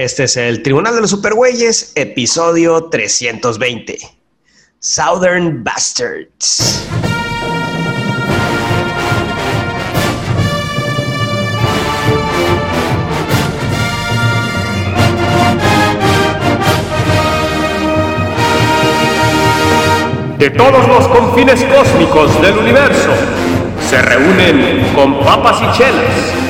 Este es el Tribunal de los Supergüeyes, episodio 320. Southern Bastards. De todos los confines cósmicos del universo se reúnen con papas y chelas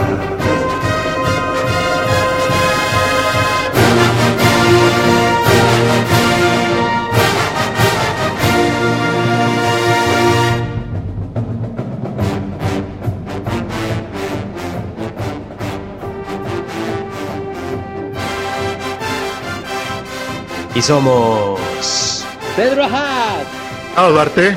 Y somos Pedro Ajad. Ah, Duarte.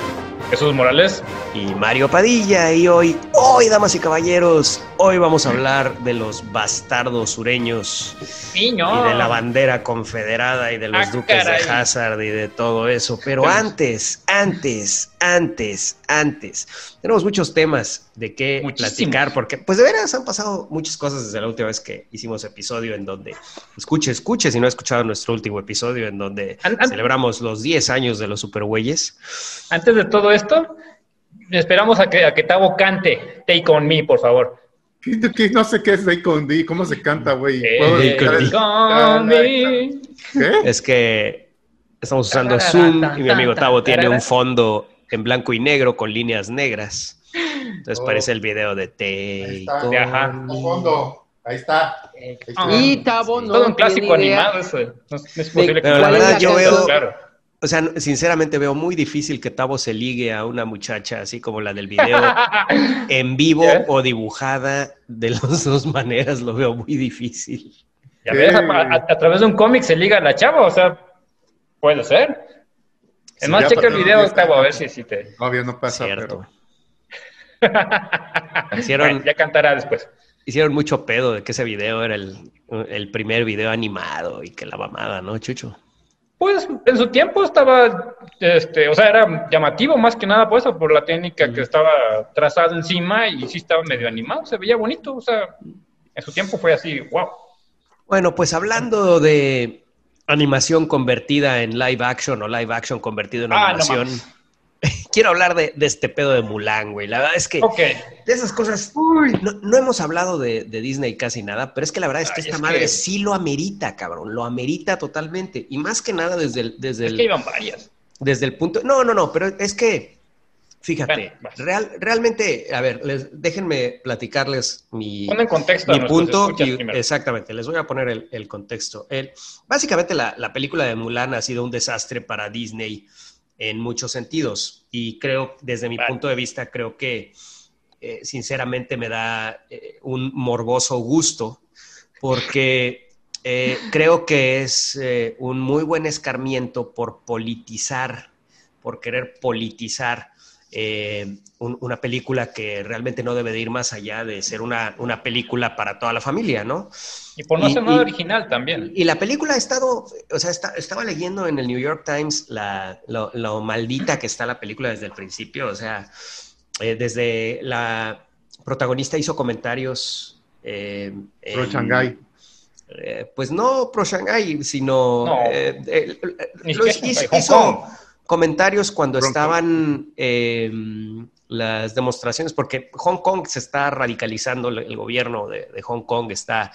Jesús Morales. y Mario Padilla. Y hoy, hoy, damas y caballeros, hoy vamos a hablar de los bastardos sureños y de la bandera confederada y de los Ah, duques caray. de Hazard y de todo eso. Pero antes, antes, antes, antes, tenemos muchos temas de qué Muchísimos. platicar porque, pues de veras, han pasado muchas cosas desde la última vez que hicimos episodio en donde, escuche, escuche, si no ha escuchado nuestro último episodio en donde an- celebramos los 10 años de los supergüeyes. Antes de todo esto, esperamos a que, a que Tavo cante Take On Me, por favor. ¿Qué, qué- no sé qué es Day con D, ¿cómo se canta, güey? Eh, ¿Puedo Day dedicar con el- D. On Me. ¿Qué? Es que estamos usando Zoom y mi amigo Tavo tiene un fondo en blanco y negro con líneas negras. Entonces Oh. parece el video de Take. On Me. fondo. Ahí está. Ahí está. Ah. Y Tavo no Todo un clásico tiene idea. animado eso. No, es- no es posible que Pero la ¿Cuál es verdad yo veo, Claro. O sea, sinceramente veo muy difícil que Tavo se ligue a una muchacha así como la del video en vivo o dibujada de las dos maneras, lo veo muy difícil. Ya ves, a, a- a través de un cómic se liga la chava, o sea, puede ser. Es Sí, más, checa el video, 10 Tavo, a ver si, si te... Todavía no pasa, Cierto. pero... Hicieron, Bueno, ya cantará después. hicieron mucho pedo de que ese video era el, el primer video animado y que la mamada, ¿no, Chucho? Pues en su tiempo estaba, este, o sea, era llamativo más que nada por eso, por la técnica que estaba trazado encima y sí estaba medio animado, se veía bonito, o sea, en su tiempo fue así, wow. Bueno, pues hablando de animación convertida en live action o live action convertido en Ah, no animación, quiero hablar de, de este pedo de Mulan, güey. La verdad es que Ok, de esas cosas, no, no hemos hablado de, de Disney casi nada, pero es que la verdad es que Ay, esta es madre que- sí lo amerita, cabrón, lo amerita totalmente. Y más que nada desde el, desde es el, que iban varias. desde el punto. No, no, no, pero es que, fíjate, Bueno, real, realmente, a ver, les- déjenme platicarles mi, Pon en contexto mi punto. y- exactamente, les voy a poner el, el contexto. El- básicamente, la, la película de Mulan ha sido un desastre para Disney en muchos sentidos. Y creo, desde mi Vale. punto de vista, creo que eh, sinceramente me da eh, un morboso gusto porque eh, creo que es un muy buen escarmiento por politizar, por querer politizar eh, un- una película que realmente no debe de ir más allá de ser una, una película para toda la familia, ¿no? Y por no y- ser nada y- original también. Y la película ha estado, o sea, está- estaba leyendo en el New York Times la, lo, lo maldita que está la película desde el principio, o sea, eh, desde la protagonista hizo comentarios... Eh, Pro Shanghai. eh, pues no pro Shanghai, sino No. eh, eh, lo hizo. Comentarios cuando Hong estaban eh, las demostraciones, porque Hong Kong se está radicalizando, el gobierno de, de Hong Kong está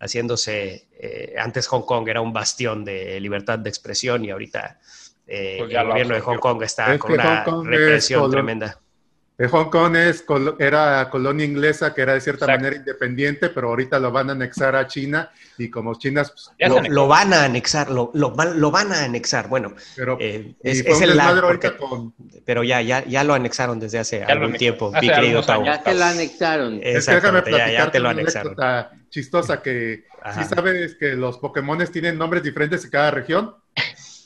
haciéndose, eh, antes Hong Kong era un bastión de libertad de expresión y ahorita eh, Pues el gobierno de. Hong Kong está Es con una Hong Kong es represión tremenda. Eh, Hong Kong es era colonia inglesa que era de cierta Exacto. manera independiente, pero ahorita lo van a anexar a China y como China, pues, Lo, lo van a anexar, lo, lo van, lo van a anexar. Bueno, pero eh, es, es el ahorita porque- con... pero ya, ya, ya lo anexaron desde hace lo algún tiempo, Hace mi querido años. Ya se la anexaron. Es que déjame ya, platicar ya te lo una anexaron. anécdota chistosa que Ajá. sí sabes que los Pokémones tienen nombres diferentes en cada región.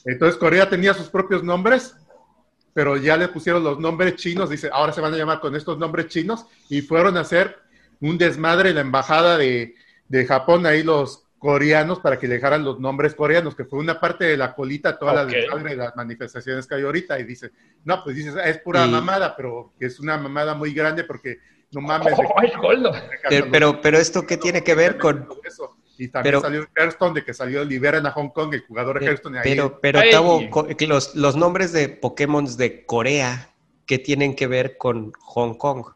Entonces Corea tenía sus propios nombres, pero ya le pusieron los nombres chinos, dice, ahora se van a llamar con estos nombres chinos y fueron a hacer un desmadre en la embajada de, de Japón, ahí los coreanos, para que le dejaran los nombres coreanos, que fue una parte de la colita, toda la Ok. desmadre de las manifestaciones que hay ahorita, y dice, no, pues dices, es pura mamada, pero que es una mamada muy grande porque no mames. Oh, Goldo. Pero, pero, pero esto qué tiene que ver con... Eso. Y también Pero- salió Hearthstone, de que salió Liberan a Hong Kong, el jugador de Hearthstone. ahí Pero, pero Ay. Tavo, los, los nombres de Pokémon de Corea, ¿qué tienen que ver con Hong Kong?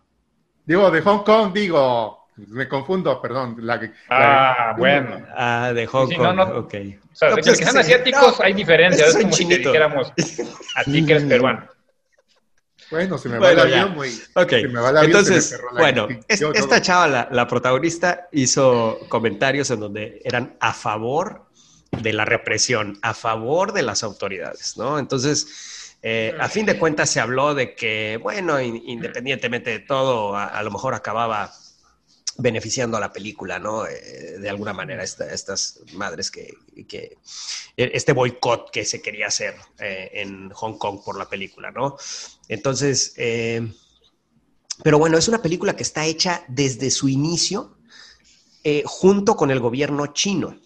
Digo, de Hong Kong, digo, me confundo, perdón. La, la- Ah, bueno. Ah, de Hong Sí, Kong, no, no. ok. O sea, No, de pues que es sean asiáticos No, hay diferencias. Es como si te dijéramos a ti que eres peruano. Bueno, se me Bueno, va el avión, güey. Ok, Se me va el avión, entonces, se me cerró la- bueno, es- esta chava, la, la protagonista, hizo comentarios en donde eran a favor de la represión, a favor de las autoridades, ¿no? Entonces, eh, a fin de cuentas se habló de que, bueno, in- independientemente de todo, a, a lo mejor acababa beneficiando a la película, ¿no? Eh, de alguna manera, esta- estas madres que, que- este boicot que se quería hacer eh, en Hong Kong por la película, ¿no? Entonces, eh, pero bueno, es una película que está hecha desde su inicio junto con el gobierno chino.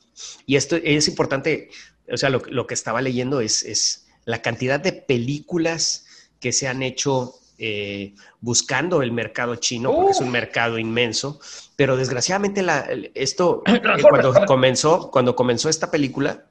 Y esto es importante, o sea, lo, lo que estaba leyendo es, es la cantidad de películas que se han hecho eh, buscando el mercado chino, porque es un mercado inmenso, pero desgraciadamente la, esto, eh, cuando comenzó, cuando comenzó esta película,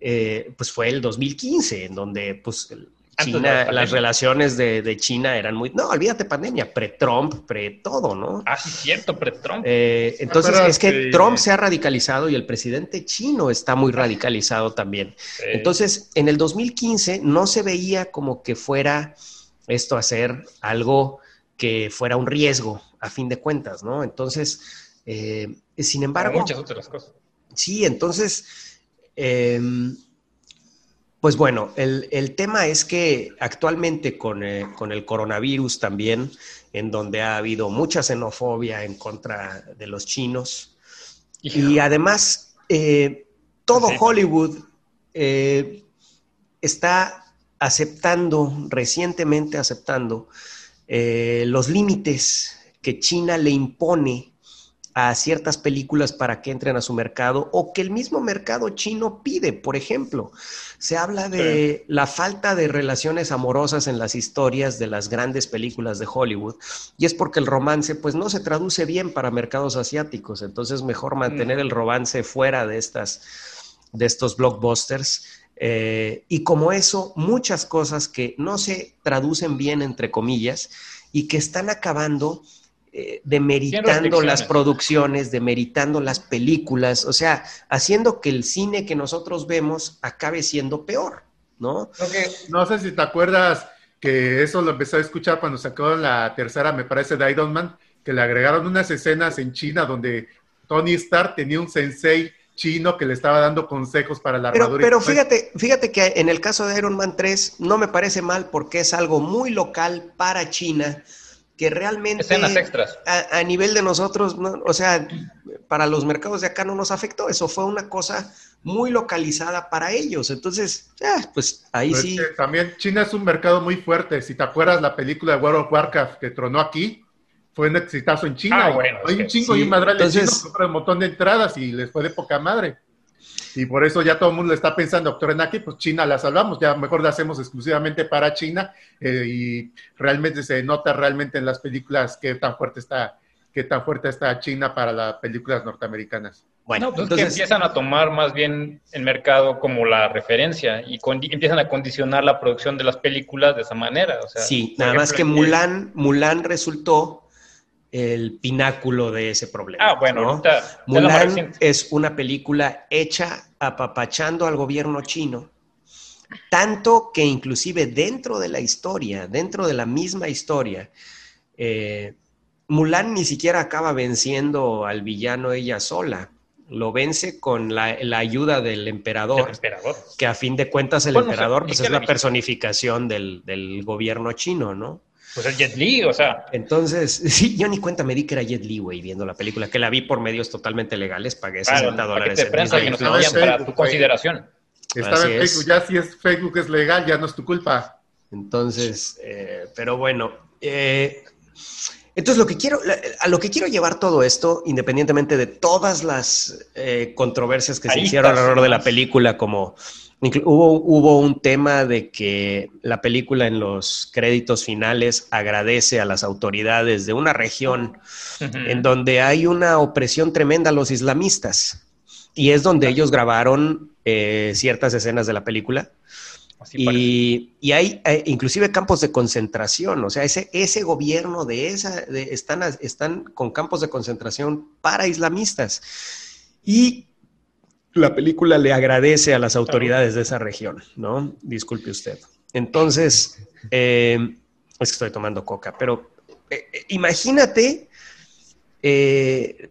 eh, pues fue el 2015, en donde pues la China, pandemia. las relaciones de, de China eran muy, no, olvídate pandemia, pre-Trump, pre-todo, ¿no? Ah, sí, cierto, pre-Trump. Eh, entonces, Pero, es que sí. Trump se ha radicalizado y el presidente chino está muy radicalizado también. Eh, Entonces, en el 2015 no se veía como que fuera esto a ser algo que fuera un riesgo, a fin de cuentas, ¿no? Entonces, eh, sin embargo, muchas otras cosas. Sí, entonces, em, pues bueno, el, el tema es que actualmente con, eh, con el coronavirus también, en donde ha habido mucha xenofobia en contra de los chinos, y además eh, todo. Hollywood está aceptando, recientemente aceptando, eh, los límites que China le impone a ciertas películas para que entren a su mercado o que el mismo mercado chino pide. Por ejemplo, se habla de la falta de relaciones amorosas en las historias de las grandes películas de Hollywood y es porque el romance pues no se traduce bien para mercados asiáticos, entonces mejor mantener el romance fuera de estas de estos blockbusters. Eh, y como eso, muchas cosas que no se traducen bien, entre comillas, y que están acabando eh, demeritando las producciones, demeritando las películas, o sea, haciendo que el cine que nosotros vemos acabe siendo peor, ¿no? No sé si te acuerdas que eso lo empecé a escuchar cuando sacaron la tercera, me parece, de Iron Man, que le agregaron unas escenas en China donde Tony Stark tenía un sensei chino que le estaba dando consejos para la armadura. pero fíjate, fíjate que en el caso de Iron Man 3 no me parece mal porque es algo muy local para China que realmente escenas extras. a, a nivel de nosotros, no, o sea, para los mercados de acá no nos afectó, eso fue una cosa muy localizada para ellos. Entonces, ah, pues ahí Pero es sí. que también China es un mercado muy fuerte. Si te acuerdas la película de World of Warcraft que tronó aquí, fue un exitazo en China. Ah, bueno, hay un que chingo sí. y un madral de chinos compran un montón de entradas y les fue de poca madre. Y por eso ya todo el mundo está pensando, doctor Enaki, pues China la salvamos, ya mejor la hacemos exclusivamente para China eh, y realmente se nota realmente en las películas qué tan fuerte está, qué tan fuerte está China para las películas norteamericanas. Bueno, No, pues que entonces, empiezan a tomar más bien el mercado como la referencia y empiezan a condicionar la producción de las películas de esa manera. O sea, sí, nada más que Mulan, Mulan resultó el pináculo de ese problema. Ah, bueno, ¿no? ahorita Mulan es una película hecha apapachando al gobierno chino, tanto que inclusive dentro de la historia, dentro de la misma historia, eh, Mulan ni siquiera acaba venciendo al villano ella sola, lo vence con la, la ayuda del El emperador, emperador. que a fin de cuentas el Bueno, emperador pues, es la personificación del, del gobierno chino, ¿no? Pues el Jet Li, o sea, Entonces, sí, yo ni cuenta me di que era Jet Li, güey, viendo la película, que la vi por medios totalmente legales, pagué 60 claro, el paquete dólares de en prensa que nos Plus. envían para tu Facebook, consideración. Estaba Así en es. Facebook, ya si es Facebook es legal, ya no es tu culpa. Entonces, eh, pero bueno, eh, Entonces, lo que quiero, a lo que quiero llevar todo esto, independientemente de todas las eh, controversias que se hicieron alrededor de la película, como hubo, hubo un tema de que la película en los créditos finales agradece a las autoridades de una región Ujú. en donde hay una opresión tremenda a los islamistas. Y es donde ellos grabaron eh, ciertas escenas de la película. Y, y hay eh, inclusive campos de concentración, o sea, ese, ese gobierno de esa, de- están, están con campos de concentración para islamistas. Y la película le agradece a las autoridades de esa región, ¿no? Disculpe usted. Entonces, eh, es que estoy tomando coca, pero eh, eh, imagínate eh,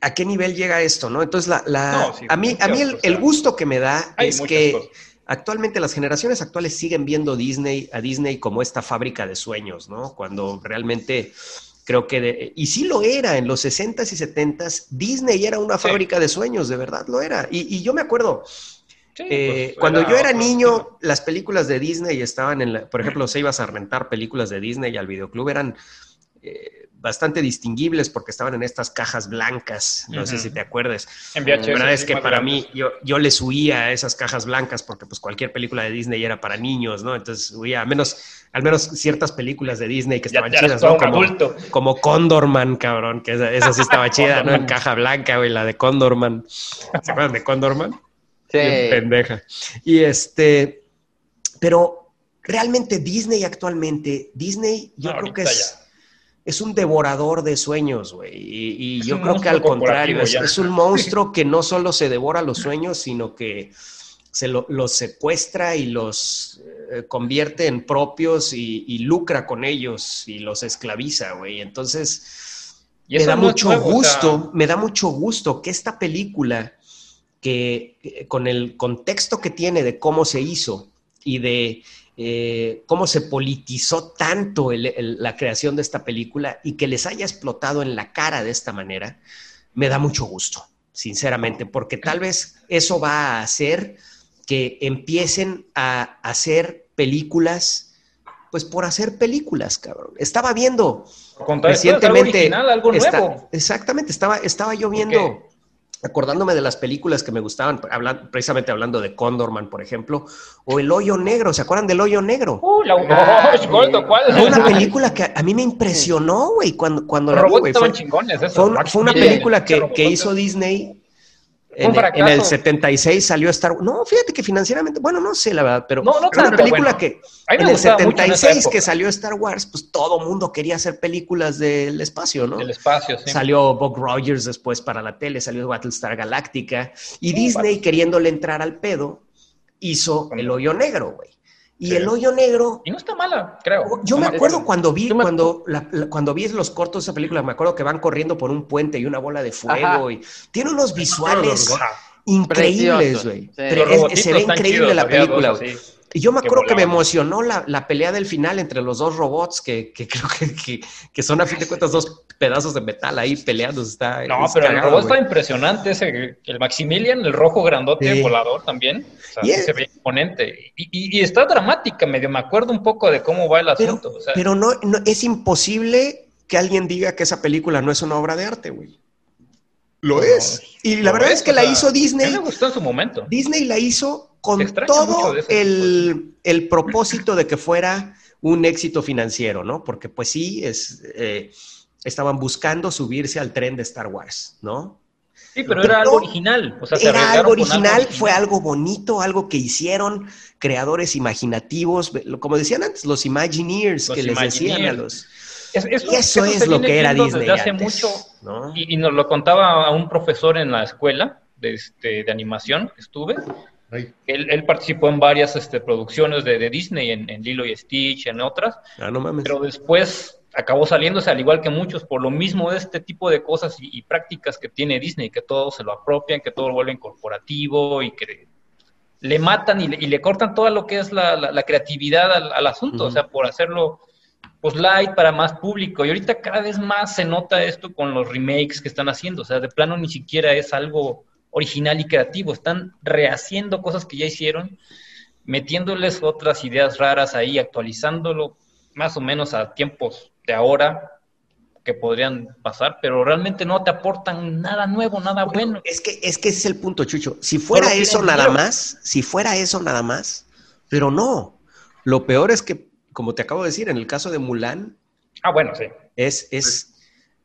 a qué nivel llega esto, ¿no? Entonces, la, la- No, sí, a mí, a mí el, gusto que me da es que cosas. actualmente las generaciones actuales siguen viendo Disney, a Disney como esta fábrica de sueños, ¿no? Cuando realmente creo que, de- y sí lo era, en los 60s y 70s, Disney era una Sí. fábrica de sueños, de verdad lo era. Y, y yo me acuerdo, Sí, eh, pues, cuando yo era niño, las películas de Disney estaban en la, por ejemplo, se ibas a rentar películas de Disney al videoclub, eran eh, bastante distinguibles porque estaban en estas cajas blancas, no sé si te acuerdes. En La VHS, verdad es que para grandes. mí, yo, yo les huía a esas cajas blancas porque pues cualquier película de Disney era para niños, ¿no? Entonces huía, al menos, al menos ciertas películas de Disney que estaban ya chidas, ¿no? Como, adulto. como Condorman, cabrón, que esa, esa sí estaba chida, ¿no? En caja blanca, güey, la de Condorman. ¿Se acuerdan de Condorman? Sí. Bien pendeja. Y este, pero realmente Disney actualmente, Disney yo No, creo que es, es un devorador de sueños, güey. Y, yo creo que al contrario, es, un monstruo que no solo se devora los sueños, sino que se lo- los secuestra y los eh, convierte en propios y, y lucra con ellos y los esclaviza, güey. Entonces, Y me da no mucho nuevo, o sea, gusto, me da mucho gusto que esta película, que con el contexto que tiene de cómo se hizo y de eh, cómo se politizó tanto el- el- la creación de esta película y que les haya explotado en la cara de esta manera, me da mucho gusto, sinceramente, porque tal vez eso va a hacer que empiecen a hacer películas, pues por hacer películas, cabrón. Estaba viendo algo recientemente original, algo está- nuevo. exactamente, estaba, estaba yo viendo. Acordándome de las películas que me gustaban, hablan- precisamente hablando de Condorman, por ejemplo, o El Hoyo Negro, ¿se acuerdan del Hoyo Negro? Uh, la Ah, oh, Goldo, ¿cuál? Fue una película que a mí me impresionó, güey, cuando, cuando Los la vi, robots güey. estaban Fue, chingones, eso. fue una, fue película que, que hizo Disney. En, en el fracaso. 76 salió Star Wars. No, fíjate que financieramente, bueno, no sé la verdad, pero No, no fue una película bueno. que en el gustaba mucho en esa 76 que salió Star Wars, pues todo mundo quería hacer películas del espacio, ¿no? Del espacio, sí. Salió Buck Rogers después para la tele, salió Battlestar Galactica y Sí, Disney vale. queriéndole entrar al pedo hizo El Hoyo Negro, güey. Y Sí. El Hoyo Negro, Y no está mala, creo. yo No me acuerdo cuando vi Yo me- cuando la- la- cuando vi los cortos de esa película, me acuerdo que van corriendo por un puente y una bola de fuego Ajá. y tiene unos visuales increíbles, güey. Sí. Se ve increíble chidos, la película. Y yo me acuerdo que me emocionó la, la pelea del final entre los dos robots, que, que creo que, que, que son a fin de cuentas dos pedazos de metal ahí peleando. Está, No, es pero el robot güey. está impresionante, ese, el Maximilian, el rojo grandote Sí. volador también. O sea, Y sí es- se ve imponente. Y, y- y está dramática, medio me acuerdo un poco de cómo va el Pero, asunto. o sea, pero no, no- es imposible que alguien diga que esa película no es una obra de arte, güey. Lo No, es. Y la verdad es, es que la sea, hizo a mí Disney. me gustó en su momento. Disney la hizo con todo el, el propósito de que fuera un éxito financiero, ¿no? Porque pues sí, es, eh, estaban buscando subirse al tren de Star Wars, ¿no? Sí, pero era algo original. O sea, se Era algo original, fue algo bonito, algo que hicieron creadores imaginativos, como decían antes, los Imagineers, Los que les decían a los... Es- eso, Y eso se es lo que era Disney Desde hace antes, mucho, ¿no? y, y nos lo contaba a un profesor en la escuela de, este, de animación que estuve. Él, él participó en varias este, producciones de, de Disney, en, en Lilo y Stitch, en otras, Ah, no mames. pero después acabó saliéndose, al igual que muchos, por lo mismo de este tipo de cosas y, y prácticas que tiene Disney, que todo se lo apropian, que todo lo vuelven corporativo y que le matan y le, y le cortan todo lo que es la, la- la creatividad al, al asunto, o sea, por hacerlo pues light para más público. Y ahorita cada vez más se nota esto con los remakes que están haciendo, o sea, de plano ni siquiera es algo original y creativo, están rehaciendo cosas que ya hicieron, metiéndoles otras ideas raras ahí, actualizándolo más o menos a tiempos de ahora. que podrían pasar, pero realmente no te aportan nada nuevo, nada bueno. Es que, es que ese es el punto, Chucho. Si fuera eso nada dinero. más, si fuera eso nada más, pero no. Lo peor es que, como te acabo de decir, en el caso de Mulan, Ah, bueno, sí. es, es,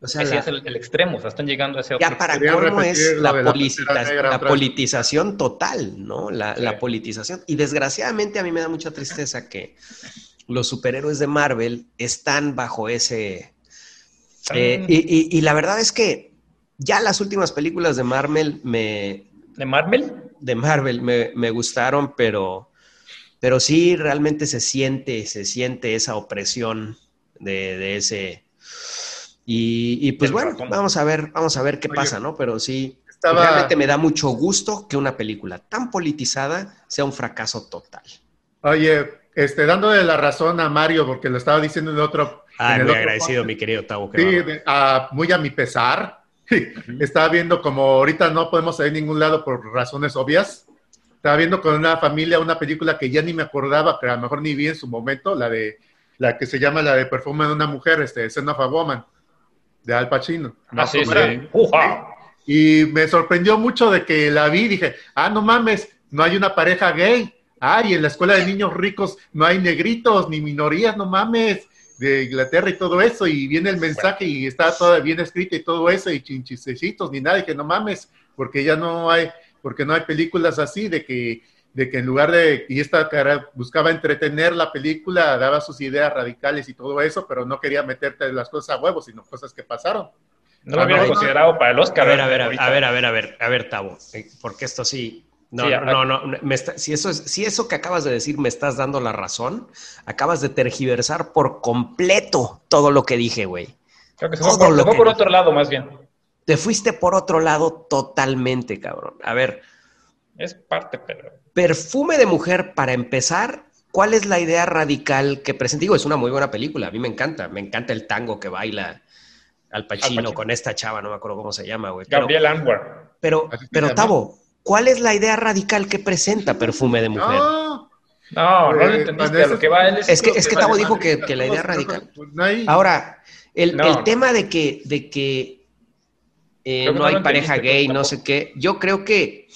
o sea, Ese la- es el, el extremo, o sea, están llegando a ese otro ya para repetir es la, de la politización total, ¿no? La, Sí. la politización. Y desgraciadamente a mí me da mucha tristeza que los superhéroes de Marvel están bajo ese... eh, y, y- y la verdad es que ya las últimas películas de Marvel me, de Marvel. de Marvel me, me gustaron, pero, pero sí realmente se siente, se siente esa opresión de, de ese. Y, y, pues bueno, vamos a ver, vamos a ver qué Oye, pasa, ¿no? Pero sí, Estaba- realmente me da mucho gusto que una película tan politizada sea un fracaso total. Oye, este, dándole la razón a Mario, porque lo estaba diciendo en otro. El muy agradecido, podcast. mi querido Tavo. Sí, de- a- muy a mi pesar. Estaba viendo como ahorita no podemos salir a ningún lado por razones obvias. Estaba viendo con una familia una película que ya ni me acordaba, que a lo mejor ni vi en su momento, la de la que se llama la de Perfume de una mujer, este, Son of a Woman, de Al Pacino. Ah, sí, sí. Y me sorprendió mucho de que la vi, dije, ah, no mames, no hay una pareja gay. Ay, en la escuela de niños ricos no hay negritos ni minorías, no mames, de Inglaterra y todo eso. Y viene el mensaje y está todo bien escrito y todo eso, y chinchistecitos ni nada, y que no mames, porque ya no hay, porque no hay películas así, de que, de que en lugar de, y esta cara buscaba entretener la película, daba sus ideas radicales y todo eso, pero no quería meterte las cosas a huevos, sino cosas que pasaron. No lo hubiera considerado para el Oscar. A ver, a ver, a ver, a ver, a ver, a ver, a ver, Tavo, eh, porque esto sí. No, Sí, no, no, no, me está- si, eso es, si eso que acabas de decir me estás dando la razón, acabas de tergiversar por completo todo lo que dije, güey. Creo que se fue por, se fue por otro lado, más bien. Te fuiste por otro lado totalmente, cabrón. A ver, Es parte, pero. Perfume de Mujer, para empezar, ¿cuál es la idea radical que presenta? Digo, es una muy buena película, a mí me encanta, me encanta el tango que baila Al Pacino, Al Pacino. con esta chava, no me acuerdo cómo se llama, güey. Gabriel Anwar. pero, pero. Tavo, ¿cuál es la idea radical que presenta Perfume de Mujer? No, No, no lo Eh, entendiste. Lo que va él Es que, es que Tavo dijo que, que la idea radical. Ahora, el, No. el tema de que, de que eh, no no hay pareja gay, no sé qué, yo creo que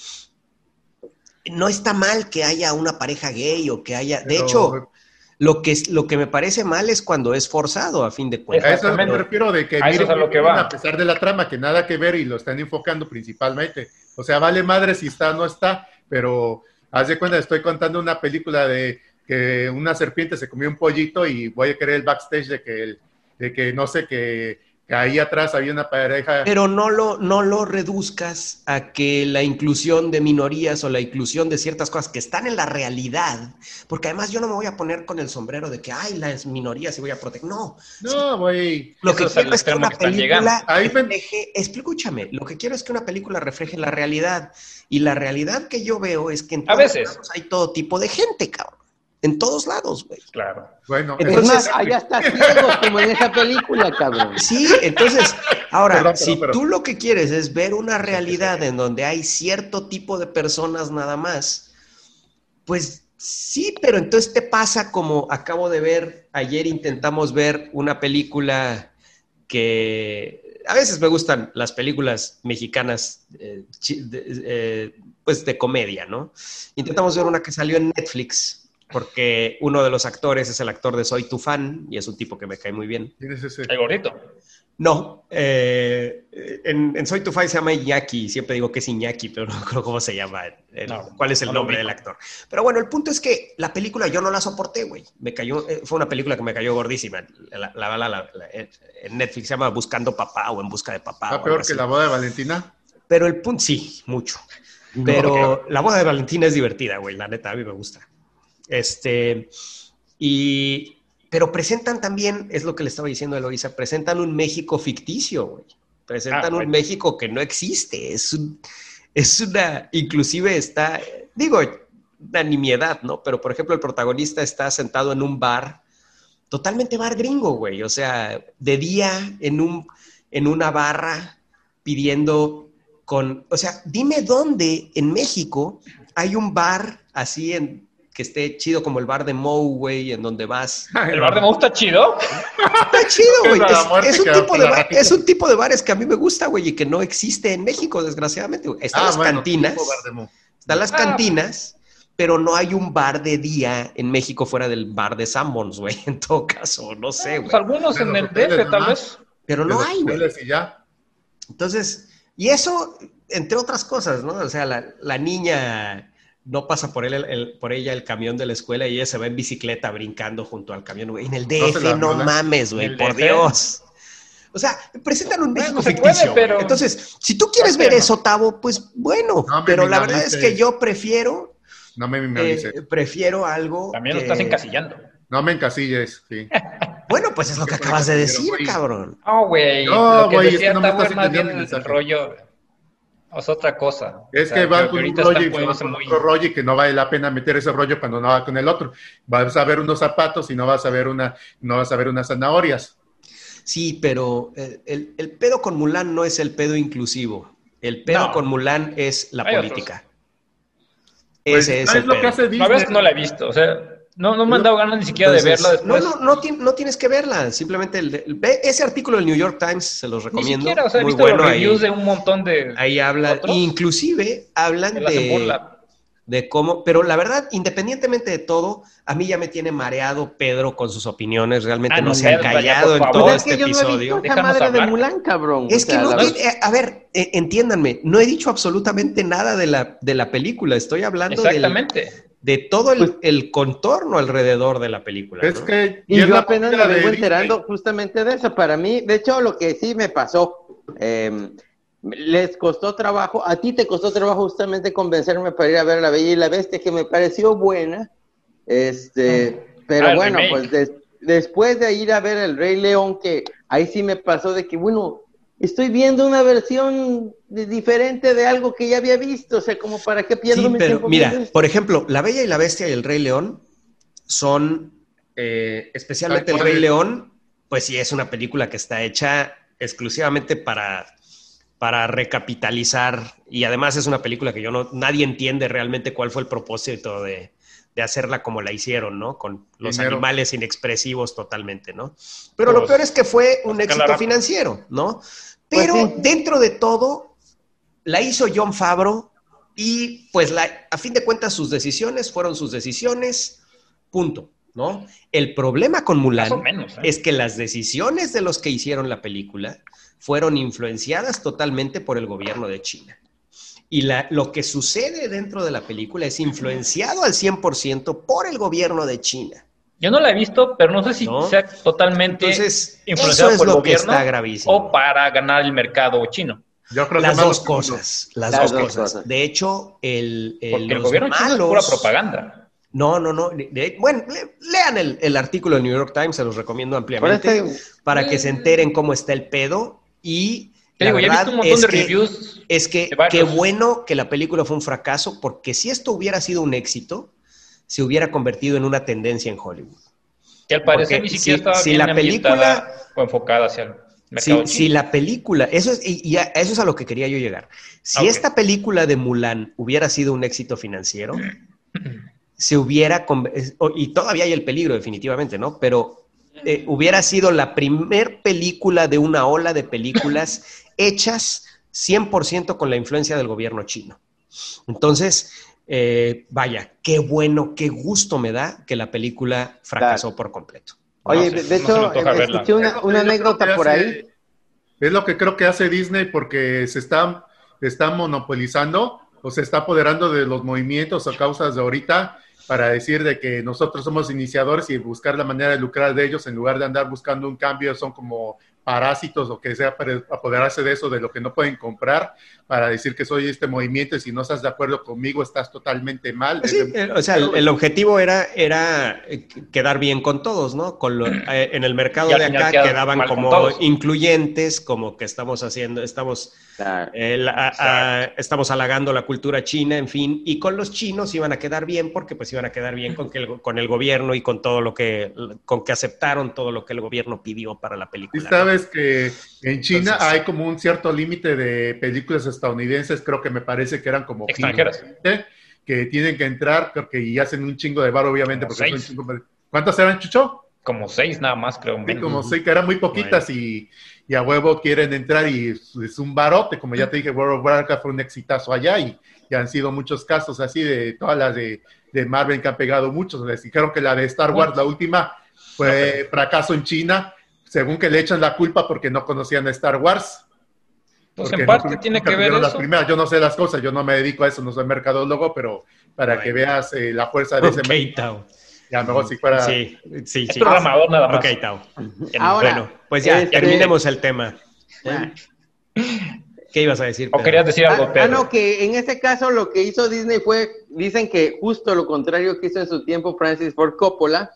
no está mal que haya una pareja gay o que haya. De hecho, lo que, lo que me parece mal es cuando es forzado, a fin de A cuentas. eso me refiero de que A eso es a lo que va. a pesar de la trama, que nada que ver y lo están enfocando principalmente. O sea, vale madre si está o no está, pero haz de cuenta, estoy contando una película de que una serpiente se comió un pollito y voy a querer el backstage de que, el- de que no sé, que ahí atrás había una pareja. Pero no lo, no lo reduzcas a que la inclusión de minorías o la inclusión de ciertas cosas que están en la realidad, porque además yo no me voy a poner con el sombrero de que, ay, las minorías y voy a proteger. No, No, güey. Lo Eso que quiero es que una que película. Ahí me- refleje, escúchame, lo que quiero es que una película refleje la realidad. Y la realidad que yo veo es que en A todos veces. lados hay todo tipo de gente, cabrón. En todos lados, güey. Claro. Bueno, Entonces- es más, allá está ciego como en esa película, cabrón. Sí, entonces, ahora, Perdón, perdón, si perdón. tú lo que quieres es ver una realidad en donde hay cierto tipo de personas nada más, pues sí, pero entonces te pasa como acabo de ver, ayer intentamos ver una película que a veces me gustan las películas mexicanas, eh, de- eh, pues de comedia, ¿no? Intentamos ver una que salió en Netflix, porque uno de los actores es el actor de Soy tu fan y es un tipo que me cae muy bien. ¿quién es ese? El gordito. No, eh, en, en Soy tu fan se llama Iñaki, siempre digo que es Iñaki, pero no creo cómo se llama, el- No, cuál es el no nombre del actor. Pero bueno, el punto es que la película yo no la soporté, güey. Me cayó, eh, fue una película que me cayó gordísima. La, la- la- la- eh, en Netflix se llama Buscando Papá o En Busca de Papá. ¿Está peor así. que la boda de Valentina? Pero el punto, sí, mucho. Pero la boda de Valentina es divertida, güey, la neta, a mí me gusta. Este, y, pero presentan también, es lo que le estaba diciendo a Eloisa, presentan un México ficticio, güey. Presentan Ah, un. México que no existe, es, un- es una, inclusive está, digo, una nimiedad, ¿no? Pero por ejemplo, el protagonista está sentado en un bar, totalmente bar gringo, güey, o sea, de día en, un, en una barra pidiendo con, o sea, dime dónde en México hay un bar así en que esté chido como el bar de Moe, güey, en donde vas. ¿El bar de Moe está chido? Está chido, güey. Es un tipo de la bar- ratita. es un tipo de bares que a mí me gusta, güey, y que no existe en México, desgraciadamente. güey. Están Ah, las bueno, cantinas, Mo. están las Ah. cantinas, pero no hay un bar de día en México fuera del bar de Sanborns, güey, en todo caso, no sé, Pues güey. algunos en En el DF, tal vez. Pero no hay, güey. Entonces, y eso, entre otras cosas, ¿no? O sea, la, la niña no pasa por, él, el- el- por ella el camión de la escuela y ella se va en bicicleta brincando junto al camión, güey. En el DF, no, mames, güey, ¿En el por DF? Dios. O sea, presentan un Bueno, México puede, ficticio. pero- Entonces, si tú quieres ver Bueno. eso, Tavo, pues bueno, No pero la verdad es que yo prefiero, No me, me eh, avise. prefiero algo. También lo que- estás encasillando. No me encasilles, sí. Bueno, pues es lo que acabas de decir, cabrón. No, güey. No, güey, es que no me estás es más bien entendiendo el mensaje. rollo. Es otra cosa. Es O que que con un rollo y con muy- otro rollo y que no vale la pena meter ese rollo cuando no va con el otro. Vas a ver unos zapatos y no vas a ver una, no vas a ver unas zanahorias. Sí, pero el, el- el pedo con Mulan no es el pedo inclusivo. El pedo No. con Mulan es la Hay otros. política. Pues, Ese es ¿sabes el lo pedo. que hace Disney? Que no la he visto. O sea, no, no me han dado ganas ni siquiera de verla después. No, no, no, ti- no tienes que verla. Simplemente el- el- ve ese artículo del New York Times, se los Ni recomiendo. siquiera, o sea, he Muy visto bueno. los Ahí, reviews de un montón de. ahí habla, otros. inclusive hablan de, de cómo, pero la verdad, independientemente de todo, a mí ya me tiene mareado Pedro con sus opiniones. Realmente Ah, no no, se han callado en todo Pues es este que yo no he episodio. visto esa Déjanos madre hablar. de Mulan, cabrón. Es O que no eh, a ver, eh, entiéndanme, no he dicho absolutamente nada de la, de la película, estoy hablando del- Exactamente. De todo el, Pues- el contorno alrededor de la película. Es ¿no? que Y yo apenas me vengo Disney. enterando justamente de eso. Para mí, de hecho, lo que sí me pasó, eh, les costó trabajo, a ti te costó trabajo justamente convencerme para ir a ver La Bella y la Bestia, que me pareció buena. Este, pero Ah, bueno, remake. pues des- después de ir a ver El Rey León, que ahí sí me pasó de que, bueno, estoy viendo una versión de- diferente de algo que ya había visto, o sea, como para qué pierdo Sí, mi pero tiempo mira, por ejemplo, La Bella y la Bestia y El Rey León son, eh, especialmente El Rey. León, pues sí, es una película que está hecha exclusivamente para, para recapitalizar y además es una película que yo no, nadie entiende realmente cuál fue el propósito de, de hacerla como la hicieron, ¿no? Con los Dinero. animales inexpresivos totalmente, ¿no? Pero lo peor es que fue un éxito financiero, ¿no? Pues Pero sí. dentro de todo, la hizo John Favreau y pues la, a fin de cuentas sus decisiones fueron sus decisiones, punto, ¿no? El problema con Mulan menos. ¿eh? es que las decisiones de los que hicieron la película fueron influenciadas totalmente por el gobierno de China. Y la- lo que sucede dentro de la película es influenciado al 100% por el gobierno de China. Yo no la he visto, pero no sé si ¿No? sea totalmente Entonces, influenciada eso es por el lo que gobierno está gravísimo. o para ganar el mercado chino. Yo creo que Las más dos cosas, las, Las dos, dos cosas. cosas. De hecho, el, el- Porque el gobierno chino es malos- pura propaganda. No, no, no. de- de- bueno, le- lean el, el artículo del New York Times, se los recomiendo ampliamente, este- para que se enteren cómo está el pedo. Y Te digo, ya he visto un montón es de que- reviews. Es que qué bueno que la película fue un fracaso, porque si esto hubiera sido un éxito, se hubiera convertido en una tendencia en Hollywood. Que al parecer porque ni siquiera si- estaba si bien la película- o enfocada hacia el Si, mercado si chino. la película, eso es, y, y a- eso es a lo que quería yo llegar. Si esta película de Mulan hubiera sido un éxito financiero, se hubiera, y todavía hay el peligro definitivamente, ¿no? Pero eh, hubiera sido la primer película de una ola de películas hechas 100% con la influencia del gobierno chino. Entonces, eh, vaya, qué bueno, qué gusto me da que la película fracasó por completo. Oye, No de, no hecho, eh, verla. escuché una, una anécdota por hace- ahí. Es lo que creo que hace Disney porque se está, está monopolizando o se está apoderando de los movimientos o causas de ahorita para decir de que nosotros somos iniciadores y buscar la manera de lucrar de ellos en lugar de andar buscando un cambio, son como parásitos o que sea para apoderarse de eso, de lo que no pueden comprar, para decir que soy este movimiento y si no estás de acuerdo conmigo estás totalmente mal. Pues Sí, eh, o sea, el, el objetivo era, era eh, quedar bien con todos, ¿no? Con lo- eh, en el mercado Y de acá quedaban como incluyentes, como que estamos haciendo, estamos, Claro. eh, la- a- a- estamos halagando la cultura china, en fin, y con los chinos iban a quedar bien porque pues iban a quedar bien con, que el, con el gobierno y con todo lo que, con que aceptaron todo lo que el gobierno pidió para la Y película. ¿no? sabes que en China Entonces- hay como un cierto límite de películas estadounidenses, creo que me parece que eran como Extranjeras. 15, que tienen que entrar, creo que y hacen un chingo de bar, obviamente, Como porque son seis. chingo ¿Cuántas eran, Chucho? Como seis nada más, creo. Sí, como sé que eran muy poquitas y, y a huevo quieren entrar y es, es un barote, como ya te dije, World of Warcraft fue un exitazo allá y, y han sido muchos casos así de todas las de, de Marvel que han pegado muchos. Les dijeron que la de Star Wars, la última, fue fracaso en China, según que le echan la culpa porque no conocían a Star Wars. Pues porque en parte tiene que ver las eso. primeras. Yo no sé las cosas, yo no me dedico a eso, no soy mercadólogo, pero para que veas eh, la fuerza de ese... Ok, Tao. Y a lo mejor si fuera... Sí, sí, sí. programador nada más. Ok, Tao. Ahora, bueno, pues ya, este- terminemos el tema. Ah. ¿Qué ibas a decir? ¿O querías decir algo, Ah, ah, Pedro? no, que en este caso lo que hizo Disney fue, dicen que justo lo contrario que hizo en su tiempo Francis Ford Coppola,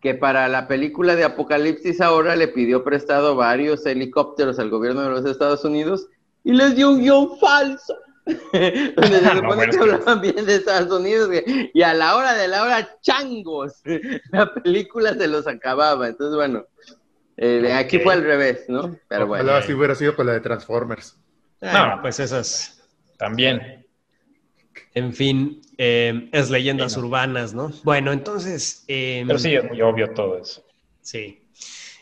que para la película de Apocalipsis ahora le pidió prestado varios helicópteros al gobierno de los Estados Unidos y les dio un guion falso. Donde se No, supone bueno, que hablaban bien de Estados Unidos y a la hora de la hora, changos, la película se los acababa. Entonces, bueno, eh, aquí fue al revés, ¿no? Pero bueno. Ojalá si hubiera sido con la de Transformers. Ah, No. pues esas. También. En fin, eh, es leyendas Sí, no. urbanas, ¿no? Bueno, entonces. eh, Pero sí, es muy obvio todo eso. Sí.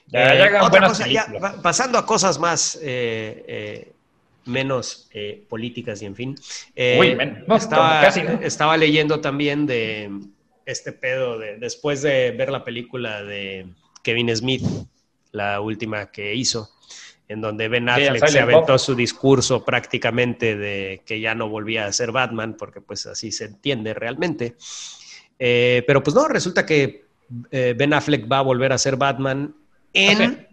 Ya- Eh, ya hagan otra cosa, ya, pasando a cosas más eh, eh, menos eh, políticas y en fin. Eh, Uy, men- no, estaba, casi, ¿no? estaba leyendo también de este pedo de después de ver la película de Kevin Smith, la última que hizo, en donde Ben Affleck se aventó su discurso prácticamente de que ya no volvía a ser Batman, porque pues así se entiende realmente. Eh, pero pues no, resulta que Ben Affleck va a volver a ser Batman en.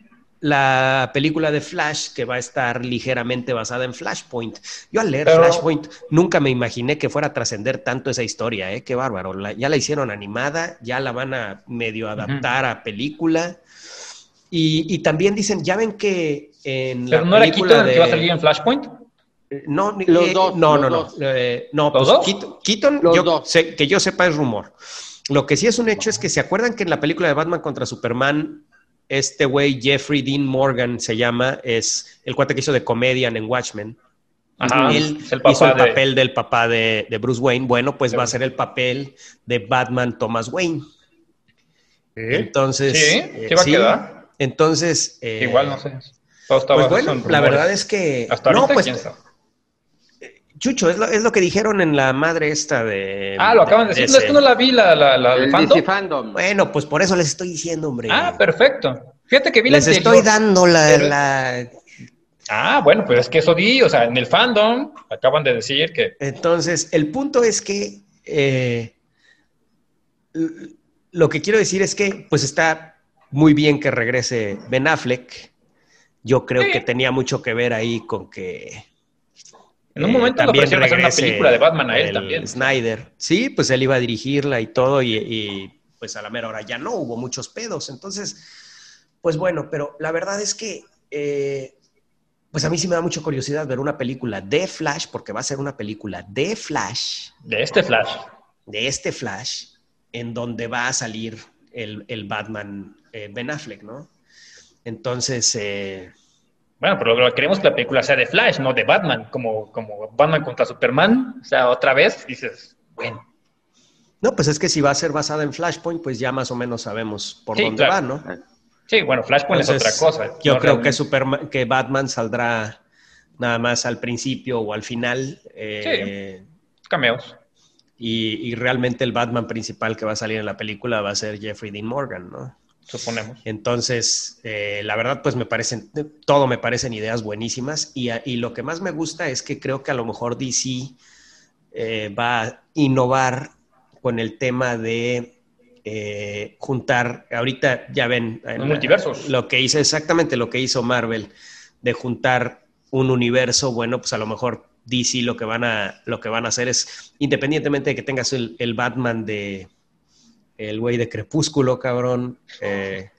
La película de Flash, que va a estar ligeramente basada en Flashpoint. Yo al leer Pero- Flashpoint nunca me imaginé que fuera a trascender tanto esa historia, ¿eh? Qué bárbaro. La- ya la hicieron animada, ya la van a medio adaptar a película. Y, y también dicen, ya ven que en ¿Pero la no era película Keaton el de... que iba a salir en Flashpoint? No, ni- Los eh, dos, no, los no, no, dos. eh, no, ¿Los pues dos? Keaton, Keaton, Los yo dos. sé- que yo sepa es rumor. Lo que sí es un hecho es que se acuerdan que en la película de Batman contra Superman, este güey Jeffrey Dean Morgan se llama, es el cuate que hizo de Comedian en Watchmen. Ajá, Él es el papá hizo el de- papel del papá de, de Bruce Wayne. Bueno, pues va a ser el papel de Batman Thomas Wayne. Entonces, Sí, eh, ¿sí va a quedar? Entonces, eh, Igual no sé. Pues bueno, la verdad es que Hasta no, pues quién sabe. Chucho, es lo, es lo que dijeron en la madre esta de. Ah, lo acaban de decir. No, es que no la vi, la, la, la El fandom. DC Fandom. Bueno, pues por eso les estoy diciendo, hombre. Ah, perfecto. Fíjate que vi la les estoy dando la, Pero- la- Ah, bueno, pues es que eso di, o sea, en el fandom acaban de decir que Entonces, el punto es que eh, lo que quiero decir es que, pues está muy bien que regrese Ben Affleck. Yo creo Sí. que tenía mucho que ver ahí con que. En un eh, momento lo también ofrecieron hacer una película de Batman a él también. Snyder. Sí, pues él iba a dirigirla y todo, y, y, pues a la mera hora ya no hubo muchos pedos. Entonces, pues bueno, pero la verdad es que. eh, pues a mí sí me da mucha curiosidad ver una película de Flash, porque va a ser una película de Flash, De este Flash. de este Flash, en donde va a salir el, el Batman eh, Ben Affleck, ¿no? Entonces, eh, Bueno, pero lo- queremos que la película sea de Flash, no de Batman, como, como Batman contra Superman. O sea, otra vez dices, bueno, no, pues es que si va a ser basada en Flashpoint, pues ya más o menos sabemos por Sí, dónde claro. va, ¿no? sí, bueno, Flashpoint es otra cosa. Yo No creo que, Superman, que Batman saldrá nada más al principio o al final. eh, Cameos. y, y realmente el Batman principal que va a salir en la película va a ser Jeffrey Dean Morgan, ¿no? Suponemos. Entonces, eh, la verdad, pues me parecen, todo me parecen ideas buenísimas y, a- y lo que más me gusta es que creo que a lo mejor DC eh, va a innovar con el tema de eh, juntar, ahorita ya ven, en multiversos. lo que hizo exactamente lo que hizo Marvel, de juntar un universo, bueno, pues a lo mejor DC lo que van a, lo que van a hacer es, independientemente de que tengas el, el Batman de el güey de Crepúsculo, cabrón, eh,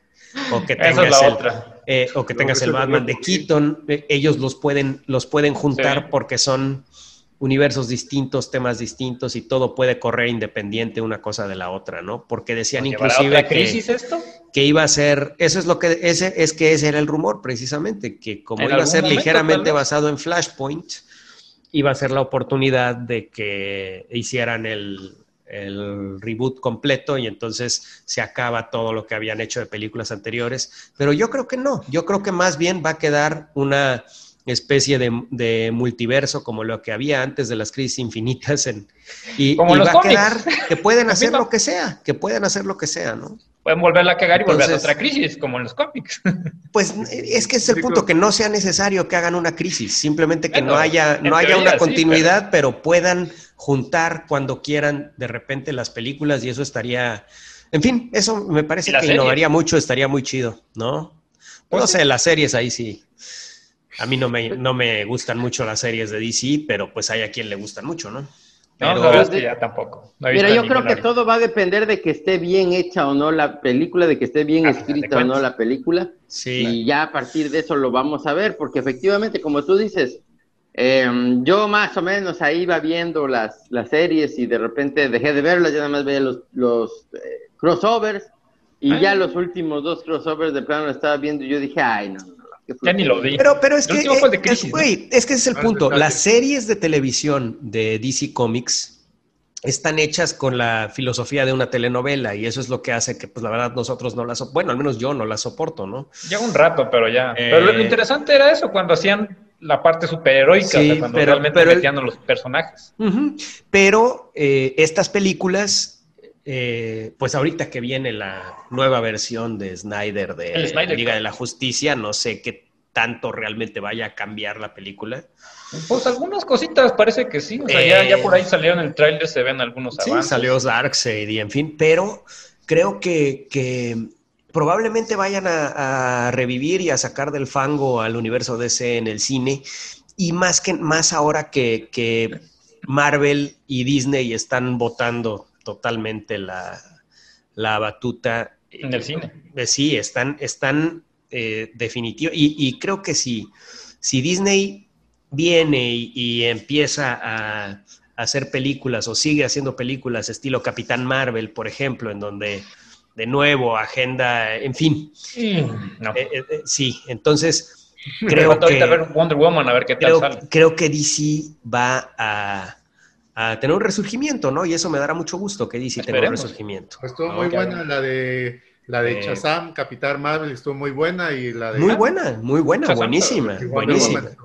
o que Esa es tengas la el, otra. eh, o que tengas el Batman de. Keaton, eh, ellos los pueden, los pueden juntar Sí. porque son universos distintos, temas distintos y todo puede correr independiente una cosa de la otra, ¿no? Porque decían ¿Nos llevará a inclusive otra que, crisis esto? que iba a ser, eso es lo que, ese es que ese era el rumor precisamente, que como iba a ser momento, ligeramente basado en Flashpoint, iba a ser la oportunidad de que hicieran el, el reboot completo y entonces se acaba todo lo que habían hecho de películas anteriores. Pero yo creo que no, yo creo que más bien va a quedar una especie de, de multiverso como lo que había antes de las crisis infinitas en, y, Como y los va a quedar que pueden hacer lo que sea, que pueden hacer lo que sea, ¿no? Pueden volverla a cagar y volver a otra crisis, como en los cómics. Pues es que es el Sí, punto, que no sea necesario que hagan una crisis, simplemente que Bueno, no haya, no haya teoría una sí, continuidad, pero... puedan juntar cuando quieran de repente las películas y eso estaría, en fin, eso me parece que serie. innovaría mucho, estaría muy chido, ¿no? Pues no sí. sé, las series ahí sí. A mí no me, no me gustan mucho las series de DC, pero pues hay a quien le gustan mucho, ¿no? No, Pero, es que ya tampoco. No Mira, yo creo que todo va a depender de que esté bien hecha o no la película, de que esté bien Ah, escrita o no la película. sí. Y ya a partir de eso lo vamos a ver, porque efectivamente, como tú dices, eh, yo más o menos ahí iba viendo las, las series y de repente dejé de verlas, ya nada más veía los, los eh, crossovers y Ah. ya los últimos dos crossovers de plano lo estaba viendo y yo dije, ay, no, no, no, qué Ya ni lo flojera". vi. Pero, pero es que, de eh, Crisis, es, ¿no? es que ese es el Ah, punto. Las series de televisión de DC Comics están hechas con la filosofía de una telenovela y eso es lo que hace que, pues la verdad, nosotros no las, bueno, al menos yo no las soporto, ¿no? Ya un rato, pero ya. Eh, Pero lo interesante era eso, cuando hacían la parte superheroica, Sí, o sea, cuando pero- realmente pero el- metían a los personajes. Pero eh, estas películas, eh, pues ahorita que viene la nueva versión de Snyder de El Snyder Liga de la Justicia, no sé qué tanto realmente vaya a cambiar la película. Pues algunas cositas parece que sí. O sea, ya, Eh, ya por ahí salieron en el tráiler, se ven algunos Sí, avances. salió Darkseid y en fin, pero creo que, que probablemente vayan a, a revivir y a sacar del fango al universo DC en el cine y más que más ahora que, que Marvel y Disney están votando totalmente la, la batuta. En el cine. Eh, Sí, están, están eh, definitivo. Y, y creo que si, si Disney viene y, y empieza a hacer películas o sigue haciendo películas estilo Capitán Marvel, por ejemplo, en donde de nuevo agenda, en fin, no. eh, eh, eh, sí, entonces creo que, ver Wonder Woman a ver qué tal creo, sale. creo que DC va a, a tener un resurgimiento, ¿no? Y eso me dará mucho gusto que DC tenga un resurgimiento. Pues estuvo ¿no? muy buena la de la de Eh, Shazam, Capitán Marvel estuvo muy buena y la de Muy buena, muy buena, Shazam, buenísima,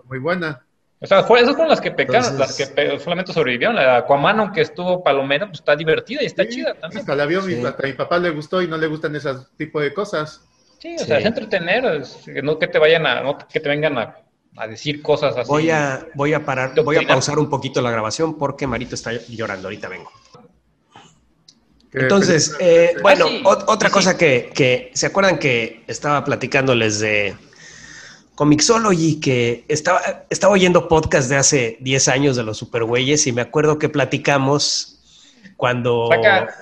muy buena. O sea, fue, esas fueron las que pecaron, Entonces- las que pe- solamente sobrevivieron. La Aquaman, aunque estuvo palomera, pues está divertida y está Sí, chida también. Hasta la vio, mi- Sí. hasta a mi papá le gustó y no le gustan ese tipo de cosas. Sí, o sea, es entretener, es- no que te vayan a, no que te vengan a, a decir cosas así. Voy a, voy a parar, voy a pausar un poquito la grabación porque Marito está llorando. Ahorita vengo. Entonces, eh, bueno, Ah, otra Sí, cosa sí. que, que, ¿se acuerdan que estaba platicándoles de Comixology? Que estaba, estaba oyendo podcast de hace 10 años de los supergüeyes y me acuerdo que platicamos cuando... Saca-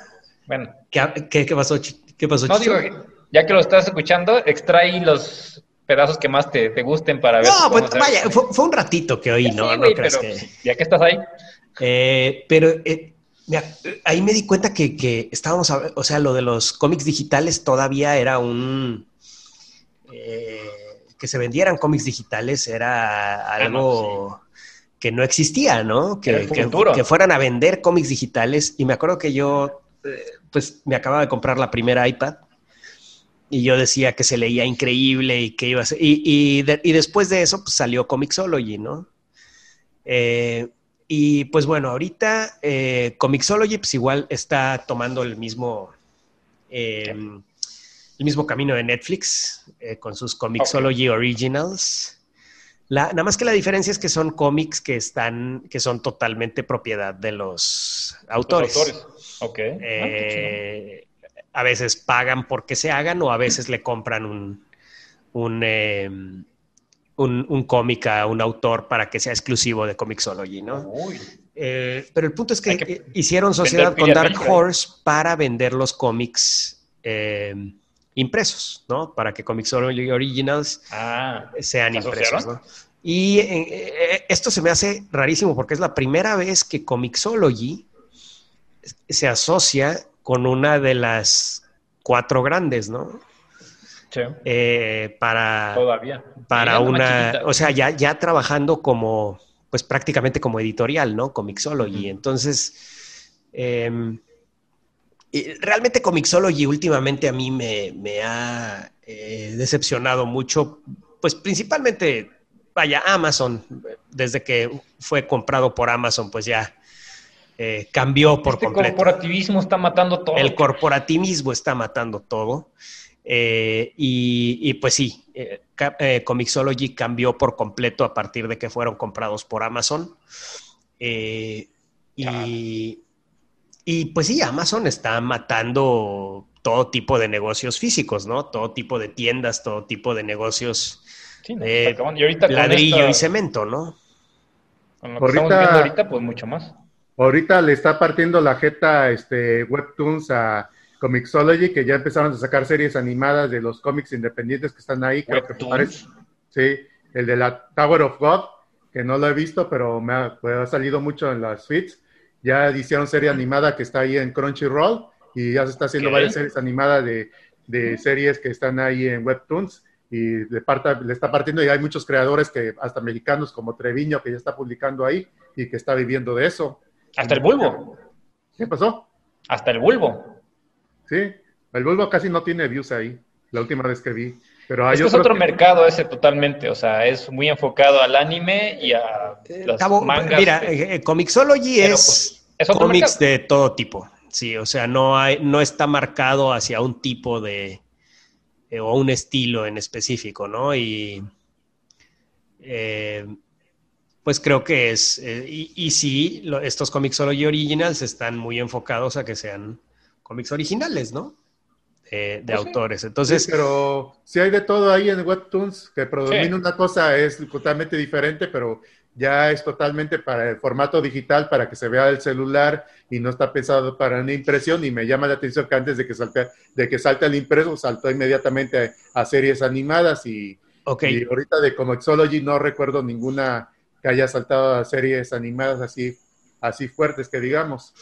bueno, ¿Qué, qué- qué pasó, ¿Qué pasó, no digo, ya que lo estás escuchando, extrae los pedazos que más te, te gusten para ver. No, pues vaya, fue, fue un ratito que oí, Ya ¿no? creas pero que... Ya que estás ahí, Eh, pero eh, ahí me di cuenta que, que estábamos, hab- o sea, lo de los cómics digitales todavía era un... eh, que se vendieran cómics digitales era algo que no existía, ¿no? Que, que- fueran a vender cómics digitales. Y me acuerdo que yo, eh, pues, me acababa de comprar la primera iPad y yo decía que se leía increíble y que iba a ser... Y, y, de- y después de eso, pues, salió Comixology, ¿no? Eh, y pues bueno, ahorita eh, Comixology pues igual está tomando el mismo, eh, el mismo camino de Netflix eh, con sus Comixology Originals. La, nada más que la diferencia es que son cómics que están, que son totalmente propiedad de los los autores. autores. Ok. Ah, Eh, a veces pagan porque se hagan o a veces le compran un, un, eh, un, un cómic a un autor para que sea exclusivo de Comixology. ¿no? Uy, Eh, pero el punto es que, hicieron sociedad con Dark. Horse para vender los cómics eh, impresos, ¿no? Para que Comixology Originals ah, sean ¿Se impresos. Y eh, eh, esto se me hace rarísimo porque es la primera vez que Comixology se asocia con una de las cuatro grandes, ¿no? sí, Eh, para todavía. para Llegando una, o sea, ya, ya trabajando como, pues prácticamente como editorial, ¿no? Comixology. Entonces, em, realmente Comixology últimamente a mí me, ha eh, decepcionado mucho, pues principalmente, vaya, Amazon, desde que fue comprado por Amazon, pues ya eh, cambió por este completo. El corporativismo está matando todo. El corporativismo está matando todo. Eh, y, pues sí, eh, eh, Comixology cambió por completo a partir de que fueron comprados por Amazon. y, y, pues sí, Amazon está matando todo tipo de negocios físicos, ¿no? Todo tipo de tiendas, todo tipo de negocios sí, ladrillo y cemento, ¿no? Con lo que estamos ahorita, pues mucho más. Ahorita le está partiendo la jeta este, Webtoons a Comixology, que ya empezaron a sacar series animadas de los cómics independientes que están ahí. Creo que parece. Sí, el de la Tower of God, que no lo he visto, pero me ha, pues, salido mucho en las feeds. Ya hicieron serie animada que está ahí en Crunchyroll y ya se está haciendo varias series animadas de, de, series que están ahí en Webtoons y le, le está partiendo y hay muchos creadores que hasta mexicanos como Treviño que ya está publicando ahí y que está viviendo de eso. Hasta el bulbo. ¿Qué pasó? Hasta el bulbo. Sí, el Volvo casi no tiene views ahí, la última vez que vi. Pero hay es, otro mercado ese totalmente, o sea, es muy enfocado al anime y a eh, las mangas. Mira, eh, eh, Comixology es, pues, cómics de todo tipo, sí, o sea, no, hay, no está marcado hacia un tipo de, o un estilo en específico, ¿no? Y pues creo que es, y, y, sí, estos Comixology Originals están muy enfocados a que sean cómics originales, ¿no? De pues autores. Entonces. pero si hay de todo ahí en Webtoons, que predomina una cosa es totalmente diferente, pero ya es totalmente para el formato digital, para que se vea el celular y no está pensado para una impresión. Y me llama la atención que antes de que salte, de que salte el impreso, saltó inmediatamente a, series animadas y, y ahorita de Comixology no recuerdo ninguna que haya saltado a series animadas así así fuertes que digamos.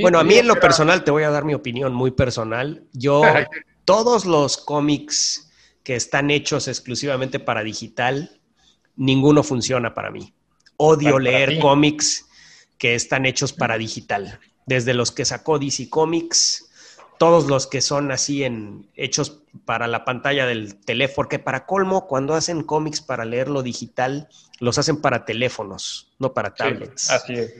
bueno, a mí en lo personal, te voy a dar mi opinión muy personal. Yo, todos los cómics que están hechos exclusivamente para digital, ninguno funciona para mí. Odio leer cómics que están hechos para digital. Desde los que sacó DC Comics, todos los que son así en hechos para la pantalla del teléfono, que para colmo, cuando hacen cómics para leerlo digital, los hacen para teléfonos, no para tablets. así es.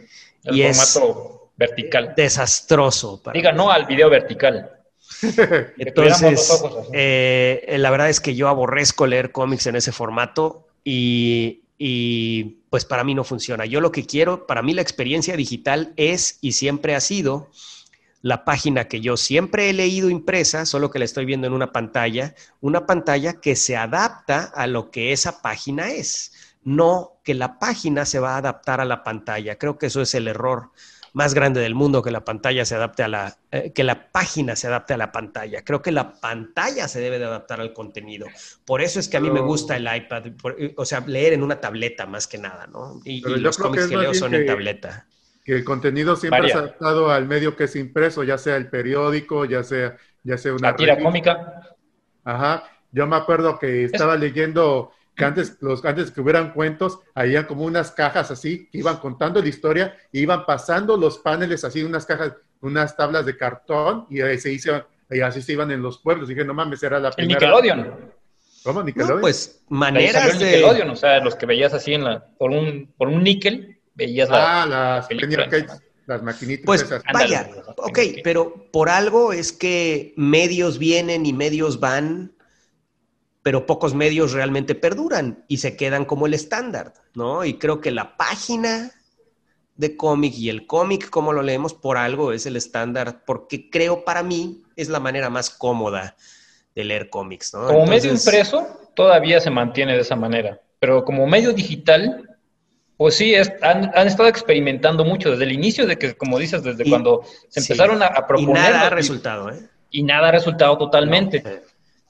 El formato vertical. Desastroso. Diga no al video vertical. Entonces, eh, la verdad es que yo aborrezco leer cómics en ese formato y, y, pues para mí no funciona. Yo lo que quiero, para mí la experiencia digital es y siempre ha sido la página que yo siempre he leído impresa, solo que la estoy viendo en una pantalla, una pantalla que se adapta a lo que esa página es no que la página se va a adaptar a la pantalla. Creo que eso es el error más grande del mundo, que la pantalla se adapte a la, eh, que la página se adapte a la pantalla. Creo que la pantalla se debe de adaptar al contenido. Por eso es que a mí me gusta el iPad, o sea, leer en una tableta más que nada, ¿no? Y, los cómics que, leo son en tableta. Que el contenido siempre es adaptado al medio que es impreso, ya sea el periódico, ya sea, ya sea una... La tira cómica. Ajá. Yo me acuerdo que estaba leyendo que antes, los, antes que hubieran cuentos, había como unas cajas así, que iban contando la historia, e iban pasando los paneles así, unas cajas, unas tablas de cartón, y, ahí se y así se iban en los pueblos. dije, no mames, era la primera. El Nickelodeon. ¿Cómo? ¿Nickelodeon? pues maneras de... Nickelodeon, o sea, los que veías así en la, por un, por un níquel, veías la... Ah, las las maquinitas pues, esas. Vaya, ok, pero por algo es que medios vienen y medios van pero pocos medios realmente perduran y se quedan como el estándar, ¿no? Y creo que la página de cómic y el cómic, como lo leemos, por algo es el estándar, porque creo para mí es la manera más cómoda de leer cómics, ¿no? Como medio impreso, todavía se mantiene de esa manera, pero como medio digital, pues sí, han, estado experimentando mucho desde el inicio de que, como dices, desde cuando se empezaron a, proponer. Y nada ha resultado, ¿eh? Y nada ha resultado totalmente. Eh,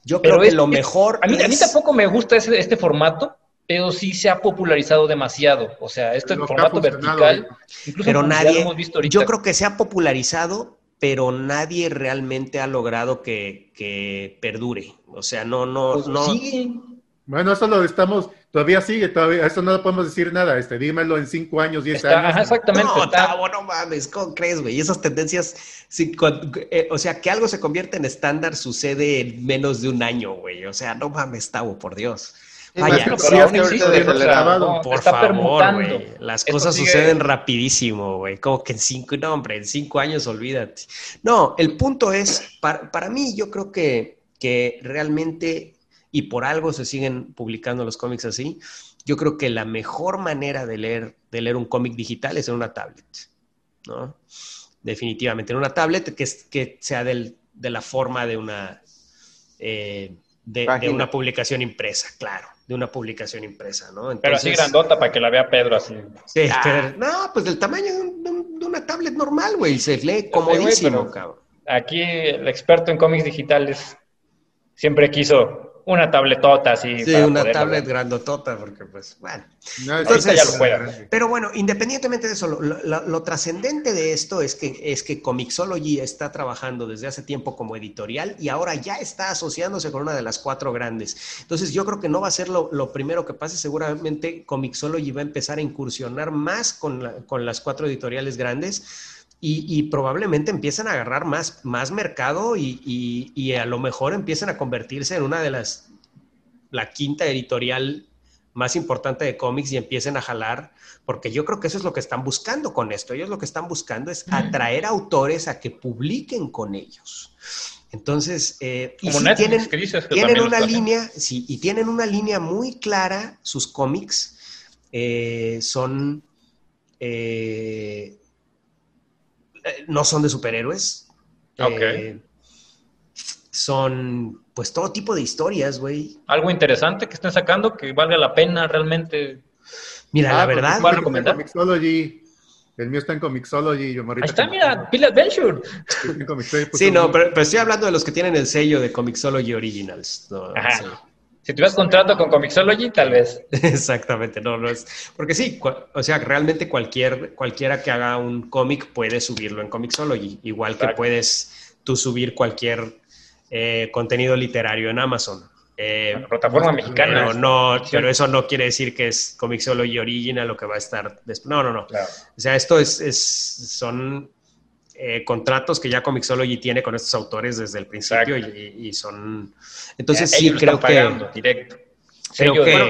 yo creo que lo mejor. A mí, a mí tampoco me gusta este formato, pero sí se ha popularizado demasiado. O sea, este formato vertical. pero nadie. yo creo que se ha popularizado, pero nadie realmente ha logrado que, perdure. O sea, no, no, pues no. Sigue. Bueno, eso lo estamos Todavía sigue, todavía, eso no podemos decir nada, este, dímelo en cinco años, diez Está- años. ajá, exactamente. No, está- Tavo, no mames, ¿cómo crees, güey? Esas tendencias, sí, eh, o sea, que algo se convierte en estándar sucede en menos de un año, güey. O sea, no mames, Tavo, por Dios. Sí, Vaya, más que pero todavía aún ahorita existe, desacelerado. o sea, por está favor, güey. Las Esto cosas sigue- suceden rapidísimo, güey. Como que en cinco, no, hombre, en cinco años, olvídate. No, el punto es, para, para mí, yo creo que, que realmente, y por algo se siguen publicando los cómics así, yo creo que la mejor manera de leer, de leer un cómic digital es en una tablet, ¿no? Definitivamente, en una tablet que, es- que sea del- de la forma de una, eh, de, una publicación impresa, claro, de una publicación impresa, ¿no? Pero así Entonces- grandota para que la vea Pedro así. Sí, que- no, pues del tamaño de, un- de un- de una tablet normal, güey. Se lee comodísimo, cabrón. Aquí el experto en cómics digitales siempre quiso una tabletota así. Sí, para una tablet ver. grandotota, porque pues, bueno. No, Entonces- ya lo. Pero bueno, independientemente de eso, lo, lo- lo trascendente de esto es que, es que Comixology está trabajando desde hace tiempo como editorial y ahora ya está asociándose con una de las cuatro grandes. Entonces yo creo que no va a ser lo, lo primero que pase, seguramente Comixology va a empezar a incursionar más con, la- con las cuatro editoriales grandes. Y, y probablemente empiezan a agarrar más, más mercado y, y- y a lo mejor empiezan a convertirse en una de las, la quinta editorial más importante de cómics y empiecen a jalar, porque yo creo que eso es lo que están buscando con esto. Ellos lo que están buscando es atraer autores a que publiquen con ellos. Entonces, eh, y Como sí Netflix, tienen, que dices que tienen una línea, sí, y tienen una línea muy clara, sus cómics eh, son, eh, no son de superhéroes. Ok. Eh, son, pues, todo tipo de historias, güey. Algo interesante que estén sacando que valga la pena realmente. Mira, Ah, la pues, verdad, ¿cuál recomendar? Comixology. El mío está en Comixology. Yo Ahí está, como- mira, Bill Adventure. Pues, Sí, no, pero, pero estoy hablando de los que tienen el sello de Comixology Originals. ¿no? Ajá. Si tuvieras contrato con Comixology, tal vez. Exactamente, no, no es. Porque sí, o sea, realmente cualquier, cualquiera que haga un cómic puede subirlo en Comixology, igual que puedes tú subir cualquier eh, contenido literario en Amazon. Eh, La plataforma mexicana. pero, no, pero eso no quiere decir que es Comixology Original lo que va a estar. des- No, no, no. Claro. O sea, esto es, es- son eh, contratos que ya Comixology tiene con estos autores desde el principio y, y son... Entonces sí, creo que, directo. creo que, bueno,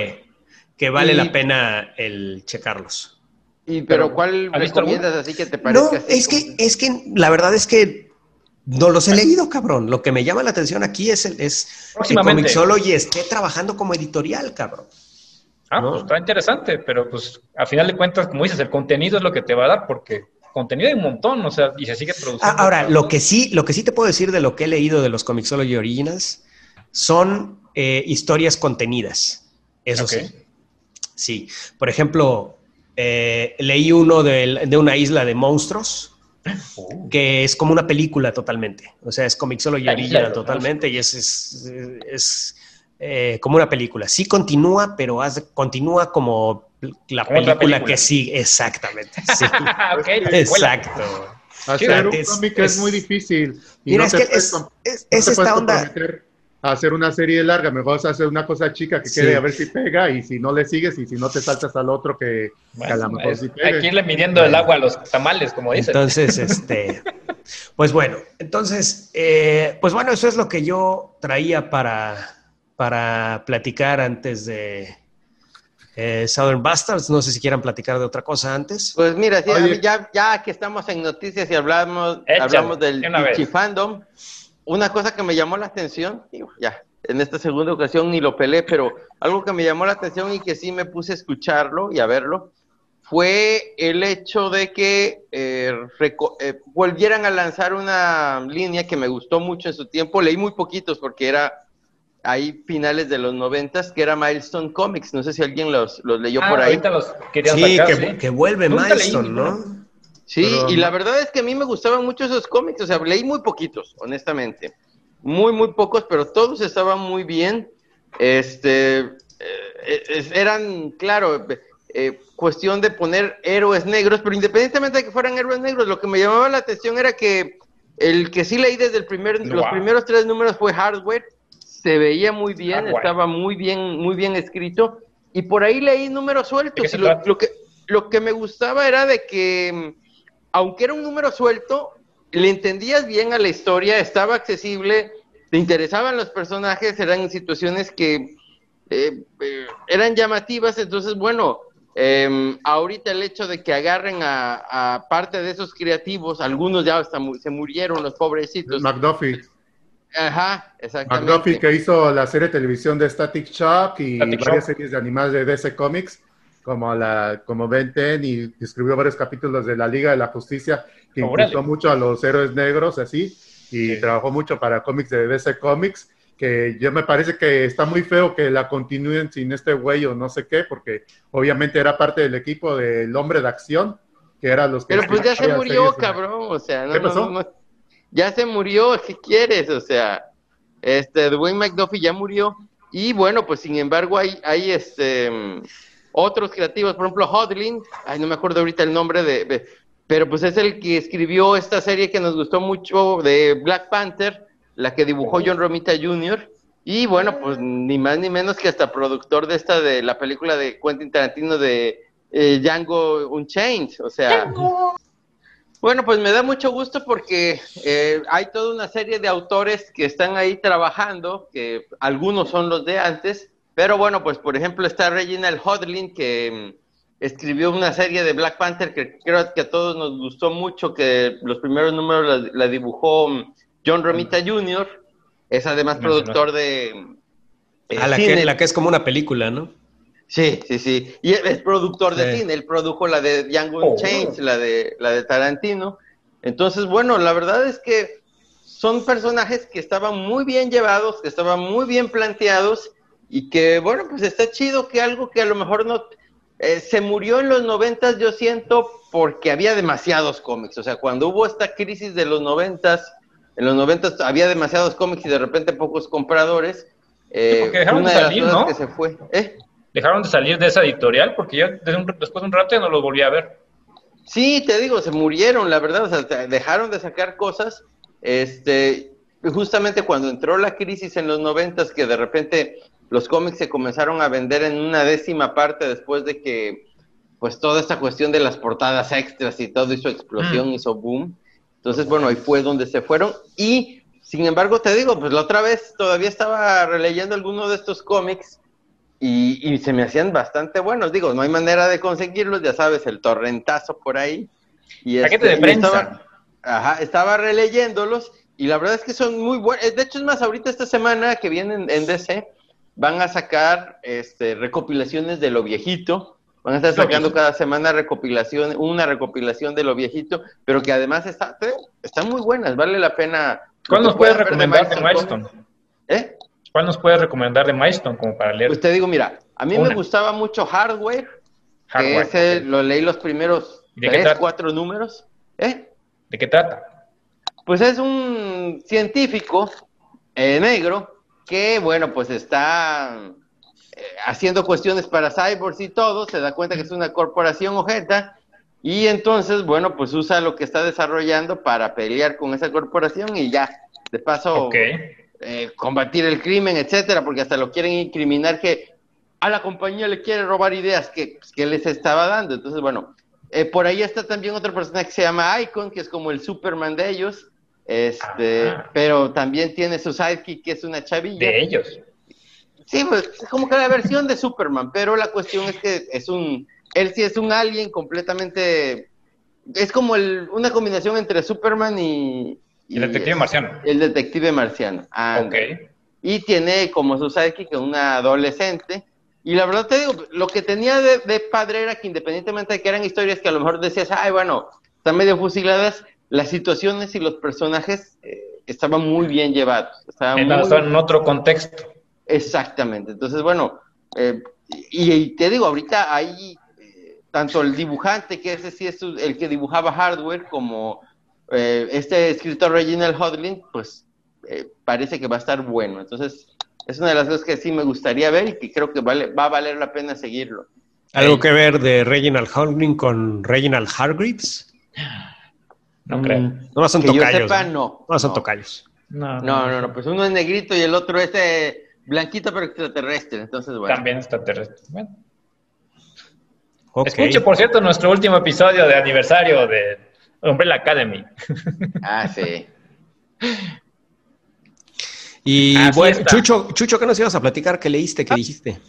que vale y- la pena el checarlos. Y, pero, Pero, ¿cuál ¿has visto recomiendas así que te No, parezca? así es como- que, es que la verdad es que no los he leído, cabrón. Lo que me llama la atención aquí es, el, es que. Comixology esté trabajando como editorial, cabrón. Ah, ¿no? pues está interesante, pero pues a final de cuentas, como dices, el contenido es lo que te va a dar, porque contenido hay un montón, o sea, y se sigue produciendo. Ah, ahora, lo que sí, lo que sí te puedo decir de lo que he leído de los Comixology Originals son eh, historias contenidas. Eso sí. Sí. Por ejemplo, eh, leí uno de, una isla de monstruos Uh, que es como una película totalmente. O sea, es Comixology Original totalmente y es, es, es, eh, como una película. Sí continúa, pero hace- continúa como la película, película. que sigue. Exactamente. Sí. Exacto. Hacer un Es- cómic es, es- muy difícil. y Mira, no es que puedes es, es- no es esta onda. a hacer una serie larga, mejor hacer una cosa chica que Sí. quede a ver si pega y si no le sigues y si no te saltas al otro que, que a lo Bueno, mejor es- sí hay que irle midiendo el agua a los tamales, como dicen. Entonces, este, pues bueno, entonces, eh, pues bueno, eso es lo que yo traía para, para platicar antes de eh, Southern Bastards. No sé si quieran platicar de otra cosa antes. Pues mira, sí, ya, ya que estamos en noticias y hablamos, Échale, hablamos del de una vez. Ichi Fandom, una cosa que me llamó la atención, digo, ya, en esta segunda ocasión ni lo pelé, pero algo que me llamó la atención y que sí me puse a escucharlo y a verlo, fue el hecho de que eh, eh, volvieran a lanzar una línea que me gustó mucho en su tiempo, leí muy poquitos porque era ahí finales de los noventas, que era Milestone Comics, no sé si alguien los, los leyó Ah, por ahí. ahorita los querían Sí, sacar, que, sí. que vuelve leí Milestone. ¿no? Sí, Pero- y la verdad es que a mí me gustaban mucho esos cómics, o sea, leí muy poquitos, honestamente. Muy, muy pocos, pero todos estaban muy bien. Este, eh, es- eran, claro, eh, cuestión de poner héroes negros, pero independientemente de que fueran héroes negros, lo que me llamaba la atención era que el que sí leí desde el primer, los primeros tres números fue Hardware, se veía muy bien, Hardware. estaba muy bien, muy bien escrito. y por ahí leí números ¿De qué sueltos. y lo, que, lo que me gustaba era de que, mm, aunque era un número suelto, le entendías bien a la historia, estaba accesible, te interesaban los personajes, eran situaciones que eh, eh, eran llamativas, entonces, bueno, eh, ahorita el hecho de que agarren a, a parte de esos creativos, algunos ya hasta mu- se murieron, los pobrecitos. McDuffie. Ajá, exactamente. McDuffie que hizo la serie de televisión de Static Shock y Static varias Shock. series de animadas de DC Comics, como la como Ben 10 y escribió varios capítulos de la Liga de la Justicia que Órale. impulsó mucho a los héroes negros así y Sí. trabajó mucho para cómics de DC Comics que yo me parece que está muy feo que la continúen sin este güey o no sé qué, porque obviamente era parte del equipo del hombre de acción, que era los que... Pero pues ya se murió, cabrón, o sea, no, ¿Qué pasó? no, no. Ya se murió, ¿qué quieres? O sea, este, Dwayne McDuffie ya murió, y bueno, pues sin embargo hay, hay este, otros creativos, por ejemplo, Hodlin, ay, no me acuerdo ahorita el nombre de, de- pero pues es el que escribió esta serie que nos gustó mucho de Black Panther, la que dibujó John Romita Jr., y bueno, pues ni más ni menos que hasta productor de esta, de la película de Quentin Tarantino de eh, Django Unchained, o sea... Bueno, pues me da mucho gusto porque eh, hay toda una serie de autores que están ahí trabajando, que algunos son los de antes, pero bueno, pues por ejemplo está Reginald Hodlin que mm, escribió una serie de Black Panther que creo que a todos nos gustó mucho, que los primeros números la, la dibujó mm, John Romita Jr., es además productor de... eh, Ah, la cine. que, la que es como una película, ¿no? Sí, sí, sí. Y él es productor de Sí. cine, él produjo la de Django Oh. Unchained, la de la de Tarantino. Entonces, bueno, la verdad es que son personajes que estaban muy bien llevados, que estaban muy bien planteados y que, bueno, pues está chido que algo que a lo mejor no eh, se murió en los noventas, yo siento, porque había demasiados cómics. O sea, cuando hubo esta crisis de los noventas, en los noventas había demasiados cómics y de repente pocos compradores. eh, porque dejaron una de de las salir, cosas ¿no? que se fue. ¿Eh? Dejaron de salir de esa editorial porque yo desde un- después de un rato ya no los volví a ver. Sí, te digo, se murieron, la verdad, o sea, dejaron de sacar cosas, este, justamente cuando entró la crisis en los noventas, que de repente los cómics se comenzaron a vender en una décima parte después de que, pues, toda esta cuestión de las portadas extras y todo hizo explosión, Mm. hizo boom. Entonces, bueno, ahí fue donde se fueron y, sin embargo, te digo, pues la otra vez todavía estaba releyendo alguno de estos cómics y, y se me hacían bastante buenos. Digo, no hay manera de conseguirlos, ya sabes, el torrentazo por ahí. Y Paquete de prensa. Estaba, ajá, estaba releyéndolos y la verdad es que son muy buenos. De hecho, es más, ahorita esta semana que vienen en DC van a sacar este, recopilaciones de lo viejito. Van a estar sacando cada semana recopilación, una recopilación de lo viejito, pero que además está, están muy buenas, vale la pena. ¿Cuál lo nos puedes recomendar de Milestone. ¿Eh? ¿Cuál nos puedes recomendar de Milestone como para leer? Pues te digo, mira, a mí Una. me gustaba mucho Hardware, Hardware, que ese ok. lo leí los primeros ¿Y de qué tres, cuatro números. ¿Eh? ¿De qué trata? Pues es un científico eh, negro que, bueno, pues está eh, haciendo cuestiones para cyborgs y todo, se da cuenta que es una corporación ojeta y entonces, bueno, pues usa lo que está desarrollando para pelear con esa corporación y ya, de paso, Ok. Eh, combatir el crimen, etcétera, porque hasta lo quieren incriminar que a la compañía le quiere robar ideas que, pues, que les estaba dando. Entonces, bueno, eh, por ahí está también otra persona que se llama Icon, que es como el Superman de ellos, este, pero también tiene su sidekick, que es una chavilla. De ellos. Sí, pues es como que la versión de Superman, pero la cuestión es que es un, él sí es un alien completamente, es como el, una combinación entre Superman y... El detective marciano. El detective marciano. Ah, Ok. y tiene como su sidekick una adolescente. Y la verdad te digo, lo que tenía de, de padre era que independientemente de que eran historias que a lo mejor decías, ay, bueno, están medio fusiladas, las situaciones y los personajes eh, estaban muy bien llevados. Estaban En, muy- en otro contexto. Exactamente. Entonces, bueno, eh, y, y te digo, ahorita hay eh, tanto el dibujante, que ese sí es el que dibujaba hardware, como eh, este escritor Reginald Hodlin, pues eh, parece que va a estar bueno. Entonces, es una de las cosas que sí me gustaría ver y que creo que vale, va a valer la pena seguirlo. ¿Algo que ver de Reginald Harding con Reginald Hargreaves? No creo. Mm, No son que yo tocayos. sepa, ¿no? no. No son No. tocayos. No, No, no, no, pues uno es negrito y el otro es eh, blanquito pero extraterrestre. Entonces, bueno. También extraterrestre. Bueno. Escuche, por cierto, nuestro último episodio de aniversario de Umbrella Academy. Ah, sí. Y Así bueno, está. Chucho, Chucho, ¿qué nos ibas a platicar? ¿Qué leíste? ¿Qué dijiste?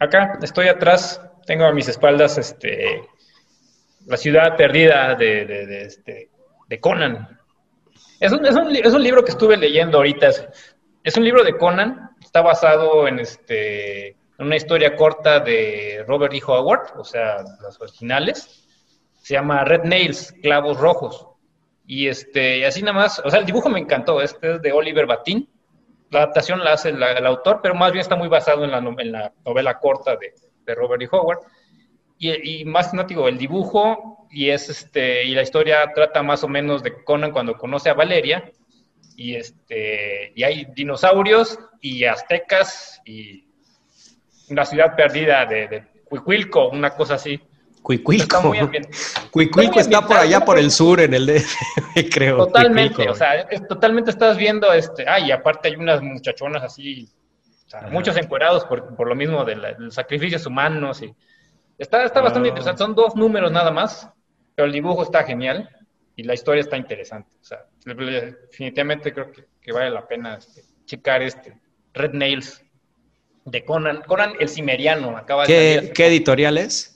Acá estoy atrás, tengo a mis espaldas este, La ciudad perdida de, de, de, este, de Conan. Es un, es, un, es un libro que estuve leyendo ahorita. Es, es un libro de Conan, está basado en este, en una historia corta de Robert E. Howard, o sea, las originales. Se llama Red Nails, Clavos Rojos. Y este, así nada más, o sea, el dibujo me encantó, este es de Oliver Batín. La adaptación la hace el autor, pero más bien está muy basado en la, en la novela corta de, de Robert E. Howard. Y, y más no digo, el dibujo y es este y la historia trata más o menos de Conan cuando conoce a Valeria y este y hay dinosaurios y aztecas y una ciudad perdida de, de Cuicuilco, una cosa así. Está Cuicuilco. muy ambien- Cuicuilco está está muy por allá por el sur, en el DF, creo. Totalmente, Cuicuilco. o sea, es- totalmente estás viendo, este, ah, y aparte hay unas muchachonas así, o sea, muchos encuerados por, por lo mismo de, la- de los sacrificios humanos y está, está bastante Ah. interesante, son dos números nada más, pero el dibujo está genial y la historia está interesante, o sea, definitivamente creo que, que vale la pena este, checar este Red Nails de Conan, Conan el Cimeriano, acaba de ¿Qué, hace qué editorial es?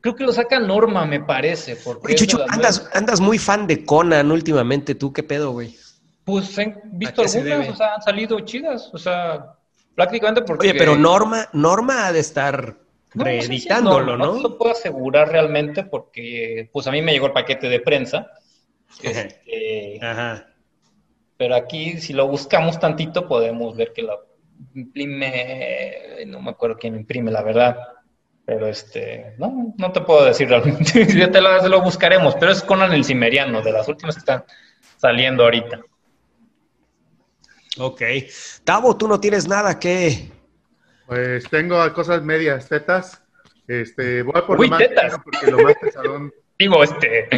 Creo que lo saca Norma, me parece. Porque Oye, Chucho, andas, muy fan de Conan últimamente. ¿Tú qué pedo, güey? Pues he visto ¿A qué se algunas, o sea, han salido chidas, o sea, prácticamente porque... Oye, pero Norma, Norma ha de estar No, reeditándolo, no, ¿no? No lo puedo asegurar realmente porque, pues a mí me llegó el paquete de prensa, este, Ajá. pero aquí si lo buscamos tantito podemos ver que lo imprime, no me acuerdo quién imprime, la verdad. Pero este, no, no te puedo decir realmente. Ya te lo, te lo buscaremos, pero es Conan el Cimeriano, de las últimas que están saliendo ahorita. Ok. Tavo, tú no tienes nada que. Pues tengo cosas medias tetas. Este, voy por Uy, lo más tetas. porque lo más pesadón. Digo, este,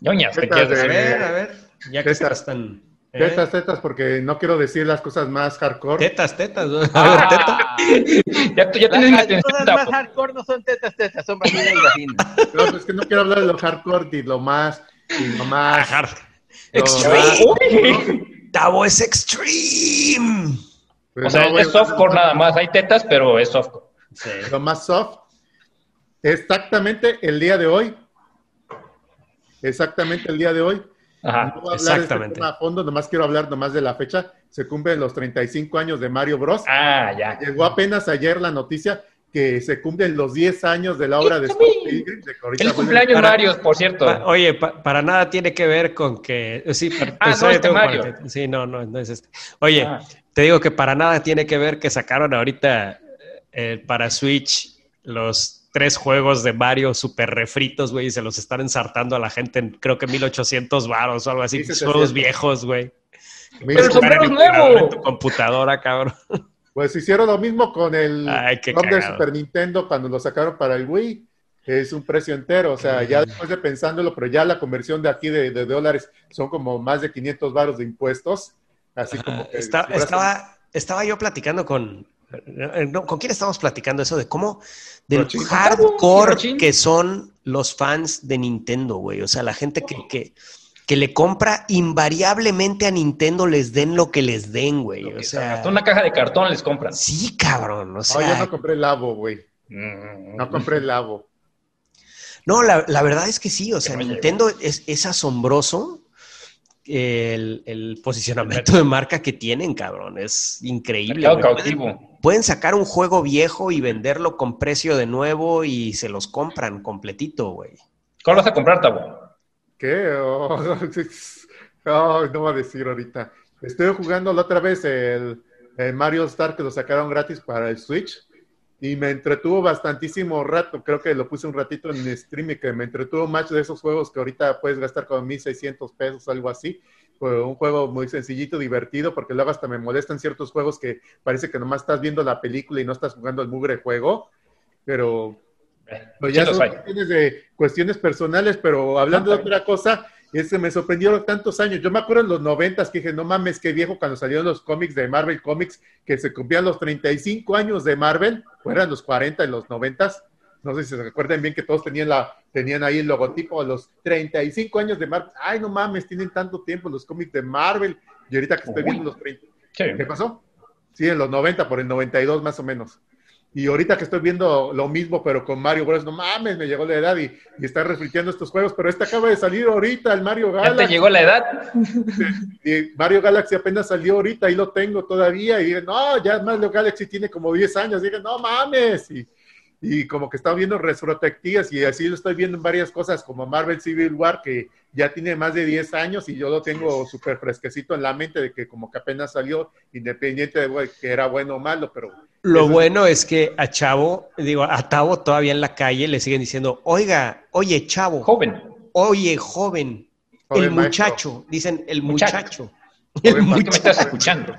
ñoñas, ¿qué Tetas quieres de- A ver, a ver. Ya que Tetas. estás tan. ¿Eh? Tetas, tetas, porque no quiero decir las cosas más hardcore. Tetas, tetas. ¿no? A ver, teta. Ah, Ya, tú- ya tienes las cosas más hardcore no son tetas, tetas, son vaginas y vaginas. No, es que no quiero hablar de lo hardcore y lo más, y lo más. Lo Extreme. Tavo es extreme. pues O sea, no es softcore nada más. Hay tetas, pero es softcore. Sí. Lo más soft. Exactamente el día de hoy. Exactamente el día de hoy. Ajá. No voy a hablar de este exactamente. tema a fondo, nomás quiero hablar nomás de la fecha. Se cumplen los 35 años de Mario Bros. Ah, ya. Llegó apenas ayer la noticia que se cumplen los 10 años de la obra de Scott. Pilgrim. de a- cumpleaños, para- Mario, por cierto. Pa- oye, pa- para nada tiene que ver con que. Sí, pa- Ah, pues, no, este Mario. 40. Sí, no, no, no es este. Oye, Ah. te digo que para nada tiene que ver que sacaron ahorita eh, para Switch los tres juegos de Mario super refritos, güey, y se los están ensartando a la gente en creo que 1800 varos o algo así. Sí, sí, sí, juegos viejos, güey. Pero el en nuevo. Tu computadora, cabrón. Pues hicieron lo mismo con el Ay, de. Super Nintendo cuando lo sacaron para el Wii. Es un precio entero, o sea, ya después de pensándolo, pero ya la conversión de aquí de, de dólares son como más de 500 varos de impuestos. Así como que Está- estaba, estaba yo platicando con. Eh, no, ¿Con quién estábamos platicando eso de cómo del Rochín. hardcore Rochín. que son los fans de Nintendo, güey? O sea, la gente que, que, que le compra invariablemente a Nintendo les den lo que les den, güey. Lo O sea, Hasta una caja de cartón les compran. sí, cabrón. O No, sea, yo no compré el Labo, güey. No compré el Labo. No, la, la verdad es que sí, o sea, no Nintendo es, es asombroso el, el posicionamiento de marca que tienen, cabrón. Es increíble. Pueden, cautivo. pueden sacar un juego viejo y venderlo con precio de nuevo y se los compran completito, güey. ¿Cuál vas a comprar, Tabo? ¿Qué? Oh, oh, no voy a decir ahorita. Estoy jugando la otra vez el, el Mario Star que lo sacaron gratis para el Switch y me entretuvo bastantísimo rato. Creo que lo puse un ratito en stream y que me entretuvo más de esos juegos que ahorita puedes gastar como 1600 pesos, algo así. Fue un juego muy sencillito, divertido, porque luego hasta me molestan ciertos juegos que parece que nomás estás viendo la película y no estás jugando el mugre juego. Pero pero ya Sí son cuestiones de cuestiones personales, pero hablando de otra cosa, este, me sorprendieron tantos años. Yo me acuerdo en los noventas que dije, no mames, qué viejo cuando salieron los cómics de Marvel Comics, que se cumplían los 35 años de Marvel, o eran los 40 en los noventas. no sé si se recuerdan bien que todos tenían, la, tenían ahí el logotipo a los 35 años de Marvel. Ay, no mames, tienen tanto tiempo los cómics de Marvel. Y ahorita que estoy viendo los 30. ¿Qué pasó? Sí, en los 90, por el 92 más o menos. Y ahorita que estoy viendo lo mismo, pero con Mario Bros, no mames, me llegó la edad y, y está refriteando estos juegos, pero este acaba de salir ahorita, el Mario Galaxy. ¿Ya te llegó la edad? Y Mario Galaxy apenas salió ahorita y lo tengo todavía. Y digo, no, ya Mario Galaxy tiene como 10 años. Y no mames. Y, y como que estaba viendo retrospectivas y así lo estoy viendo en varias cosas, como Marvel Civil War, que ya tiene más de 10 años y yo lo tengo súper fresquecito en la mente de que como que apenas salió, independiente de que era bueno o malo, pero... Lo bueno es que a Chavo, digo, a Tavo todavía en la calle le siguen diciendo, oiga, oye, Chavo. Joven. Oye, joven. el muchacho, dicen el muchacho. El muchacho. me estás escuchando?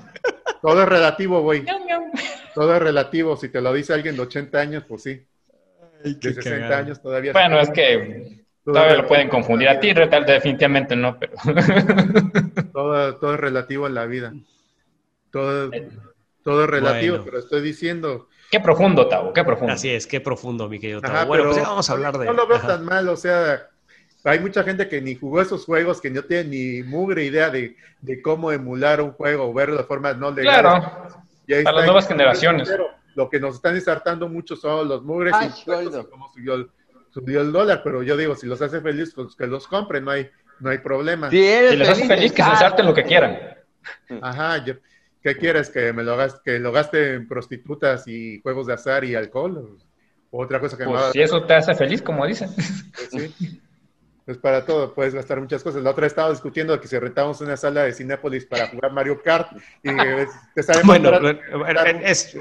Todo es relativo, güey. Todo es relativo. Si te lo dice alguien de 80 años, pues sí. de 60 años todavía. Bueno, es que todavía lo pueden confundir. A ti, definitivamente no, pero. todo, todo es relativo en la vida. Todo, todo es relativo, pero estoy diciendo. Qué profundo, Tavo, qué profundo. Así es, qué profundo, mi querido Tavo. bueno, pues ya vamos a hablar de. No lo veo tan mal, o sea, hay mucha gente que ni jugó esos juegos, que no tiene ni mugre idea de, de cómo emular un juego o verlo de forma no legal. Claro, para las nuevas generaciones. lo que nos están ensartando mucho son los mugres y cómo subió el, subió el dólar, pero yo digo, si los hace feliz, pues que los compren, no hay, no hay problema. Si, les hace feliz, que se ensarten lo que quieran. Ajá, ¿qué quieres? ¿Que me lo gaste, que lo gaste en prostitutas y juegos de azar y alcohol? O otra cosa que pues Si eso te hace feliz, como dicen. Pues sí. Pues para todo, puedes gastar muchas cosas. La otra estaba discutiendo que si rentamos una sala de Cinépolis para jugar Mario Kart y te sale Bueno,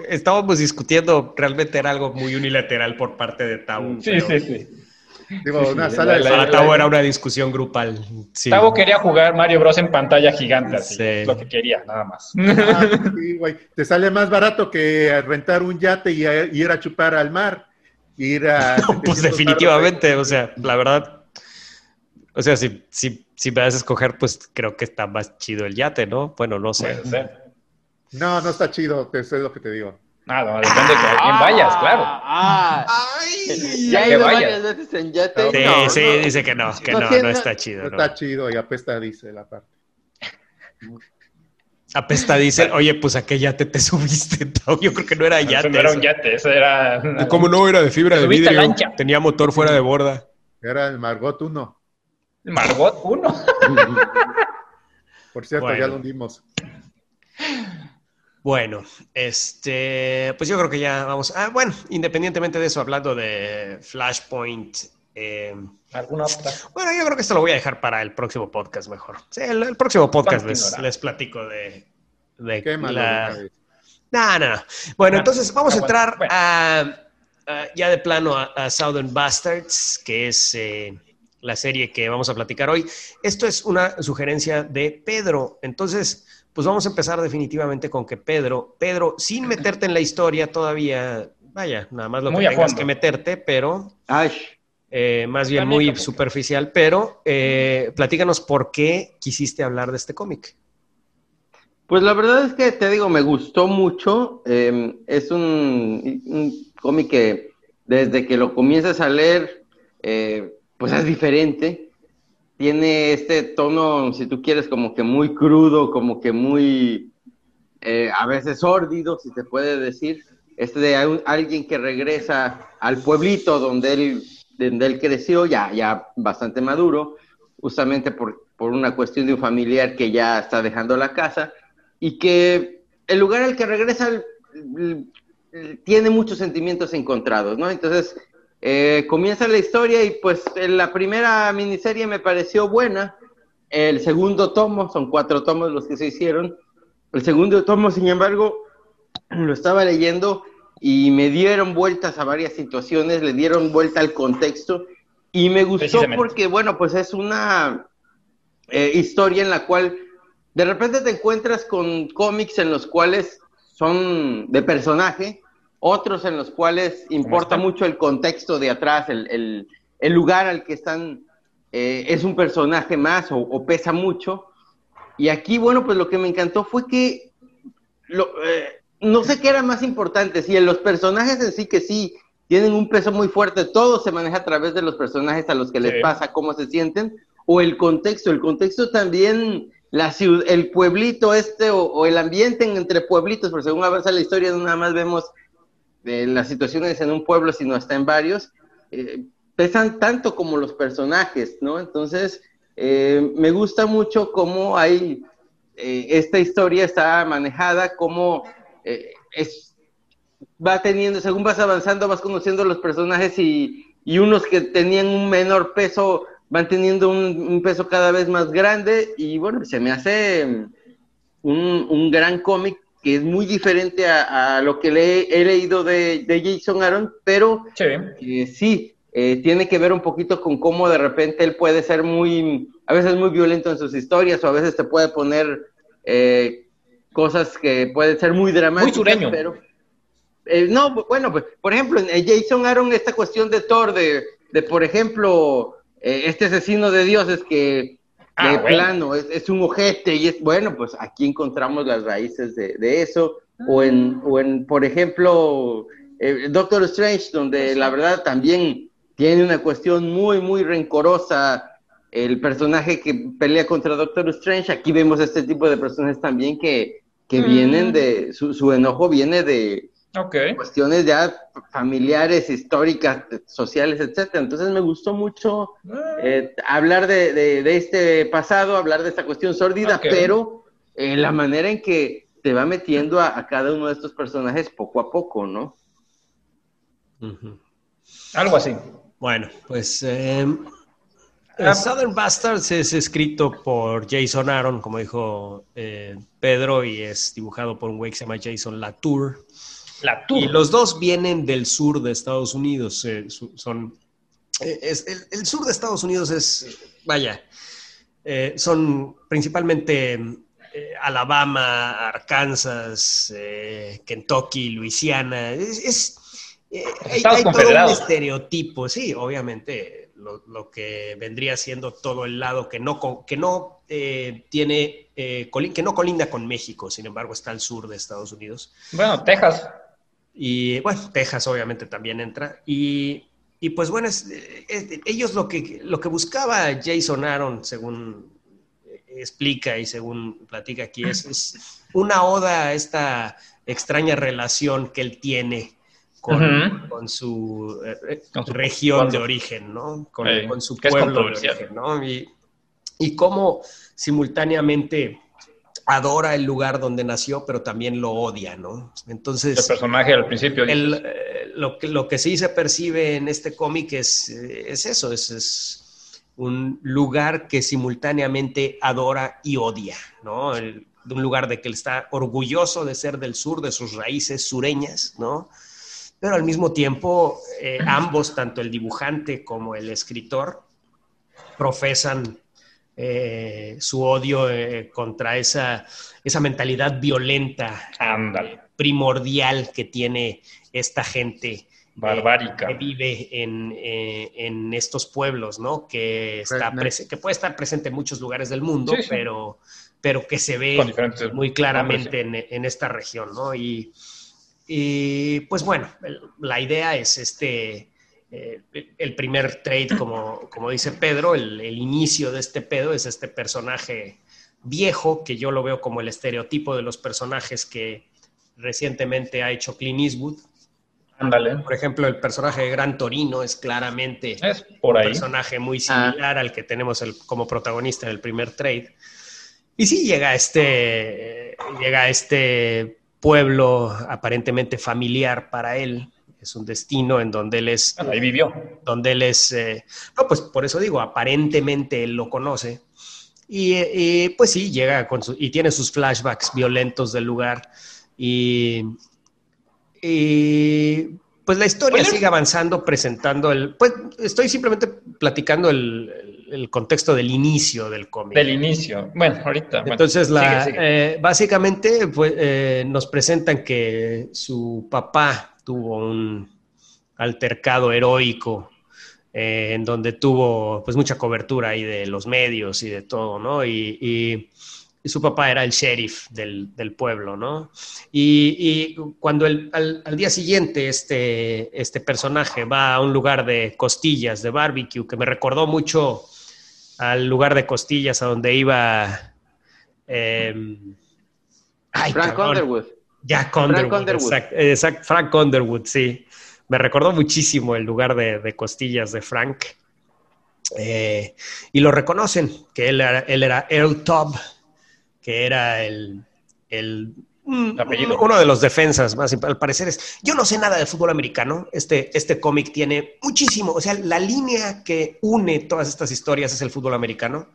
estábamos discutiendo, realmente era algo muy unilateral por parte de Tavo. Sí, sí, sí. Digo, una sala de Para Tavo era una discusión grupal. Sí. Tavo quería jugar Mario Bros. en pantalla gigante, sí. lo que quería, nada más. Ah, sí, güey. Te sale más barato que rentar un yate y, ir a chupar al mar. Ir a, pues definitivamente, o sea, la verdad, o sea, si, si, si me vas a escoger, pues creo que está más chido el yate, ¿no? Bueno, no sé. No, no está chido, eso es lo que te digo. Ah, no, depende de que alguien vayas, claro. Ah, Ay, ya he ido varias veces en yate. Sí, sí, dice que no, que no, no, está chido. No, está chido y apesta dice la parte. Apesta dice, oye, pues a qué yate te subiste. Yo creo que no era yate. Eso no era un yate, eso era. ¿Cómo no? Era de fibra de vidrio. Tenía motor fuera de borda. Era el Margot 1. Margot 1. Por cierto, ya lo vimos. Bueno, este, pues yo creo que ya vamos. Ah, bueno, independientemente de eso, hablando de Flashpoint. Eh, ¿Alguna otra? Bueno, yo creo que esto lo voy a dejar para el próximo podcast mejor. Sí, el, próximo podcast les, platico de, de Qué la... No, no, no. Bueno, entonces vamos a entrar a, ya de plano a, Southern Bastards, que es eh, la serie que vamos a platicar hoy. Esto es una sugerencia de Pedro. Entonces, pues vamos a empezar definitivamente con que Pedro, Pedro, sin meterte en la historia todavía, vaya, nada más lo que tengas que meterte, pero eh, más bien muy superficial, pero eh, platícanos por qué quisiste hablar de este cómic. Pues la verdad es que te digo, me gustó mucho. Em, es un, un cómic que desde que lo comienzas a leer, eh, pues es diferente. Tiene este tono, si tú quieres, como que muy crudo, como que muy, eh, a veces sórdido, si se puede decir. Este de alguien que regresa al pueblito donde él, donde él creció, ya, ya bastante maduro, justamente por, por una cuestión de un familiar que ya está dejando la casa, y que el lugar al que regresa tiene muchos sentimientos encontrados, ¿no? Entonces, eh, comienza la historia y pues la primera miniserie me pareció buena. El segundo tomo, son cuatro tomos los que se hicieron. El segundo tomo, sin embargo, lo estaba leyendo y me dieron vueltas a varias situaciones, le dieron vuelta al contexto y me gustó porque, bueno, pues es una eh, historia en la cual de repente te encuentras con cómics en los cuales son de personaje, otros en los cuales importa mucho el contexto de atrás, el, lugar al que están, eh, es un personaje más o, pesa mucho. Y aquí, bueno, pues lo que me encantó fue que lo, eh, no sé qué era más importante, si en los personajes en sí que sí tienen un peso muy fuerte, todo se maneja a través de los personajes a los que les Sí. pasa, cómo se sienten, o el contexto, el contexto también, la ciudad, el pueblito este o, o el ambiente en- entre pueblitos, porque según avanza la historia no nada más vemos eh, las situaciones en un pueblo, sino hasta en varios, eh, pesan tanto como los personajes, ¿no? Entonces, eh, me gusta mucho cómo hay, eh, esta historia está manejada, cómo es, va teniendo, según vas avanzando, vas conociendo los personajes y, y unos que tenían un menor peso van teniendo un, un peso cada vez más grande y bueno, se me hace un, un gran cómic que es muy diferente a, a lo que le he, leído de, de Jason Aaron, pero Sí. eh, sí, eh, tiene que ver un poquito con cómo de repente él puede ser muy, a veces muy violento en sus historias o a veces te puede poner eh, cosas que pueden ser muy dramáticas. sureño. Pero, no, bu- bueno, pues, por ejemplo, en Jason Aaron, esta cuestión de Thor, de, de por ejemplo, este asesino de dioses que Ah, de bueno. plano es, es un ojete y es, bueno, pues aquí encontramos las raíces de, de eso. O en, o en, por ejemplo, eh, Doctor Strange, donde la verdad también tiene una cuestión muy, muy rencorosa. El personaje que pelea contra Doctor Strange, aquí vemos este tipo de personajes también que, que Mm. vienen de, su, su enojo viene de Cuestiones ya familiares, históricas, sociales, etcétera. Entonces me gustó mucho eh, hablar de, de- de este pasado, hablar de esta cuestión sórdida, pero eh, la manera en que te va metiendo a, a cada uno de estos personajes poco a poco, ¿no? Algo así. Bueno, pues eh, Ah, Southern Bastards es escrito por Jason Aaron, como dijo eh, Pedro, y es dibujado por un güey que se llama Jason Latour. La Y los dos vienen del sur de Estados Unidos. eh, su- son, eh, es- el, el sur de Estados Unidos es, vaya, eh, son principalmente Alabama, Arkansas, Kentucky, Luisiana. Es, es, hay, todo un estereotipo, sí, obviamente. Lo, lo que vendría siendo todo el lado que no, que no eh, tiene, eh, que no colinda con México, sin embargo está al sur de Estados Unidos. Bueno, Texas. Y bueno, Texas obviamente también entra. Y, y pues bueno, es- es- ellos lo que, lo que buscaba Jason Aaron, según explica y según platica aquí, es, es una oda a esta extraña relación que él tiene con, Ujú. con su, eh, Con su región pueblo. de origen, ¿no? Con, Eh, con su pueblo de origen, ¿no? Y, y cómo simultáneamente adora el lugar donde nació, pero también lo odia, ¿no? El Entonces, personaje al principio. el, eh, lo, que, lo que sí se percibe en este cómic es, eh, es eso, es, es un lugar que simultáneamente adora y odia, ¿no? El- un lugar de que él está orgulloso de ser del sur, de sus raíces sureñas, ¿no? Pero al mismo tiempo, eh, ambos, tanto el dibujante como el escritor, profesan eh, su odio eh, contra esa, esa mentalidad violenta Ándale. primordial que tiene esta gente Barbárica. que vive en, eh, en estos pueblos, ¿no? Que, está que puede estar presente en muchos lugares del mundo, Sí, sí. Pero, pero que se ve muy claramente en, en esta región, ¿no? Y, y, pues bueno, la idea es este, eh, el primer trade, como, como dice Pedro, el, el inicio de este pedo es este personaje viejo, que yo lo veo como el estereotipo de los personajes que recientemente ha hecho Clint Eastwood. Ándale. Por ejemplo, el personaje de Gran Torino es claramente Es por un ahí. personaje muy similar al que tenemos el- como protagonista en el primer trade. Y sí llega a este, llega a este pueblo aparentemente familiar para él. Es un destino en donde él es, Bueno, ahí vivió. donde él es, eh, no, pues por eso digo, aparentemente él lo conoce. Y, y, pues sí, llega con su, y tiene sus flashbacks violentos del lugar. Y, y, pues la historia sigue avanzando, presentando el. Pues estoy simplemente platicando el, el contexto del inicio del cómic. Del inicio. Bueno, ahorita. bueno, Entonces, la, sigue, sigue. eh, básicamente pues, eh, nos presentan que su papá tuvo un altercado heroico eh, en donde tuvo pues mucha cobertura ahí de los medios y de todo, ¿no? Y, y y su papá era el sheriff del, del pueblo, ¿no? Y, y cuando el, al, al, día siguiente este, este personaje va a un lugar de costillas, de barbecue, que me recordó mucho al lugar de costillas a donde iba... Eh, ay, Frank cabrón. Underwood. Jack Underwood. Frank Underwood. Exact, exact, Frank Underwood, sí. Me recordó muchísimo el lugar de, de costillas de Frank. Eh, y lo reconocen, que él era, él era Earl Tubb, que era el, el uno de los defensas más al parecer es yo no sé nada de fútbol americano este este cómic tiene muchísimo o sea la línea que une todas estas historias es el fútbol americano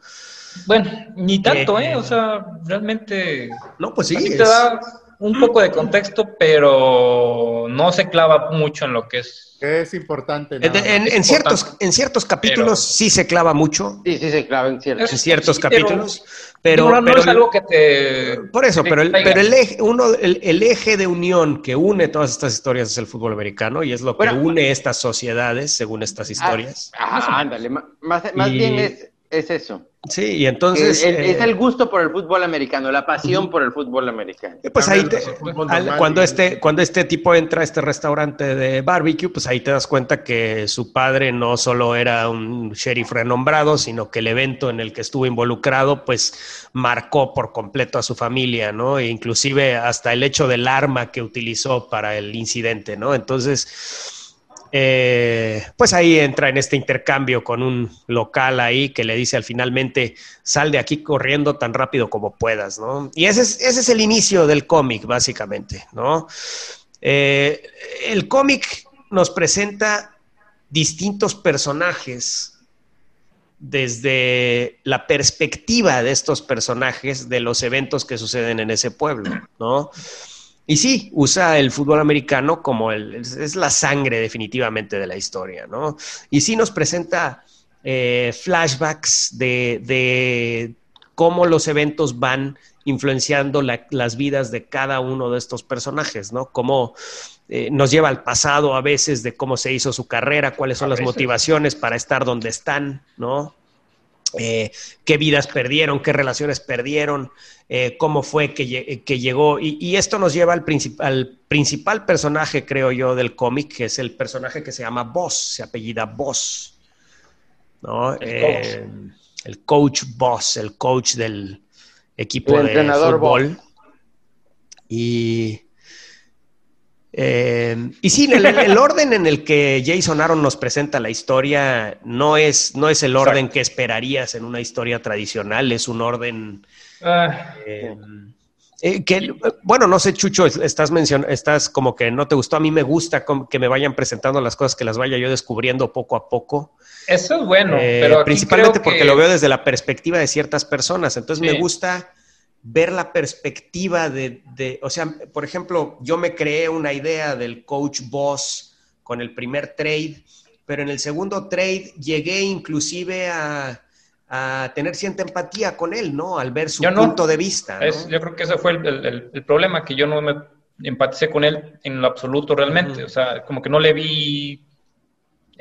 bueno ni tanto eh, eh o sea realmente no pues sí es... te da un poco de contexto pero no se clava mucho en lo que es es importante. En, en, en importante. ciertos, en ciertos capítulos pero, sí se clava mucho. Sí, sí se clava en ciertos, en ciertos sí, capítulos. Pero, pero, no, pero es algo que te. Por eso, pero, el, pero el, eje, uno, el, el, eje de unión que une todas estas historias es el fútbol americano y es lo que bueno, une estas sociedades según estas historias. Ah, ah ándale, más, más y, bien es, es eso. Sí, y entonces... El, eh, es el gusto por el fútbol americano, la pasión uh -huh. por el fútbol americano. Pues ahí, te, al, cuando, este, cuando este tipo entra a este restaurante de barbecue, pues ahí te das cuenta que su padre no solo era un sheriff renombrado, sino que el evento en el que estuvo involucrado, pues marcó por completo a su familia, ¿no? E inclusive hasta el hecho del arma que utilizó para el incidente, ¿no? Entonces... Eh, pues ahí entra en este intercambio con un local ahí que le dice al finalmente, sal de aquí corriendo tan rápido como puedas, ¿no? Y ese es, ese es el inicio del cómic, básicamente, ¿no? Eh, el cómic nos presenta distintos personajes desde la perspectiva de estos personajes de los eventos que suceden en ese pueblo, ¿no? Y sí, usa el fútbol americano como el, es la sangre definitivamente de la historia, ¿no? Y sí nos presenta eh, flashbacks de, de, cómo los eventos van influenciando la, las vidas de cada uno de estos personajes, ¿no? Cómo eh, nos lleva al pasado a veces de cómo se hizo su carrera, cuáles son las motivaciones para estar donde están, ¿no? Eh, qué vidas perdieron, qué relaciones perdieron, eh, cómo fue que, que llegó. Y, y, esto nos lleva al, princip al, principal personaje, creo yo, del cómic, que es el personaje que se llama Boss, se apellida Boss. ¿no? El, eh, coach. el coach Boss, el coach del equipo el de fútbol. Boss. Y eh, y sí, el, el, orden en el que Jason Aaron nos presenta la historia no es, no es el orden Exacto. que esperarías en una historia tradicional, es un orden ah. eh, eh, que, bueno, no sé, Chucho, estás mencionando, estás como que no te gustó, a mí me gusta que me vayan presentando las cosas, que las vaya yo descubriendo poco a poco. Eso es bueno, pero principalmente porque que... lo veo desde la perspectiva de ciertas personas, entonces sí. me gusta ver la perspectiva de, de, o sea, por ejemplo, yo me creé una idea del coach boss con el primer trade, pero en el segundo trade llegué inclusive a, a tener cierta empatía con él, ¿no? Al ver su yo punto no, de vista. ¿no? Es, yo creo que ese fue el, el, el, problema, que yo no me empaticé con él en lo absoluto realmente, uh -huh. o sea, como que no le vi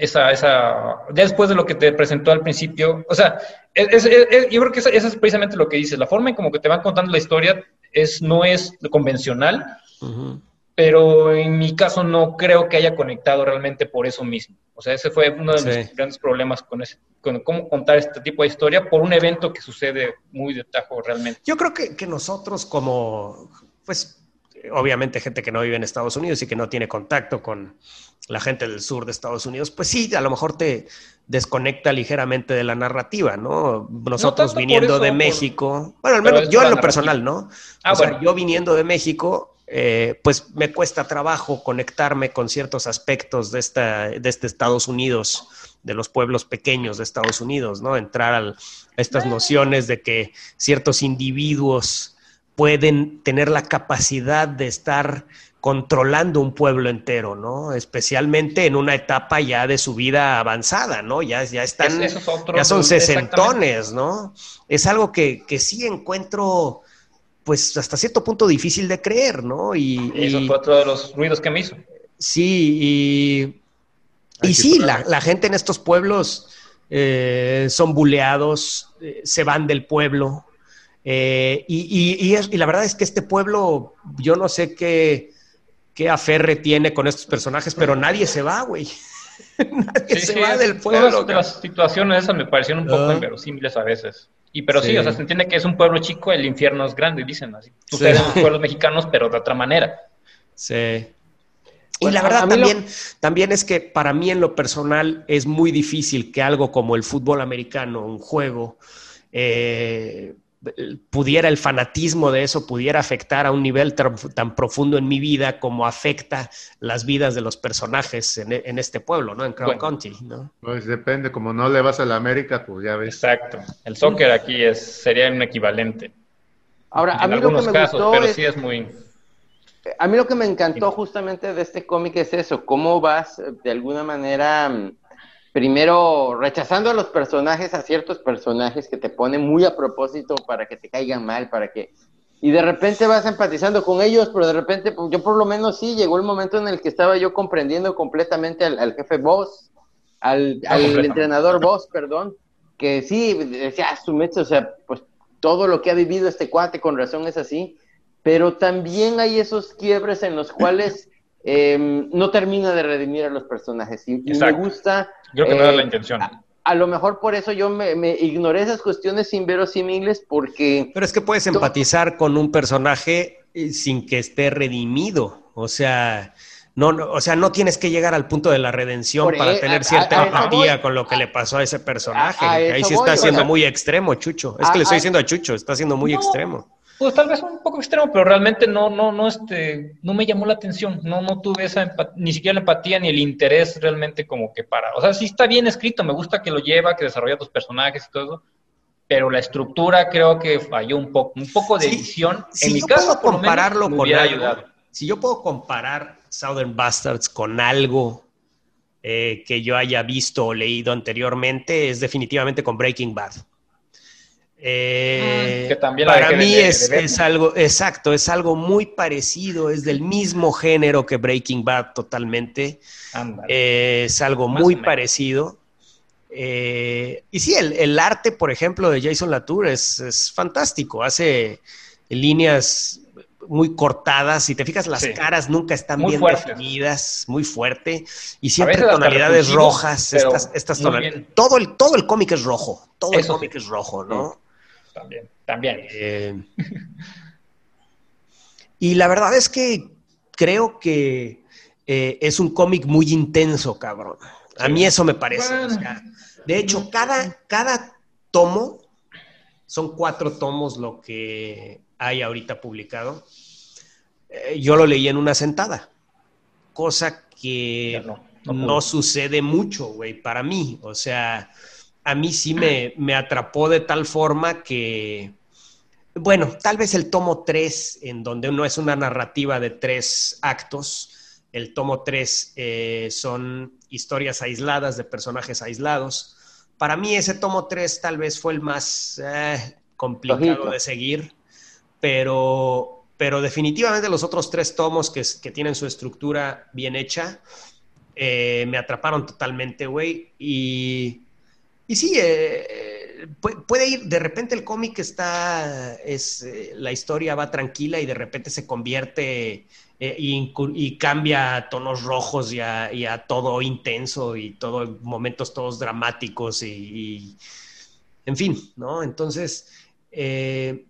esa, esa, ya después de lo que te presentó al principio, o sea, es, es, es, yo creo que eso, es precisamente lo que dices, la forma en como que te van contando la historia es, no es convencional, uh -huh. pero en mi caso no creo que haya conectado realmente por eso mismo. O sea, ese fue uno de sí. mis grandes problemas con, ese, con cómo contar este tipo de historia por un evento que sucede muy de tajo realmente. Yo creo que, que nosotros como, pues, obviamente gente que no vive en Estados Unidos y que no tiene contacto con la gente del sur de Estados Unidos, pues sí, a lo mejor te desconecta ligeramente de la narrativa, ¿no? Nosotros no viniendo eso, de México, por... bueno, al menos yo en lo personal, ¿no? Ah, o sea, yo viniendo de México, eh, pues me cuesta trabajo conectarme con ciertos aspectos de, esta, de este Estados Unidos, de los pueblos pequeños de Estados Unidos, ¿no? Entrar al, a estas nociones de que ciertos individuos pueden tener la capacidad de estar controlando un pueblo entero, ¿no? Especialmente en una etapa ya de su vida avanzada, ¿no? Ya, ya están, es, ya son sesentones, ¿no? Es algo que, que, sí encuentro, pues, hasta cierto punto difícil de creer, ¿no? Y, y eso fue otro de los ruidos que me hizo. Sí, y, y sí, la, la, gente en estos pueblos eh, son buleados, eh, se van del pueblo, Eh, y, y- y es- y la verdad es que este pueblo, yo no sé qué, qué aferre tiene con estos personajes, pero nadie se va, güey. nadie Sí, se sí, va del todas pueblo. de las situaciones esas me parecieron un poco Ah. inverosímiles a veces. Y pero sí. Sí. o sea, se entiende que es un pueblo chico, el infierno es grande, dicen así. En los pueblos mexicanos, pero de otra manera. Sí. Y Bueno, la verdad lo- también, también es que para mí en lo personal es muy difícil que algo como el fútbol americano, un juego, eh, pudiera el fanatismo de eso pudiera afectar a un nivel tan, tan profundo en mi vida como afecta las vidas de los personajes en, en este pueblo, ¿no? En Crown Bueno. County, ¿no? Pues depende, como no le vas a la América, pues ya ves. Exacto. El soccer aquí es, sería un equivalente. Ahora, a en mí lo que algunos me casos, gustó pero es- sí es muy... A mí lo que me encantó justamente de este cómic es eso, cómo vas eh, de alguna manera, mm, primero rechazando a los personajes, a ciertos personajes que te ponen muy a propósito para que te caigan mal, para que... Y de repente vas empatizando con ellos, pero de repente, pues, yo por lo menos sí, llegó el momento en el que estaba yo comprendiendo completamente al, al jefe Boss, al, No al entrenador Boss, perdón, que sí, decía, ah, su mecha, o sea, pues todo lo que ha vivido este cuate con razón es así, pero también hay esos quiebres en los cuales eh, no termina de redimir a los personajes. Y, y me gusta. Creo que no eh, era la intención. A, a lo mejor por eso yo me, me ignoré esas cuestiones inverosímiles, porque. Pero es que puedes empatizar con un personaje eh, sin que esté redimido. O sea, no, no- o sea, no tienes que llegar al punto de la redención Por para e- tener a- cierta empatía con lo que le pasó a ese personaje. A- a Ahí sí está voy, siendo o sea- muy extremo, Chucho. Es A- que le estoy a- diciendo a Chucho, está siendo muy No. extremo. Pues tal vez un poco extremo, pero realmente no, no, no, este, no me llamó la atención. No, no tuve esa ni siquiera la empatía ni el interés realmente como que para. O sea, sí está bien escrito, me gusta que lo lleva, que desarrolla tus personajes y todo eso. Pero la estructura creo que falló un poco, un poco de Sí, edición. si en mi caso, por menos, compararlo me con algo, ayudado. si yo puedo comparar Southern Bastards con algo eh, que yo haya visto o leído anteriormente, es definitivamente con Breaking Bad. Eh, que también la para mí de- es, de es algo, exacto, es algo muy parecido, es del mismo género que Breaking Bad totalmente. Eh, es algo Más muy parecido. Eh, y sí, el, el arte, por ejemplo, de Jason Latour es, es fantástico. Hace líneas muy cortadas. Si te fijas, las Sí. caras nunca están Muy bien fuertes. definidas, muy fuerte. Y siempre tonalidades rojas. Estas, tonalidades. Todo el, todo el cómic es rojo. Todo el cómic sí. es rojo, ¿no? También, también. Eh, y la verdad es que creo que eh, es un cómic muy intenso, cabrón. A mí eso me parece. Bueno. o sea, de hecho, cada, cada tomo, son cuatro tomos lo que hay ahorita publicado. eh, yo lo leí en una sentada, cosa que no, no, no sucede mucho, güey, para mí. O sea, a mí sí me, me atrapó de tal forma que, bueno, tal vez el tomo 3, en donde no es una narrativa de tres actos, el tomo 3 eh, son historias aisladas de personajes aislados. Para mí ese tomo 3 tal vez fue el más eh, complicado de seguir, pero, pero definitivamente los otros tres tomos que, que tienen su estructura bien hecha, eh, me atraparon totalmente, güey. Y, y sí, eh, pu- puede ir, de repente el cómic está, es, eh, la historia va tranquila y de repente se convierte eh, y, cambia a tonos rojos y a, y a todo intenso y todo, momentos todos dramáticos y, y- en fin, ¿no? Entonces, eh,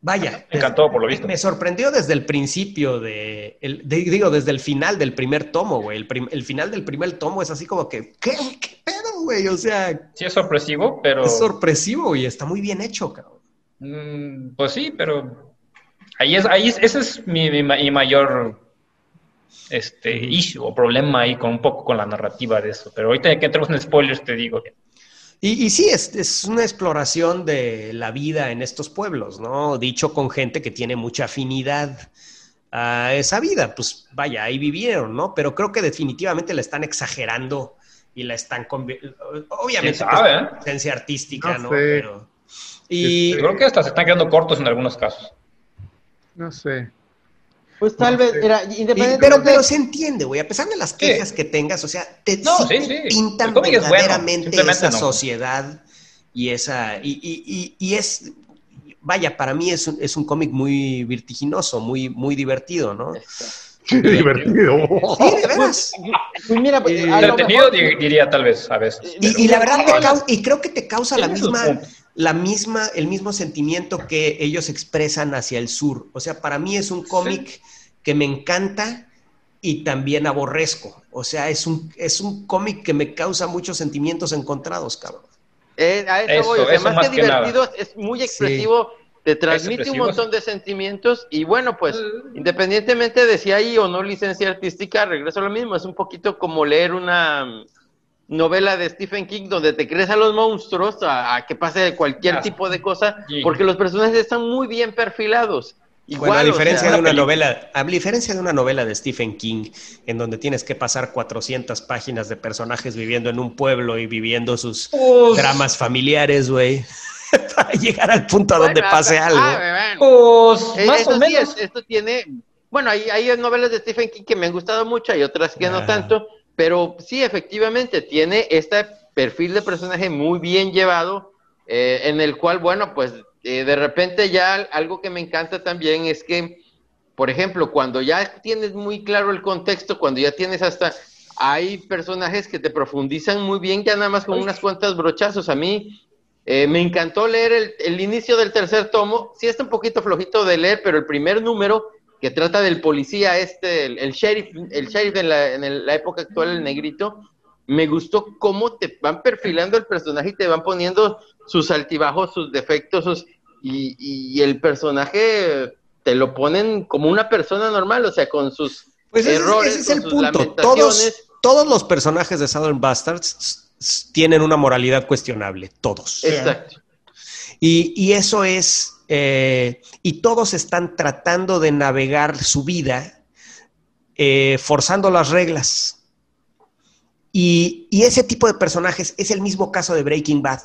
vaya. Me encantó, por lo visto. Me sorprendió desde el principio de, el- de- digo, desde el final del primer tomo, güey. El, prim- el final del primer tomo es así como que, ¿qué, qué pedo, güey? O sea, Sí es sorpresivo, pero... es sorpresivo y está muy bien hecho, cabrón. Mm, pues sí, pero ahí es, ahí es- ese es mi, mi ma- mi mayor este issue o problema ahí con un poco con la narrativa de eso. Pero ahorita que entremos en spoilers te digo Y, y sí, es, es una exploración de la vida en estos pueblos, ¿no? Dicho con gente que tiene mucha afinidad a esa vida. Pues vaya, ahí vivieron, ¿no? Pero creo que definitivamente la están exagerando y la están... Obviamente, ¿Quién sabe, pues, eh? artística, No ¿no? sé. Pero... Y... yo creo que hasta se están quedando cortos en algunos casos. No sé. Pues tal No vez, sé. Y- independientemente. pero, pero se entiende, güey. A pesar de las quejas que tengas, o sea, te, No, sí sí, te sí. pintan es bueno, verdaderamente esa no. sociedad y esa. Y, y- y- y es. vaya, para mí es un, es un cómic muy vertiginoso, muy, muy divertido, ¿no? Qué divertido. Sí, de veras. Pues mira, pues, a lo Entretenido mejor- diría tal vez, a veces. Y, y la verdad, te cau- y creo que te causa la misma, la misma, el mismo sentimiento que ellos expresan hacia el sur. O sea, para mí es un cómic que me encanta y también aborrezco. O sea, es un, es un cómic que me causa muchos sentimientos encontrados, cabrón. Eh, a eso, Eso, voy, sea, eso más, que divertido, es muy expresivo, te transmite un montón de sentimientos y bueno, pues independientemente de si hay o no licencia artística, regreso a lo mismo, es un poquito como leer una mm, novela de Stephen King donde te crees a los monstruos, a, a que pase cualquier Ah, tipo de cosa, sí. porque los personajes están muy bien perfilados. Igual, bueno, a o diferencia sea, de una novela, a diferencia de una novela de Stephen King, en donde tienes que pasar 400 páginas de personajes viviendo en un pueblo y viviendo sus dramas familiares, güey, para llegar al punto a donde pase ah, algo. ah, bueno. pues, Eh, más eso o menos. es- esto tiene, bueno, hay, hay novelas de Stephen King que me han gustado mucho, hay otras que no Ajá. tanto, pero sí, efectivamente, tiene este perfil de personaje muy bien llevado, eh, en el cual, bueno, pues eh, de repente ya algo que me encanta también es que, por ejemplo, cuando ya tienes muy claro el contexto, cuando ya tienes hasta, hay personajes que te profundizan muy bien ya nada más con unas cuantas brochazos. A mí eh, me encantó leer el, el inicio del tercer tomo. Sí está un poquito flojito de leer, pero el primer número que trata del policía este, el, el sheriff, el sheriff en la, en el- la época actual, el negrito, me gustó cómo te van perfilando el personaje y te van poniendo sus altibajos, sus defectos, sus- y, y el personaje te lo ponen como una persona normal, o sea, con sus Pues ese, es- errores, ese es con el sus punto. lamentaciones. Todos, todos los personajes de Southern Bastards tienen una moralidad cuestionable, todos. Exacto. Y, y eso es, eh, y todos están tratando de navegar su vida eh, forzando las reglas. Y, y ese tipo de personajes es el mismo caso de Breaking Bad,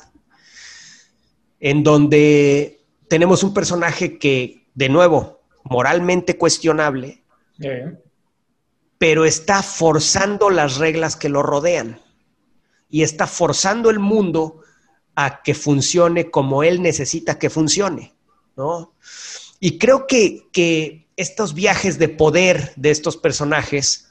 en donde tenemos un personaje que, de nuevo, moralmente cuestionable, pero está forzando las reglas que lo rodean y está forzando el mundo a que funcione como él necesita que funcione, ¿no? Y creo que, que estos viajes de poder de estos personajes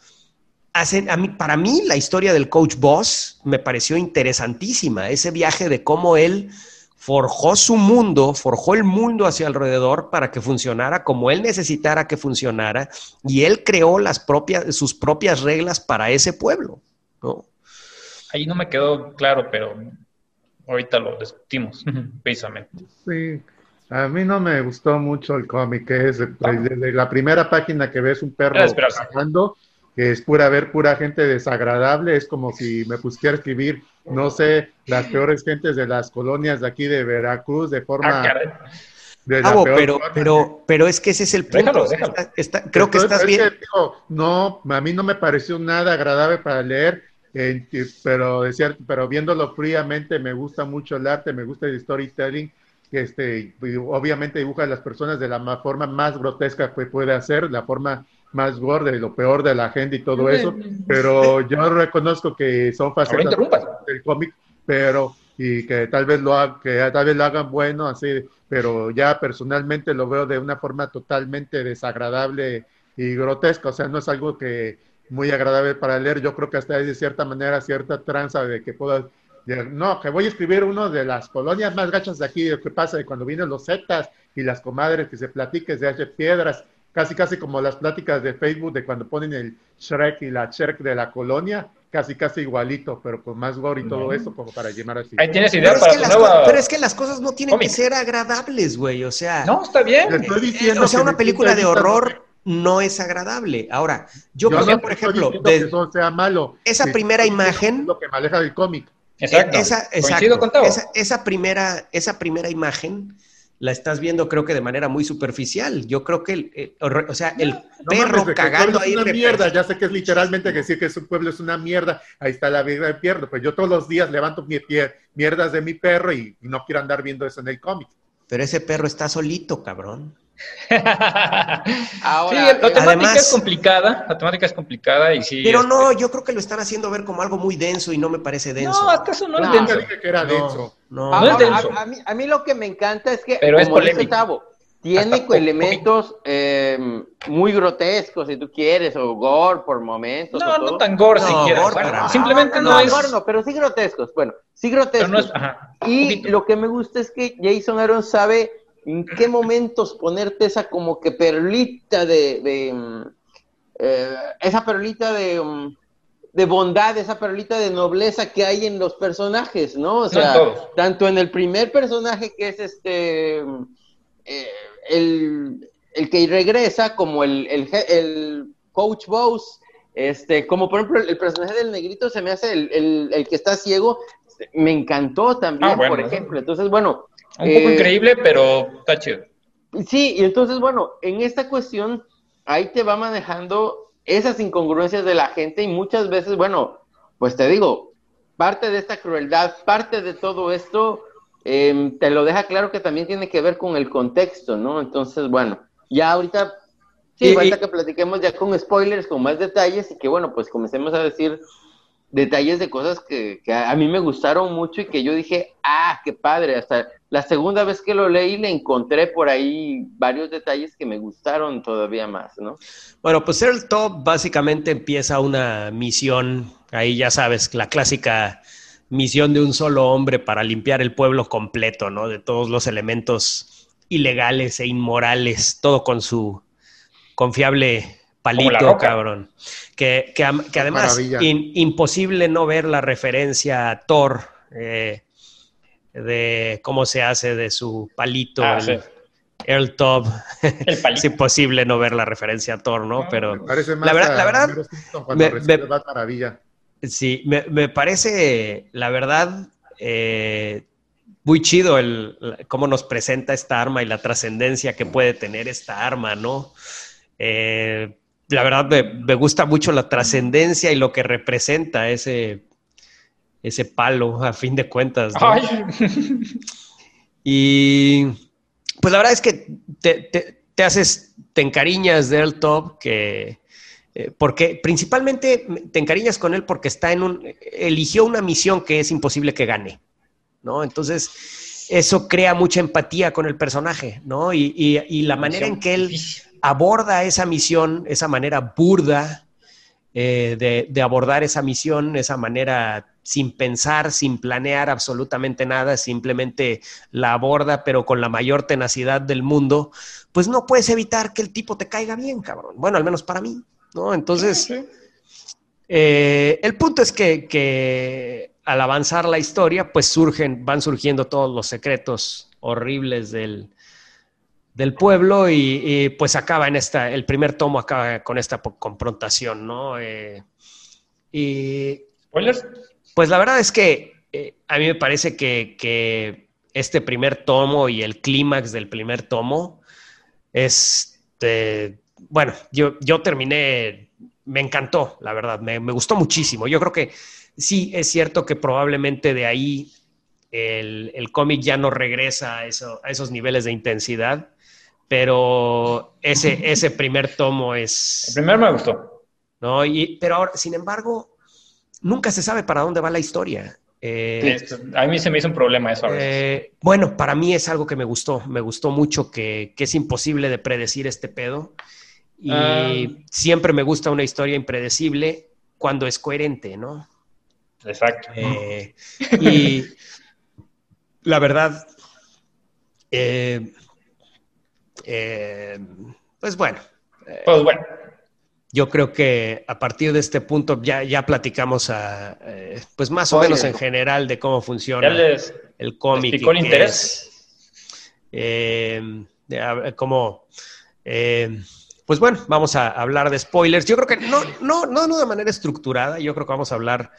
hacen, a mí, para mí, la historia del Coach Boss me pareció interesantísima, ese viaje de cómo él forjó su mundo, forjó el mundo hacia alrededor para que funcionara como él necesitara que funcionara y él creó las propias, sus propias reglas para ese pueblo, ¿no? Ahí no me quedó claro, pero ahorita lo discutimos, precisamente. Sí, a mí no me gustó mucho el cómic, que es desde la primera página que ves un perro esperarse. cagando, que es pura ver pura gente desagradable, es como si me pusiera a escribir, no sé, las peores gentes de las colonias de aquí de Veracruz, de forma... Ah, peor pero, forma. pero, pero es que ese es el punto. Déjalo, déjalo. está- está- creo que Entonces, estás es bien. que, digo, no, a mí no me pareció nada agradable para leer, eh, pero, de cierto, pero viéndolo fríamente me gusta mucho el arte, me gusta el storytelling, que este, obviamente dibuja a las personas de la ma- forma más grotesca que puede hacer, la forma más gorda y lo peor de la gente y todo eso, pero yo reconozco que son facetas del cómic, pero y que tal vez lo ha- que tal vez lo hagan bueno así, pero ya personalmente lo veo de una forma totalmente desagradable y grotesca, o sea, no es algo que muy agradable para leer, yo creo que hasta hay de cierta manera cierta tranza de que puedas de- no, que voy a escribir uno de las colonias más gachas de aquí, de lo que pasa de cuando vienen los zetas y las comadres que se platiquen, se hace piedras, casi casi como las pláticas de Facebook de cuando ponen el Shrek y la Shrek de la colonia, casi casi igualito, pero con más gore y todo eso, como para llamar así. Ahí tienes Pero idea es, para que tu las nueva... pero es que las cosas no tienen que ser agradables, güey. O sea, No, está bien. estoy eh, diciendo o sea, una película de horror no es agradable. Ahora, yo, Yo por, no por estoy ejemplo, de- que eso sea malo. esa primera imagen- Lo que maneja el cómic. Exacto. Esa, exacto. con. Esa, esa primera, esa primera imagen la estás viendo, creo que de manera muy superficial. Yo creo que, el, eh, o sea, el No perro mames, de cagando ahí. es una mierda, ya sé que es literalmente decir que su pueblo es una mierda, ahí está la vida del perro, pues yo todos los días levanto mi pie, mierdas de mi perro y, y no quiero andar viendo eso en el cómic. Pero ese perro está solito, cabrón. Ahora, sí, la temática además- es complicada, la temática es complicada y sí. Pero este, no, yo creo que lo están haciendo ver como algo muy denso y no me parece denso. No, hasta eso no, No, es Nunca denso. dije que era No, denso. no. No es Ahora, denso. a, a mí, a mí lo que me encanta es que, Pero es como dice polémico. Tavo, tiene Hasta elementos eh, muy grotescos, si tú quieres, o gore por momentos. No, o no tan gore No, bueno, para- simplemente Ah, no, es. gore no, pero sí grotescos. Bueno, sí grotescos. Pero no es. Ajá, un Y lo que me gusta es que Jason Aaron sabe en qué momentos ponerte esa como que perlita de, de, mm, eh, esa perlita de, mm, de bondad, esa perlita de nobleza que hay en los personajes, ¿no? O sea, tanto en el primer personaje que es este eh, el, el que regresa, como el, el, el coach Bose, este, como por ejemplo el, personaje del negrito se me hace el, el- el que está ciego, me encantó también, Ah, bueno, por ejemplo. Entonces, bueno, Un poco eh, increíble, pero está chido. Sí, y entonces, bueno, en esta cuestión, ahí te va manejando esas incongruencias de la gente y muchas veces, bueno, pues te digo, parte de esta crueldad, parte de todo esto, em, te lo deja claro que también tiene que ver con el contexto, ¿no? Entonces, bueno, ya ahorita, sí, Y- falta que platiquemos ya con spoilers, con más detalles y que, bueno, pues comencemos a decir detalles de cosas que, que a mí me gustaron mucho y que yo dije, ah, qué padre. Hasta la segunda vez que lo leí le encontré por ahí varios detalles que me gustaron todavía más, ¿no? Bueno, pues Earl Top básicamente empieza una misión, ahí ya sabes, la clásica misión de un solo hombre para limpiar el pueblo completo, ¿no? De todos los elementos ilegales e inmorales, todo con su confiable palito, cabrón. Que, que además, in- imposible no ver la referencia a Thor, eh, de cómo se hace de su palito, Ah, el sí. Earl Top. Es imposible no ver la referencia a Thor, ¿no? No, Pero Parece más La verdad- a la verdad, me- me- Maravilla. Sí, me, me parece, la verdad, eh, muy chido el, cómo nos presenta esta arma y la trascendencia que puede tener esta arma, ¿no? Eh, la verdad, me, me gusta mucho la trascendencia y lo que representa ese, ese palo, a fin de cuentas. ¿no? Ay, Y pues la verdad es que te, te- te haces, te encariñas de él top, que eh, porque principalmente te encariñas con él porque está en un, eligió una misión que es imposible que gane, ¿no? Entonces, eso crea mucha empatía con el personaje, ¿no? Y, y- y la manera en que él aborda esa misión, esa manera burda eh, de, de abordar esa misión, esa manera sin pensar, sin planear absolutamente nada, simplemente la aborda, pero con la mayor tenacidad del mundo, pues no puedes evitar que el tipo te caiga bien, cabrón. Bueno, al menos para mí, ¿no? Entonces, Sí, sí. eh, el punto es que, que al avanzar la historia, pues surgen, van surgiendo todos los secretos horribles del, del pueblo y, y, pues acaba en esta, el primer tomo acaba con esta confrontación, ¿no? Eh, y ¿Spoilers? pues la verdad es que eh, a mí me parece que, que este primer tomo y el clímax del primer tomo es, eh, bueno, yo, yo terminé, me encantó, la verdad, me, me gustó muchísimo. Yo creo que sí es cierto que probablemente de ahí el, el cómic ya no regresa a, eso, a esos niveles de intensidad, pero ese, ese primer tomo es... El primero me gustó. ¿no? Y, pero ahora, sin embargo, nunca se sabe para dónde va la historia. Eh, Sí, a mí se me hizo un problema eso a veces. eh, bueno, para mí es algo que me gustó. Me gustó mucho que, que es imposible de predecir este pedo. Y Ah. siempre me gusta una historia impredecible cuando es coherente, ¿no? Exacto. Eh, y la verdad, eh, eh, pues bueno, Pues bueno, yo creo que a partir de este punto ya, ya platicamos a, eh, pues más o menos en general de cómo funciona les el cómic. les picó el interés. es. Eh, pues bueno, vamos a hablar de spoilers. Yo creo que no, no, no, no de manera estructurada. Yo creo que vamos a hablar,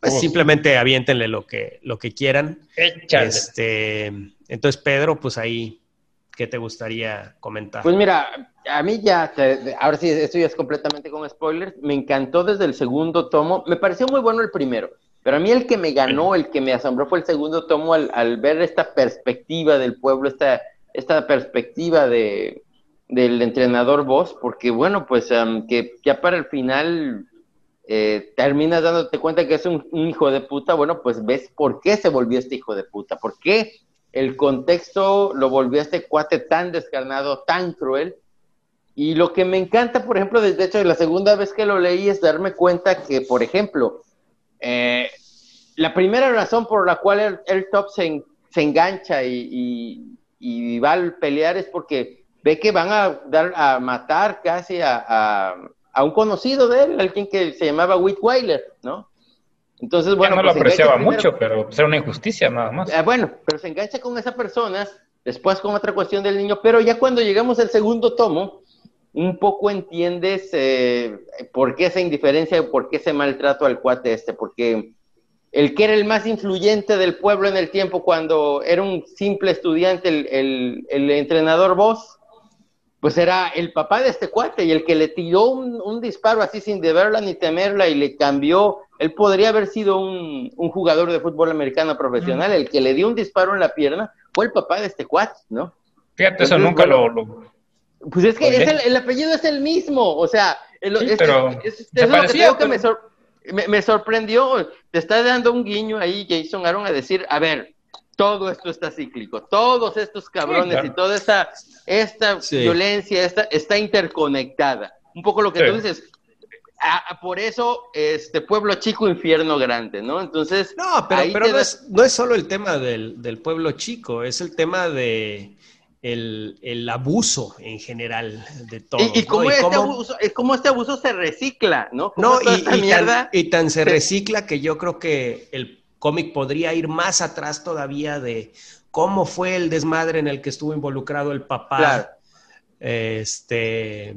pues Uf. simplemente aviéntenle lo que, lo que quieran. échale. Este, entonces, Pedro, pues ahí, ¿qué te gustaría comentar? Pues mira, a mí ya, te- ahora sí, esto ya es completamente con spoilers. Me encantó desde el segundo tomo. Me pareció muy bueno el primero. Pero a mí el que me ganó, el que me asombró fue el segundo tomo al, al ver esta perspectiva del pueblo, esta, esta perspectiva de, del entrenador Boss, porque bueno, pues um, que ya para el final eh, terminas dándote cuenta que es un, hijo de puta, bueno, pues ves por qué se volvió este hijo de puta, por qué el contexto lo volvió a este cuate tan descarnado, tan cruel. Y lo que me encanta, por ejemplo, desde hecho, la segunda vez que lo leí es darme cuenta que, por ejemplo, eh, la primera razón por la cual el, top se, engancha y, y, y, va a pelear es porque ve que van a dar a matar casi a, a, a un conocido de él, alguien que se llamaba Whitweiler, ¿no? Entonces, bueno, no pues lo apreciaba primero, mucho, pero pues, era una injusticia nada más. Eh, bueno, pero se engancha con esa persona, después con otra cuestión del niño, pero ya cuando llegamos al segundo tomo, un poco entiendes eh, por qué esa indiferencia, por qué ese maltrato al cuate este, porque el que era el más influyente del pueblo en el tiempo cuando era un simple estudiante, el, el, el entrenador Voss, pues era el papá de este cuate y el que le tiró un, un, disparo así sin deberla ni temerla y le cambió, él podría haber sido un, un jugador de fútbol americano profesional, el que le dio un disparo en la pierna fue el papá de este cuate, ¿no? Fíjate, eso nunca bueno, lo, lo, Pues es que es el, el, apellido es el mismo, o sea, el, sí, es, pero es, es, es lo que tengo que me, sor, me, me sorprendió, te está dando un guiño ahí Jason Aaron a decir, a ver, todo esto está cíclico, todos estos cabrones sí, claro. y toda esta, esta sí. violencia esta, está interconectada. Un poco lo que sí. tú dices, a, a, por eso este pueblo chico, infierno grande, ¿no? Entonces... No, pero, pero no, es, no, es, solo el tema del, del, pueblo chico, es el tema de... El, el abuso en general de todo. Y, y, cómo, ¿no? este cómo... Abuso, cómo este abuso se recicla, ¿no? No, y, y, tan, y, tan, se recicla que yo creo que el cómic podría ir más atrás todavía de cómo fue el desmadre en el que estuvo involucrado el papá claro. este,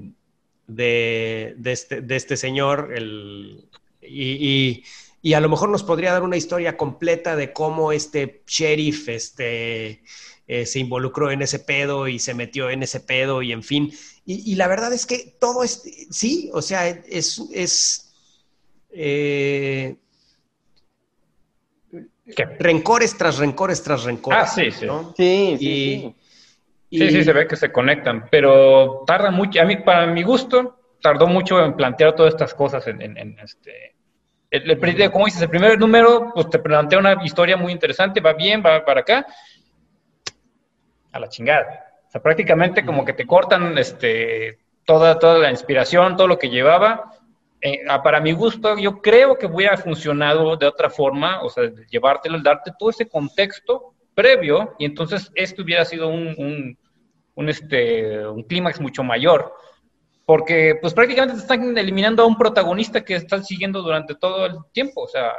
de, de, este, de este señor. El, y, y, y, a lo mejor nos podría dar una historia completa de cómo este sheriff este, eh, se involucró en ese pedo y se metió en ese pedo y en fin. Y, y la verdad es que todo es, sí, o sea, es... es eh, ¿Qué? rencores tras rencores tras rencores. Ah, sí, sí. ¿no? Sí, sí, y, sí. Y... sí, sí, se ve que se conectan, pero tarda mucho, a mí, para mi gusto, tardó mucho en plantear todas estas cosas en, en, en este... El, el, como dices, el primer número, pues te plantea una historia muy interesante, va bien, va para acá, a la chingada. O sea, prácticamente como que te cortan este, toda, toda la inspiración, todo lo que llevaba, eh, para mi gusto, yo creo que hubiera funcionado de otra forma, o sea, llevártelo, darte todo ese contexto previo, y entonces esto hubiera sido un, un, un este, un clímax mucho mayor. Porque, pues prácticamente te están eliminando a un protagonista que están siguiendo durante todo el tiempo. O sea,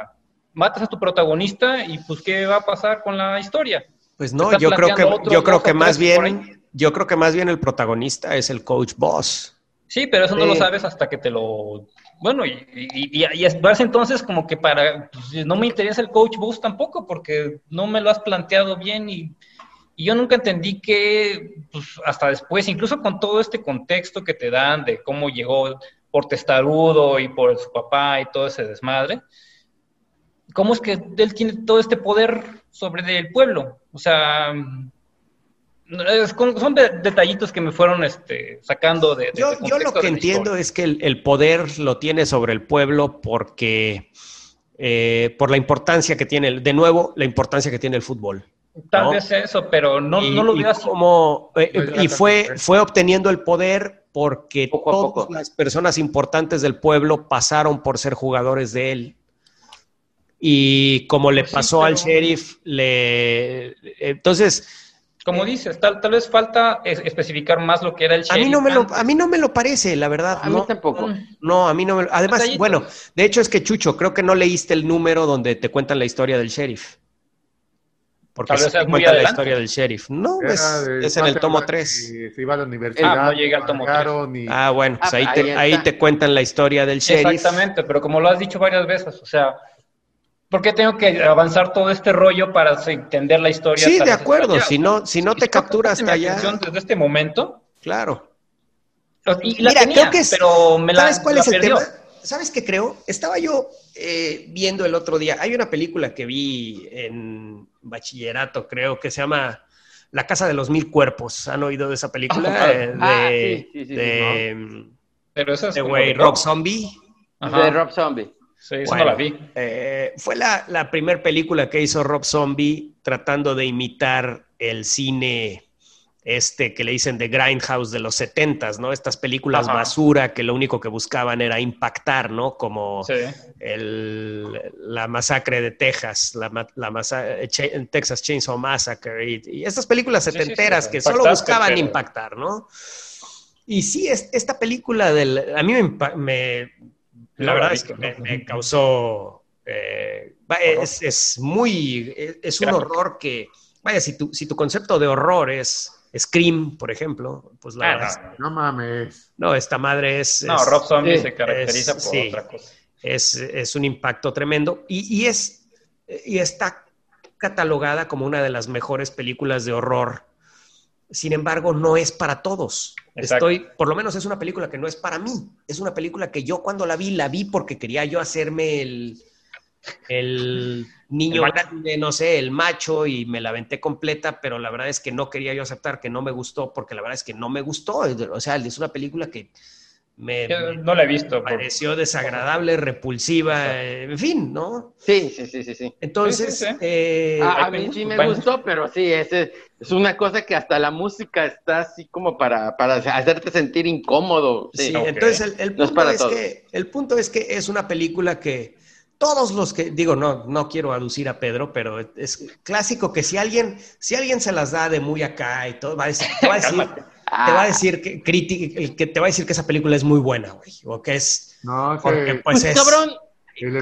matas a tu protagonista y, pues, ¿qué va a pasar con la historia? Pues no, yo creo que, yo creo que más bien, yo creo que más bien el protagonista es el coach boss. Sí, pero eso sí. no lo sabes hasta que te lo bueno, y, y, y, y es entonces como que para, pues, no me interesa el coach boost tampoco, porque no me lo has planteado bien y yo nunca entendí que, pues, hasta después, incluso con todo este contexto que te dan de cómo llegó por testarudo y por su papá y todo ese desmadre, ¿cómo es que él tiene todo este poder sobre el pueblo? O sea, son detallitos que me fueron este, sacando de... de yo, yo, lo que entiendo es que el, el, poder lo tiene sobre el pueblo porque... Eh, por la importancia que tiene, de nuevo, la importancia que tiene el fútbol. Tal ¿no? vez eso, pero no, y, no lo veas como eh, Y fue, fue obteniendo el poder porque poco todas las personas importantes del pueblo pasaron por ser jugadores de él. Y como le pasó sí, pero... al sheriff, le... Entonces como dices, tal, tal vez falta especificar más lo que era el a mí no me lo A mí no me lo parece, la verdad. A no, mí tampoco. No, a mí no me lo... Además, Detallitos. bueno, de hecho es que Chucho, creo que no leíste el número donde te cuentan la historia del sheriff. Porque Tal vez te cuentan la historia del sheriff. No, es, es en el tomo 3. Se iba a la universidad. Ah, no llegué al tomo 3. Y... Ah, bueno, pues ah, ahí, te, ahí, te, cuentan la historia del sheriff. Exactamente, pero como lo has dicho varias veces, o sea, ¿Por qué tengo que avanzar todo este rollo para entender la historia? Sí, de acuerdo. Si no, si no te captura hasta allá. Desde este momento. Claro. Y la Mira, tenía, creo que es, pero me la, ¿Sabes cuál la es el perdió. tema? ¿sabes qué creo? Estaba yo eh, viendo el otro día, hay una película que vi en bachillerato, creo, que se llama La Casa de los Mil Cuerpos. ¿Han oído de esa película? Ah, Eh, de, ah, sí, sí, sí, de, Pero esa es de de Rob Zombie. Ajá. De Rob Zombie. Sí, Bueno, no la vi. eh, fue la, la primera película que hizo Rob Zombie tratando de imitar el cine este que le dicen de Grindhouse de los 70s, ¿no? Estas películas Ajá. basura que lo único que buscaban era impactar, ¿no? Como Sí. el- la masacre de Texas, la, ma- la masa- Cha- Texas Chainsaw Massacre y, y estas películas sí, setenteras sí, que solo buscaban pero- impactar, ¿no? Y sí, es, esta película del, a mí me- la verdad es que me, causó, eh, es, es muy, es, es un Gráfico. horror que, vaya, si tu, si tu concepto de horror es Scream, por ejemplo, pues la Ah, verdad no. No mames. no, esta madre es... No, es- Rob Zombie se caracteriza por sí. otra cosa. es, es un impacto tremendo y, y es, y está catalogada como una de las mejores películas de horror. Sin embargo, no es para todos. Exacto. Estoy, por lo menos es una película que no es para mí. Es una película que yo cuando la vi, la vi porque quería yo hacerme el, el niño El grande, no sé, el macho y me la aventé completa, pero la verdad es que no quería yo aceptar que no me gustó porque la verdad es que no me gustó. O sea, es una película que me, Yo no la he visto. por- pareció desagradable, repulsiva, eh, en fin, ¿no? Sí, sí, sí, sí, sí. Entonces, Sí, sí, sí. eh, a mí sí me gustó, pero sí, es, es una cosa que hasta la música está así como para, para hacerte sentir incómodo. Sí. entonces el, el No es punto para es que el punto es que es una película que todos los que digo no no quiero aducir a Pedro, pero es clásico que si alguien si alguien se las da de muy acá y todo va a decir, te va a decir. Ah, te va a decir que el que te va a decir que esa película es muy buena, güey, o que es No, porque que pues pues, es cabrón,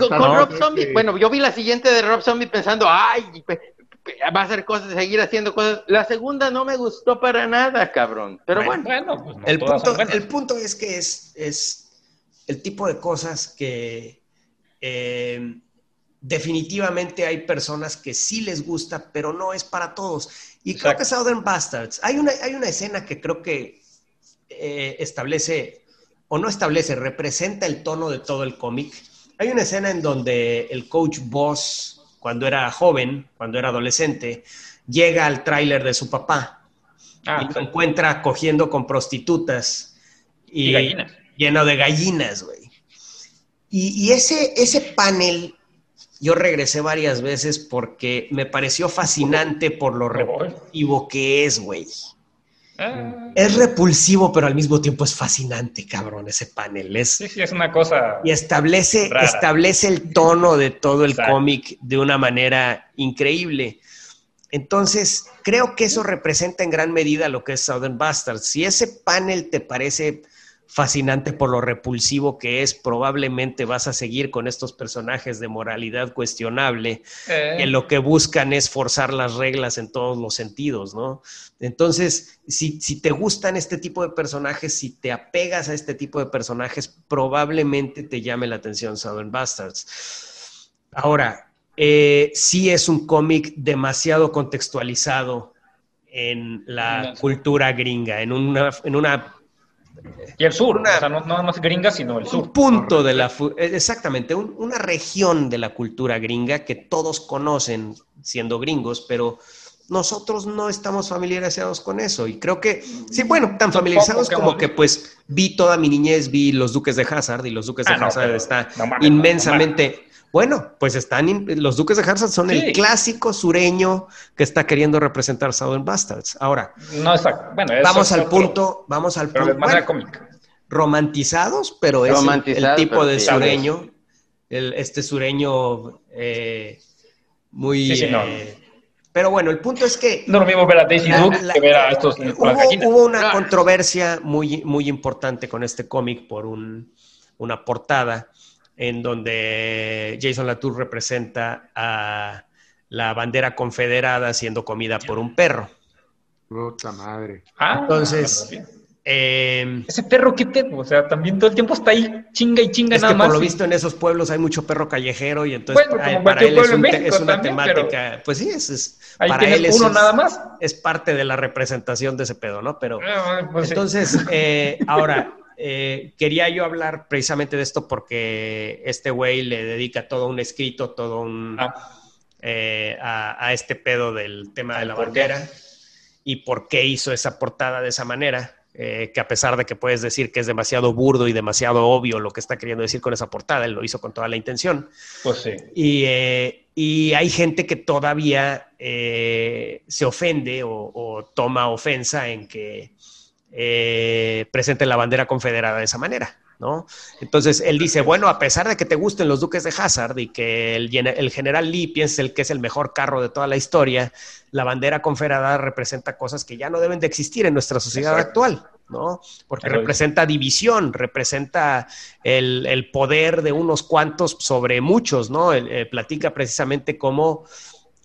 con, Rob Zombie, bueno, yo vi la siguiente de Rob Zombie pensando, ay, va a hacer cosas, seguir haciendo cosas. La segunda no me gustó para nada, cabrón. Pero Bueno, bueno, Bueno, pues no el punto, el punto es que es, es el tipo de cosas que eh, definitivamente hay personas que sí les gusta, pero no es para todos. Y creo que Southern Bastards, hay una, hay una escena que creo que eh, establece, o no establece, representa el tono de todo el cómic. Hay una escena en donde el coach Boss, cuando era joven, cuando era adolescente, llega al tráiler de su papá Ah, y lo encuentra cogiendo con prostitutas y, Y lleno de gallinas, güey. Y, y ese, ese panel, yo regresé varias veces porque me pareció fascinante por lo repulsivo que es, güey. Ah, Es repulsivo, pero al mismo tiempo es fascinante, cabrón, ese panel. Es, sí, sí, es una cosa. y establece, Rara. establece el tono de todo el cómic de una manera increíble. Entonces, creo que eso representa en gran medida lo que es Southern Bastards. Si ese panel te parece fascinante por lo repulsivo que es, probablemente vas a seguir con estos personajes de moralidad cuestionable eh, que lo que buscan es forzar las reglas en todos los sentidos, ¿no? Entonces, si, si te gustan este tipo de personajes, si te apegas a este tipo de personajes, probablemente te llame la atención Southern Bastards. Ahora, eh, sí es un cómic demasiado contextualizado en la cultura gringa, en una, en una y el sur, una- o sea, no, no nada más gringa, sino el un sur. punto de la, eh, exactamente, un- una región de la cultura gringa que todos conocen siendo gringos, pero nosotros no estamos familiarizados con eso. Y creo que, sí, bueno, tan familiarizados como hemos que pues vi toda mi niñez, vi Los Duques de Hazard y Los Duques de Ah, no, Hazard pero- está no inmensamente... Bueno, pues están, in- los Duques de Hazard son Sí. el clásico sureño que está queriendo representar Southern Bastards. Ahora, No, exacto. Bueno, eso vamos es al otro- punto, vamos al punto. manera bueno, cómica. romantizados, pero es el- tipo de sí. sureño, el, este sureño eh, muy... Sí, sí, no. eh, pero bueno, el punto es que No lo mismo ver a Daisy La- Duke la- que ver a estos hubo, gallinas. hubo una Ah. controversia muy, muy importante con este cómic por un- una portada en donde Jason Latour representa a la bandera confederada siendo comida por un perro. Puta madre. Ah, Entonces, Eh, ese perro, ¿qué pedo? O sea, también todo el tiempo está ahí, chinga y chinga Es nada que por más. lo y- visto en esos pueblos hay mucho perro callejero y entonces Bueno, para, él es, un México es una también, pero- temática, pues sí, es, es- Ahí para él eso uno es, nada más. es parte de la representación de ese pedo, ¿no? Pero Ah, pues sí. entonces, eh, ahora, eh, quería yo hablar precisamente de esto porque este güey le dedica todo un escrito, todo un... Ah. eh, a, a este pedo del tema de la bandera y por qué hizo esa portada de esa manera, eh, que a pesar de que puedes decir que es demasiado burdo y demasiado obvio lo que está queriendo decir con esa portada, él lo hizo con toda la intención. Pues sí. Y, eh, y hay gente que todavía se ofende o, o toma ofensa en que eh, presente la bandera confederada de esa manera, ¿no? Entonces él dice, bueno, a pesar de que te gusten los duques de Hazard y que el, gene- el general Lee piense el que es el mejor carro de toda la historia, la bandera confederada representa cosas que ya no deben de existir en nuestra sociedad Exacto. actual, ¿no? Porque representa división, representa el, el poder de unos cuantos sobre muchos, ¿no? Él, eh, platica precisamente cómo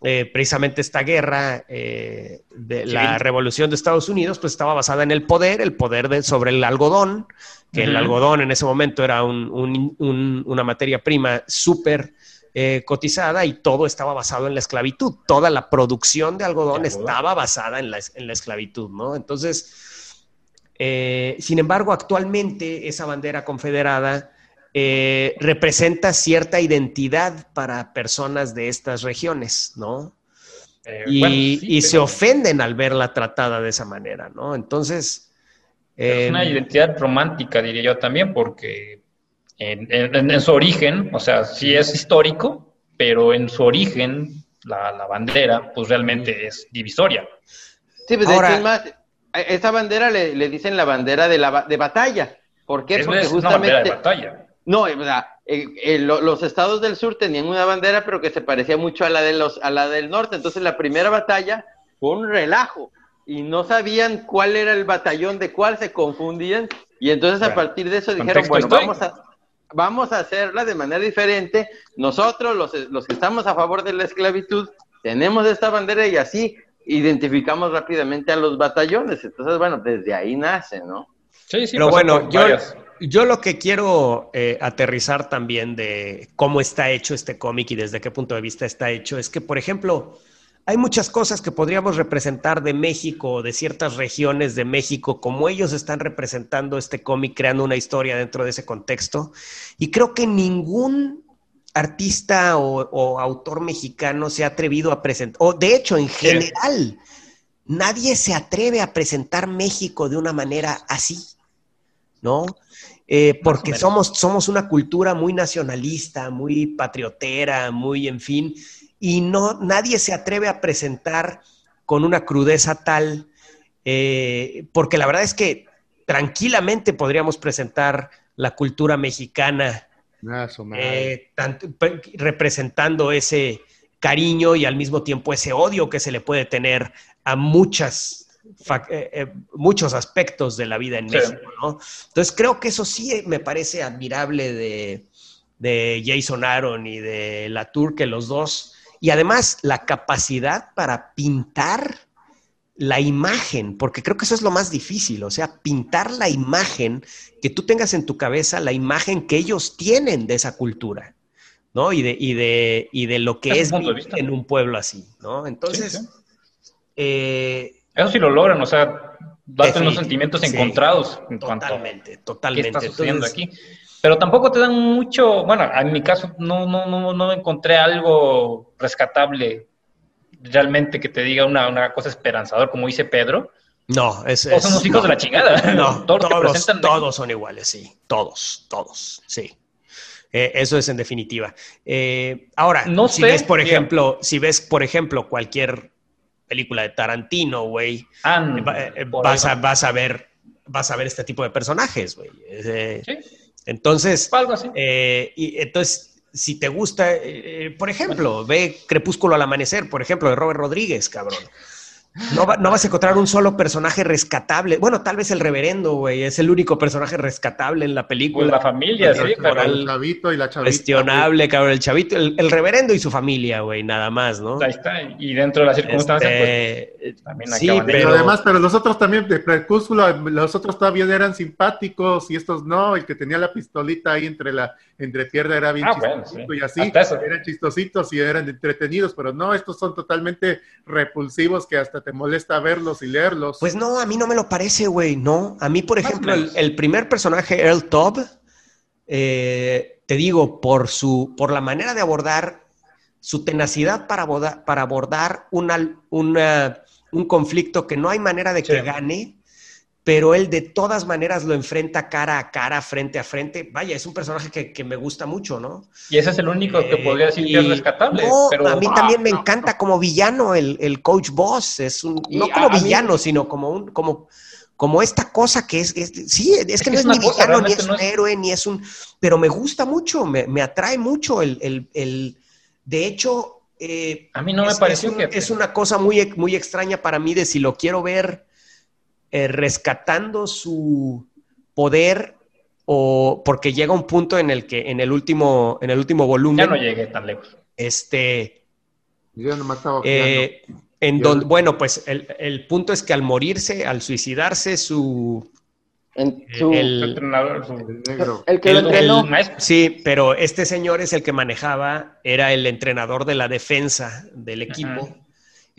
eh, precisamente esta guerra eh, de la revolución de Estados Unidos, pues estaba basada en el poder, el poder de, sobre el algodón, que el algodón en ese momento era un- un- un- una materia prima súper eh, cotizada y todo estaba basado en la esclavitud. Toda la producción de algodón, De algodón. estaba basada en la, en la esclavitud, ¿no? Entonces, sin embargo, actualmente esa bandera confederada eh, representa cierta identidad para personas de estas regiones, ¿no? Eh, Y, bueno, sí, y se ofenden al verla tratada de esa manera, ¿no? Entonces... Es eh, una identidad romántica, diría yo también, porque en, en- en su origen, o sea, sí es histórico, pero en su origen, la, la bandera, pues realmente es divisoria. Sí, pues de Ahora- es más, a esa bandera le, le dicen la bandera de, la, de batalla. ¿Por qué? Es, Porque es una bandera de justamente... batalla. No, o sea, eh, eh, lo- los estados del sur tenían una bandera, pero que se parecía mucho a la, de los, a la del norte. Entonces, la primera batalla fue un relajo y no sabían cuál era el batallón de cuál, se confundían. Y entonces, a partir de eso, dijeron: Bueno, histórico. vamos a, vamos a hacerla de manera diferente. Nosotros, los, los que estamos a favor de la esclavitud, tenemos esta bandera y así identificamos rápidamente a los batallones. Entonces, bueno, desde ahí nace, ¿no? Sí, sí, Pero bueno, yo, varias. Yo lo que quiero eh, aterrizar también de cómo está hecho este cómic y desde qué punto de vista está hecho es que, por ejemplo, hay muchas cosas que podríamos representar de México o de ciertas regiones de México, como ellos están representando este cómic, creando una historia dentro de ese contexto. Y creo que ningún artista o, o autor mexicano se ha atrevido a presentar, o de hecho, en general, nadie se atreve a presentar México de una manera así. ¿no? Eh, porque somos, somos una cultura muy nacionalista, muy patriotera, muy, en fin, y no, nadie se atreve a presentar con una crudeza tal, eh, porque la verdad es que tranquilamente podríamos presentar la cultura mexicana eh, tanto- representando ese cariño y al mismo tiempo ese odio que se le puede tener a muchas eh, muchos aspectos de la vida en Sí. México, ¿no? Entonces creo que eso sí me parece admirable de, de Jason Aaron y de Latour, que los dos, y además la capacidad para pintar la imagen, porque creo que eso es lo más difícil, o sea, pintar la imagen, que tú tengas en tu cabeza la imagen que ellos tienen de esa cultura, ¿no? Y de, y de, y de lo que Es vivir en un pueblo así, ¿no? Entonces, Sí, sí. eh, Eso sí lo logran, o sea, darte unos sentimientos encontrados en cuanto a totalmente, qué está sucediendo Entonces, aquí. Pero tampoco te dan mucho, bueno, en mi caso no, no, no, no encontré algo rescatable realmente que te diga una, una cosa esperanzadora, como dice Pedro. No, es, Todos son no. de la chingada. No, todos, presentan- todos son iguales, sí. Todos, todos, sí. Eh, eso es en definitiva. Eh, ahora, No si sé, ves, por ejemplo, si ves, por ejemplo, cualquier película de Tarantino, güey, Ah, eh, eh, vas, a, va. vas a ver, vas a ver este tipo de personajes, güey. Eh, Sí, Entonces, algo así. eh, y entonces, si te gusta, eh, por ejemplo, ve Crepúsculo al amanecer, por ejemplo, de Robert Rodríguez, cabrón. No, va- no vas a encontrar un solo personaje rescatable. Bueno, tal vez el reverendo, güey, es el único personaje rescatable en la Pues película. la familia, sí, pero el- chavito y la chavita. Cuestionable, cabrón, el chavito, el, el reverendo y su familia, güey, nada más, ¿no? ahí está. Y dentro de las circunstancias, Este, pues también sí, acaban de- Pero, pero- además, pero los otros también de Crepúsculo, los otros todavía eran simpáticos y estos no, el que tenía la pistolita ahí entre la entre pierna era bien Ah, bueno, chistosito sí. y así, eran chistositos y eran entretenidos, pero no, estos son totalmente repulsivos que hasta te molesta verlos y leerlos. Pues no, a mí no me lo parece, güey, no. A mí, por ejemplo, el, el primer personaje, Earl Tubb, eh, te digo, por, su, por la manera de abordar, su tenacidad para abordar, para abordar una, una- un conflicto que no hay manera de que gane, pero él de todas maneras lo enfrenta cara a cara, frente a frente. Vaya, es un personaje que, que me gusta mucho, ¿no? Y ese es el único que Eh, podría decir que es rescatable. No, pero, a mí ah, también me no, encanta como villano el, el Coach Boss. Es un, Y no como mí- villano, sino como un, como, como esta cosa que es, es- sí, es, que que no es ni cosa, villano, ni es un héroe, ni es un, pero me gusta mucho, me, me atrae mucho el, el, el- de hecho, eh, A mí no me pareció un- que... es una cosa muy, muy extraña para mí de si lo quiero ver eh, rescatando su poder o porque llega un punto en el que en el último, en el último volumen, Ya no llegué tan lejos. este, Yo nomás estaba eh, en donde, bueno, pues el, el punto es que al morirse, al suicidarse, su... En su- el- entrenador, su- el negro. el que lo entrenó. Sí, pero este señor es el que manejaba, era el entrenador de la defensa del equipo. Ajá.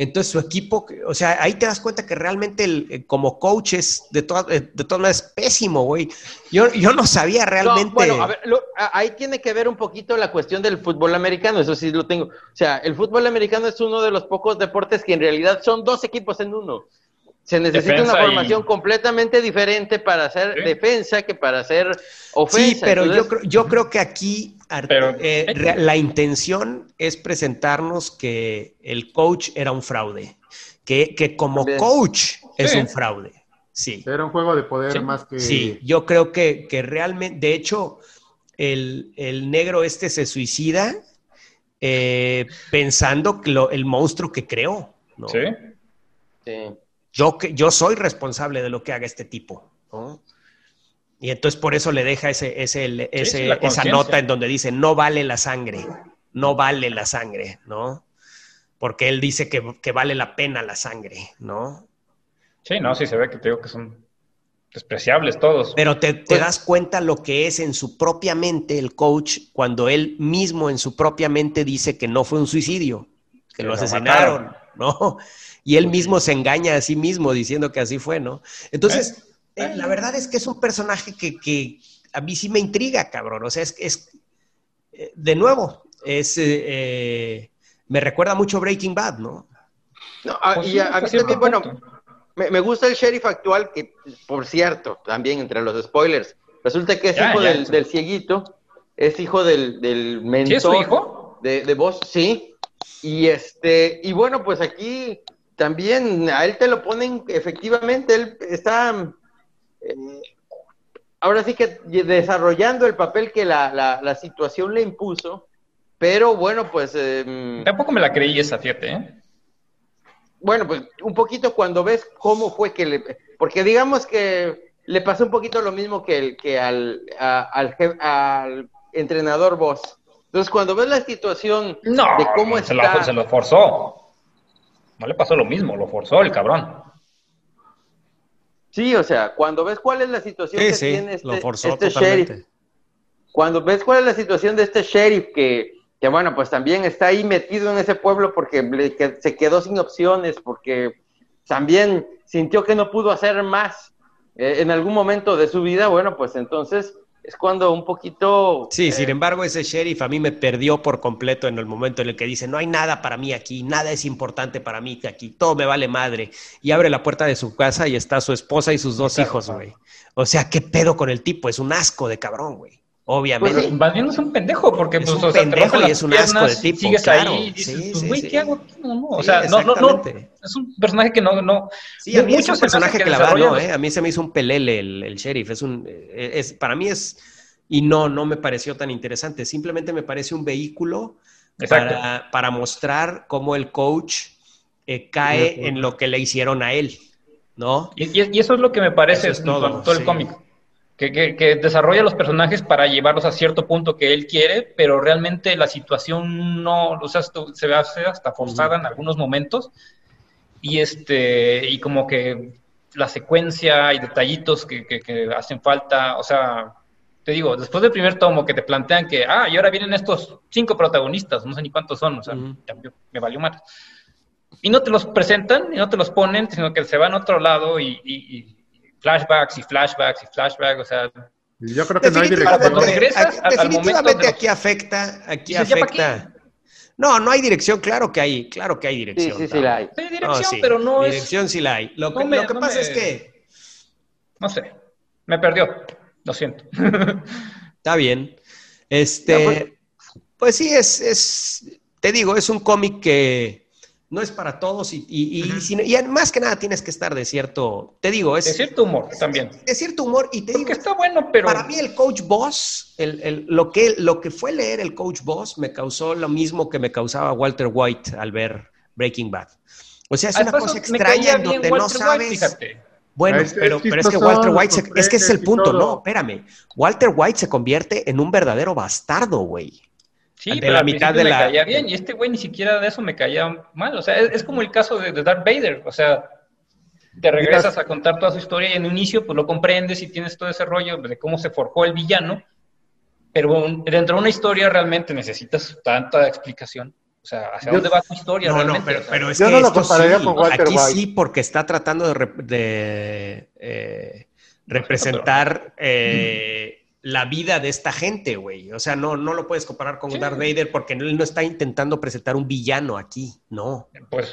Entonces su equipo, o sea, ahí te das cuenta que realmente el, eh, como coach es de todas eh, de todas maneras pésimo, güey. Yo, yo no sabía No, realmente. bueno, a ver, lo- ahí tiene que ver un poquito la cuestión del fútbol americano, eso sí lo tengo. O sea, el fútbol americano es uno de los pocos deportes que en realidad son dos equipos en uno. Se necesita Defensa una y- formación completamente diferente para hacer Sí. defensa que para hacer ofensa. Sí, pero yo, creo, yo creo que aquí Pero- eh, la intención es presentarnos que el coach era un fraude, que, que como También. coach es Sí. un fraude. Sí, Era un juego de poder Sí. más que. sí, yo creo que, que realmente, de hecho, el, el negro este se suicida eh, pensando que lo- el monstruo que creó. ¿no? Sí. sí. Yo, yo soy responsable de lo que haga este tipo, ¿no? Y entonces por eso le deja ese, ese, ese- sí, esa nota en donde dice, no vale la sangre, no vale la sangre, ¿no? Porque él dice que, que vale la pena la sangre, ¿no? Sí, no, sí se ve que te digo que son despreciables todos. Pero te, te Pues- das cuenta lo que es en su propia mente el coach cuando él mismo en su propia mente dice que no fue un suicidio, que Que lo lo asesinaron, ¿no? Y él mismo se engaña a sí mismo diciendo que así fue, ¿no? Entonces, eh, la verdad es que es un personaje que, que a mí sí me intriga, cabrón. O sea, es, es eh, de nuevo, es, eh, eh, me recuerda mucho Breaking Bad, ¿no? No, a- Pues y a, mí también, bueno, me, me gusta el sheriff actual, que por cierto, también entre los spoilers, resulta que es Ya, hijo ya. del, del cieguito, es hijo del, del mentor. ¿Sí es su hijo? de, de voz, sí. Y este, y bueno, pues aquí también a él te lo ponen, efectivamente, él está eh, ahora sí que desarrollando el papel que la, la, la situación le impuso, pero bueno, pues eh, Tampoco me la creí esa, fíjate, ¿eh? bueno, pues un poquito cuando ves cómo fue que le, porque digamos que le pasó un poquito lo mismo que, el, que al, a- al, entrenador Boss. Entonces, cuando ves la situación No, de cómo se, está, lo, se lo forzó. No le pasó lo mismo, lo forzó el cabrón. sí, o sea, cuando ves cuál es la situación que tiene este, lo forzó este totalmente. sheriff, cuando ves cuál es la situación de este sheriff que, que bueno, pues también está ahí metido en ese pueblo porque le- que se quedó sin opciones, porque también sintió que no pudo hacer más eh, en algún momento de su vida, bueno, pues entonces es cuando un poquito... Sí, eh, sin embargo, ese sheriff a mí me perdió por completo en el momento en el que dice, no hay nada para mí aquí, nada es importante para mí aquí, todo me vale madre. Y abre la puerta de su casa y está su esposa y sus dos hijos, güey. O sea, ¿qué pedo con el tipo? Es un asco de cabrón, güey. Obviamente. Pues. Más bien es un pendejo, porque Es pues, un o sea, te pendejo y es un asco de tipo, Sigues claro. ahí y dices, Sí, pues, sí, güey, sí. ¿qué hago aquí? No, no, O sea, no, no. Es un personaje que no, no. Sí, a mí es un personaje que, la no, ¿eh? A mí se me hizo un pelele el, el sheriff. Es un, eh, es, para mí es, y no, no me pareció tan interesante. Simplemente me parece un vehículo para, para mostrar cómo el coach eh, cae en lo que le hicieron a él, ¿no? Y, y- eso es lo que me parece Eso es en todo, todo el cómic. Que, que- que desarrolla los personajes para llevarlos a cierto punto que él quiere, pero realmente la situación no, o sea, se hace hasta forzada en algunos momentos. Y este, y como que la secuencia y detallitos que, que- hacen falta, o sea, te digo, después del primer tomo que te plantean que, ah, y ahora vienen estos cinco protagonistas, no sé ni cuántos son, o sea, Ujú. ya me- me valió más. y no te los presentan y no te los ponen, sino que se van a otro lado y, y- y flashbacks y flashbacks y flashbacks, o sea, Yo creo que no hay dirección. Regresas al definitivamente de- aquí afecta, aquí Dices, ¿ya pa' afecta. No, no hay dirección, claro que hay, claro que hay Sí, dirección. sí, sí, Tavo. la hay. sí, No, dirección, sí, pero no es, Dirección sí la hay. Lo que, no me- lo que no pasa me- es que no sé, me perdió, lo siento. está bien. Este, pues sí, es, es, te digo, es un cómic que no es para todos y, y, y, y más que nada tienes que estar de cierto, te digo, es De cierto humor también. de cierto humor y te Porque digo, está bueno, pero... Para mí el Coach Boss, el, el- lo, que, lo que fue leer el Coach Boss me causó lo mismo que me causaba Walter White al ver Breaking Bad. O sea, es una cosa extraña en donde no Walter sabes... Bueno, Es pero, es pero es que Walter White, se- es que ese es el punto, todo. no, espérame. Walter White se convierte en un verdadero bastardo, güey. Sí, De pero la mitad de me la- caía bien y este güey ni siquiera de eso me caía mal. O sea, es, es como el caso de, de Darth Vader. O sea, te regresas a contar toda su historia y en un inicio pues lo comprendes y tienes todo ese rollo de cómo se forjó el villano. Pero un- dentro de una historia realmente necesitas tanta explicación. O sea, ¿hacia Yo- dónde va tu historia No, realmente? no, pero, pero es yo que no lo compararía sí, con Walter aquí White. sí, porque está tratando de, de, eh, representar eh, la vida de esta gente, güey. O sea, no, no lo puedes comparar con Sí. Darth Vader porque él no está intentando presentar un villano aquí, no. Pues,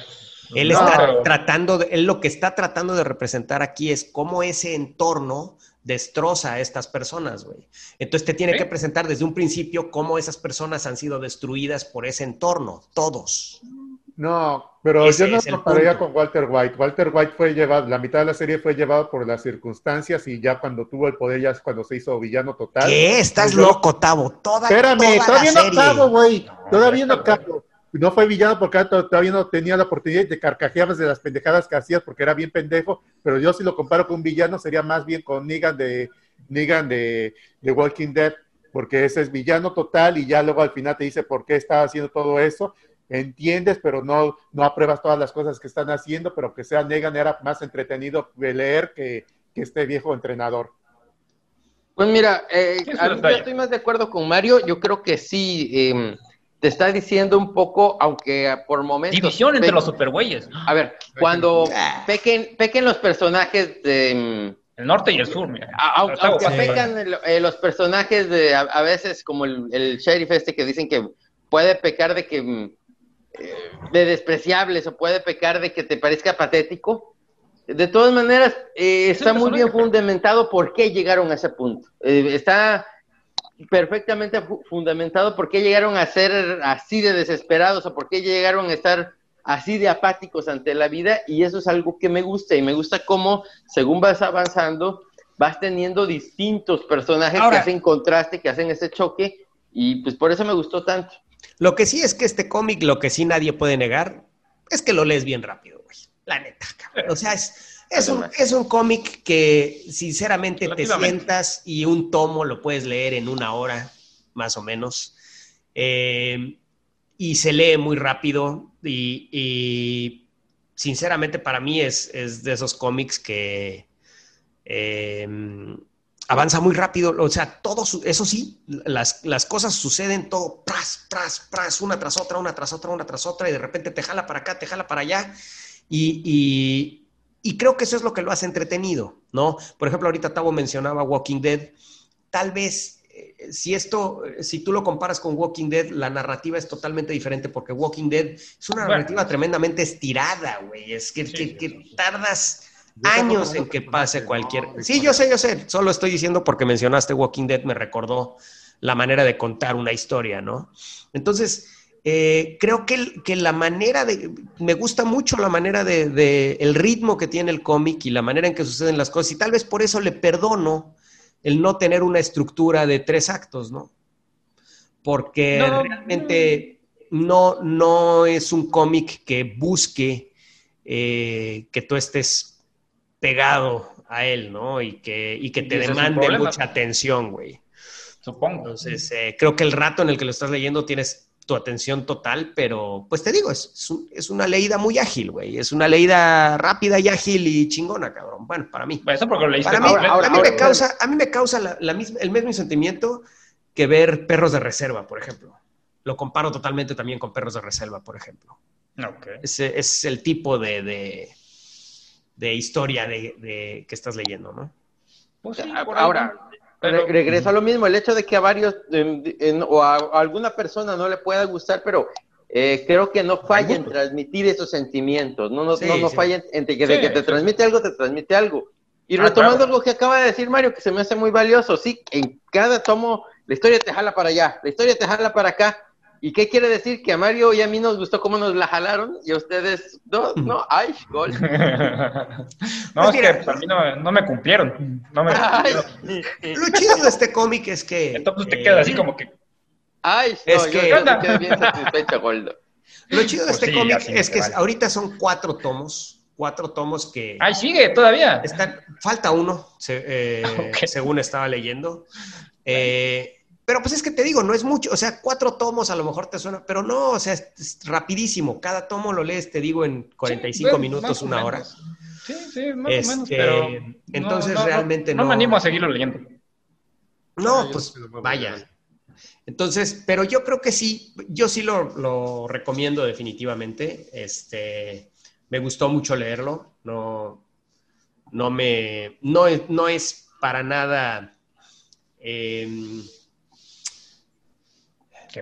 Él no, está pero- tratando, de- él lo que está tratando de representar aquí es cómo ese entorno destroza a estas personas, güey. Entonces te tiene Sí. que presentar desde un principio cómo esas personas han sido destruidas por ese entorno, todos. No, pero Ese yo no compararía con Walter White. Walter White fue llevado, la mitad de la serie fue llevado por las circunstancias y ya cuando tuvo el poder, ya es cuando se hizo villano total. ¿Qué? Estás Yo- loco, Tavo. Toda, Espérame, toda la todavía no serie. acabo, güey. Todavía no acabo. No fue villano porque to- todavía no tenía la oportunidad de carcajeabas de las pendejadas que hacías porque era bien pendejo, pero yo si lo comparo con un villano sería más bien con Negan de Negan de, de Walking Dead, porque ese es villano total y ya luego al final te dice por qué estaba haciendo todo eso. Entiendes, pero no, no apruebas todas las cosas que están haciendo, pero que sea Negan era más entretenido de leer que, que este viejo entrenador. Pues mira, eh, a mí yo estoy más de acuerdo con Mario. Yo creo que sí eh, te está diciendo un poco, aunque por momentos. división entre pe- los supergüeyes. A ver, cuando Ah. pequen, pequen los personajes de. mm, El norte y el sur, mira. a- Está aunque pecan el- eh, los personajes de. A, a veces, como el, el sheriff este que dicen que puede pecar de que. Eh, de despreciables o puede pecar de que te parezca patético. De todas maneras, eh, está muy bien fundamentado por qué llegaron a ese punto. Eh, está perfectamente fu- fundamentado por qué llegaron a ser así de desesperados o por qué llegaron a estar así de apáticos ante la vida y eso es algo que me gusta y me gusta cómo según vas avanzando vas teniendo distintos personajes Ahora- que hacen contraste, que hacen ese choque y pues por eso me gustó tanto. Lo que sí es que este cómic, lo que sí nadie puede negar, es que lo lees bien rápido, güey. La neta, cabrón. O sea, es, es un, es un cómic que sinceramente te sientas y un tomo lo puedes leer en una hora, más o menos. Eh, y se lee muy rápido y, y sinceramente para mí es, es de esos cómics que eh, avanza muy rápido, o sea, todo, su- eso sí, las, las cosas suceden todo, pras, pras, pras, una tras otra, una tras otra, una tras otra, y de repente te jala para acá, te jala para allá, y, y- y creo que eso es lo que lo hace entretenido, ¿no? Por ejemplo, ahorita Tavo mencionaba Walking Dead, tal vez, eh, si esto, si tú lo comparas con Walking Dead, la narrativa es totalmente diferente, porque Walking Dead es una Bueno. narrativa tremendamente estirada, güey, es que, Sí, que- tardas años en que pase cualquier... Sí, yo sé, yo sé, solo estoy diciendo porque mencionaste Walking Dead, me recordó la manera de contar una historia, ¿no? Entonces, eh, creo que, que la manera de... Me gusta mucho la manera de, de- el ritmo que tiene el cómic y la manera en que suceden las cosas, y tal vez por eso le perdono el no tener una estructura de tres actos, ¿no? Porque No, realmente no, no es un cómic que busque eh, que tú estés pegado a él, ¿no? Y que, y que te Y demande mucha atención, güey. Supongo. Entonces, eh, creo que el rato en el que lo estás leyendo tienes tu atención total, pero pues te digo, es, es, un- es una leída muy ágil, güey. Es una leída rápida y ágil y chingona, cabrón. Bueno, para mí. Bueno, Eso porque lo leíste Para mí, completo. ahora, a mí ahora, me causa, a mí me causa la- la misma- el mismo sentimiento que ver perros de reserva, por ejemplo. Lo comparo totalmente también con perros de reserva, por ejemplo. Ok. Ese es el tipo de, de, de historia de, de- que estás leyendo, ¿no? Pues sí, por ahí. Ahora, Pero- re- regreso a lo mismo, el hecho de que a varios em, en- o a, a alguna persona no le pueda gustar, pero eh, creo que no falla en transmitir esos sentimientos, no, no, Sí, no, no sí. falla en- entre que, de Sí, que te sí. transmite algo, te transmite algo. Y Ah, retomando claro. algo que acaba de decir Mario, que se me hace muy valioso, sí, en cada tomo la historia te jala para allá, la historia te jala para acá. ¿Y qué quiere decir? Que a Mario y a mí nos gustó cómo nos la jalaron y a ustedes no, no, ay, gol. no, Pues es que para mí no, no me cumplieron. No me Ay, cumplieron. Lo chido de este cómic es que... Entonces te eh, queda así como que. ay, no, Es yo, que- yo me quedé bien satisfecho, Goldo. Lo chido de Pues este sí, cómic es que vale. ahorita son cuatro tomos, cuatro tomos que ¡Ay, sigue todavía! están, falta uno, se- eh, según estaba leyendo. Eh, pero pues es que te digo, no es mucho, o sea, cuatro tomos a lo mejor te suena, pero no, o sea, es, es rapidísimo. Cada tomo lo lees, te digo, en 45 Sí, pues, minutos, una hora. Sí, sí, más Este, o menos, pero... entonces no, no, realmente no, no. me animo a seguirlo leyendo. No, Ah, pues vaya. Entonces, pero yo creo que sí, yo sí lo, lo recomiendo definitivamente. Este, me gustó mucho leerlo. No, no me, no, es- no es para nada. em, Sí.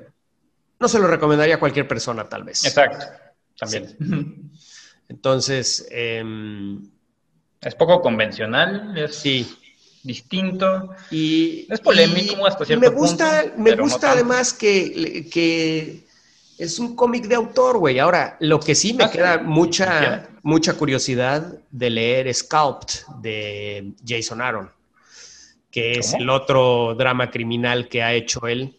No se lo recomendaría a cualquier persona, tal vez. Exacto, también. Entonces, em, Es poco convencional, es sí. distinto. Y, Es polémico y- hasta cierto me gusta, punto, me no gusta además que, que es un cómic de autor, güey. Ahora, lo que sí me Ah, sí. queda mucha, mucha curiosidad de leer Sculpt de Jason Aaron, que es ¿Cómo? el otro drama criminal que ha hecho él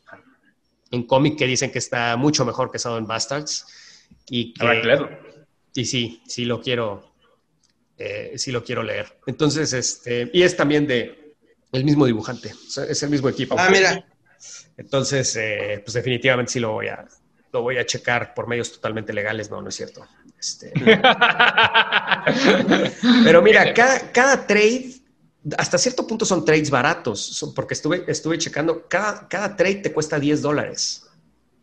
en cómic que dicen que está mucho mejor que Southern Bastards. Y que, leerlo. y sí, sí lo quiero, eh, sí lo quiero leer. Entonces, este, y es también de el mismo dibujante, o sea, es el mismo equipo. Ah, mira. Entonces, eh, pues definitivamente sí lo voy a, lo voy a checar por medios totalmente legales, no, no es cierto. Este, pero mira, cada, cada trade, hasta cierto punto son trades baratos, son- porque estuve, estuve checando, cada, cada trade te cuesta 10 dólares.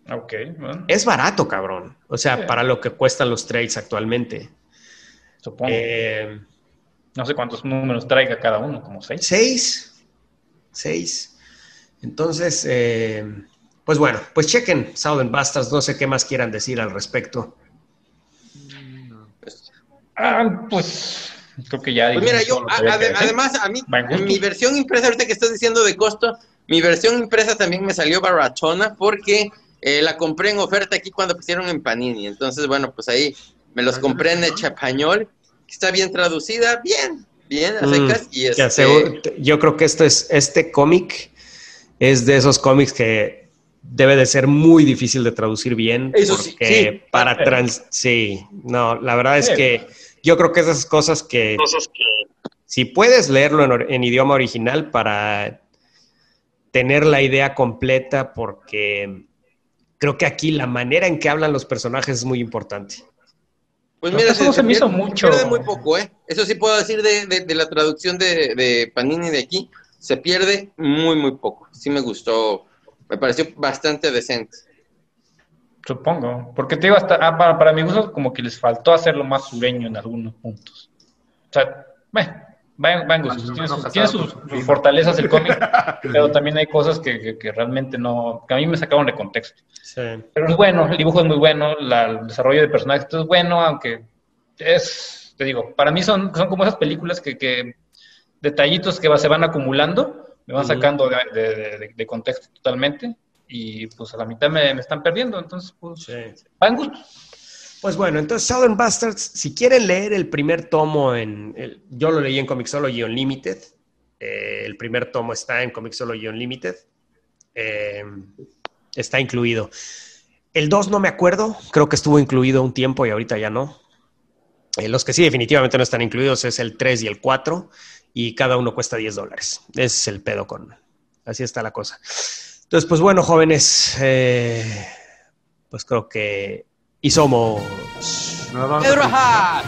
ok, bueno, Es barato, cabrón. O sea, Sí. para lo que cuestan los trades actualmente. supongo. Eh, no sé cuántos números traiga cada uno, como seis. Seis. Seis. Entonces, eh, pues bueno, pues chequen Southern Bastards, no sé qué más quieran decir al respecto. Ah, pues creo que ya. Pues mira, yo, a- además, a mí, mi versión impresa, ahorita que estás diciendo de costo, mi versión impresa también me salió baratona porque eh, la compré en oferta aquí cuando pusieron en Panini. Entonces, bueno, pues ahí me los compré en español, que está bien traducida, bien, bien, a Mm, secas. y que este, aseguro- yo creo que esto es, este cómic es de esos cómics que debe de ser muy difícil de traducir bien. Eso sí, porque sí. para Sí. trans, sí, no, la verdad es Sí. que yo creo que esas cosas que si puedes leerlo en, idioma original para tener la idea completa, porque creo que aquí la manera en que hablan los personajes es muy importante. Pues mira, se me hizo pierde- mucho. pierde muy poco, ¿eh? Eso sí puedo decir de, de- de la traducción de, de Panini de aquí. Se pierde muy, muy poco. Sí me gustó. Me pareció bastante decente. Supongo. Porque te digo, hasta ah, para, para mi gusto, como que les faltó hacerlo más sureño en algunos puntos. O sea, bueno, gustos. Bueno, Tiene, sus, tiene fortalezas el cómic, pero también hay cosas que, que- que realmente no. que a mí me sacaron de contexto. Pero es bueno, el dibujo es muy bueno, la- el desarrollo de personajes es bueno, aunque es, te digo, para mí son, son como esas películas que, que detallitos que va- se van acumulando, me van sacando de, de- de- de contexto totalmente y pues a la mitad me, me están perdiendo, entonces pues Sí. va en gusto. Pues bueno, entonces Southern Bastards, si quieren leer el primer tomo en, el- yo lo leí en Comixology Unlimited, eh, el primer tomo está en Comixology Unlimited, eh, está incluido. El 2 no me acuerdo, creo que estuvo incluido un tiempo y ahorita ya no. Eh, los que sí definitivamente no están incluidos es el 3 y el 4 y cada uno cuesta 10 dólares. Ese es el pedo con... Así está la cosa. Entonces, pues bueno, jóvenes, eh, pues creo que... Y somos... Haas.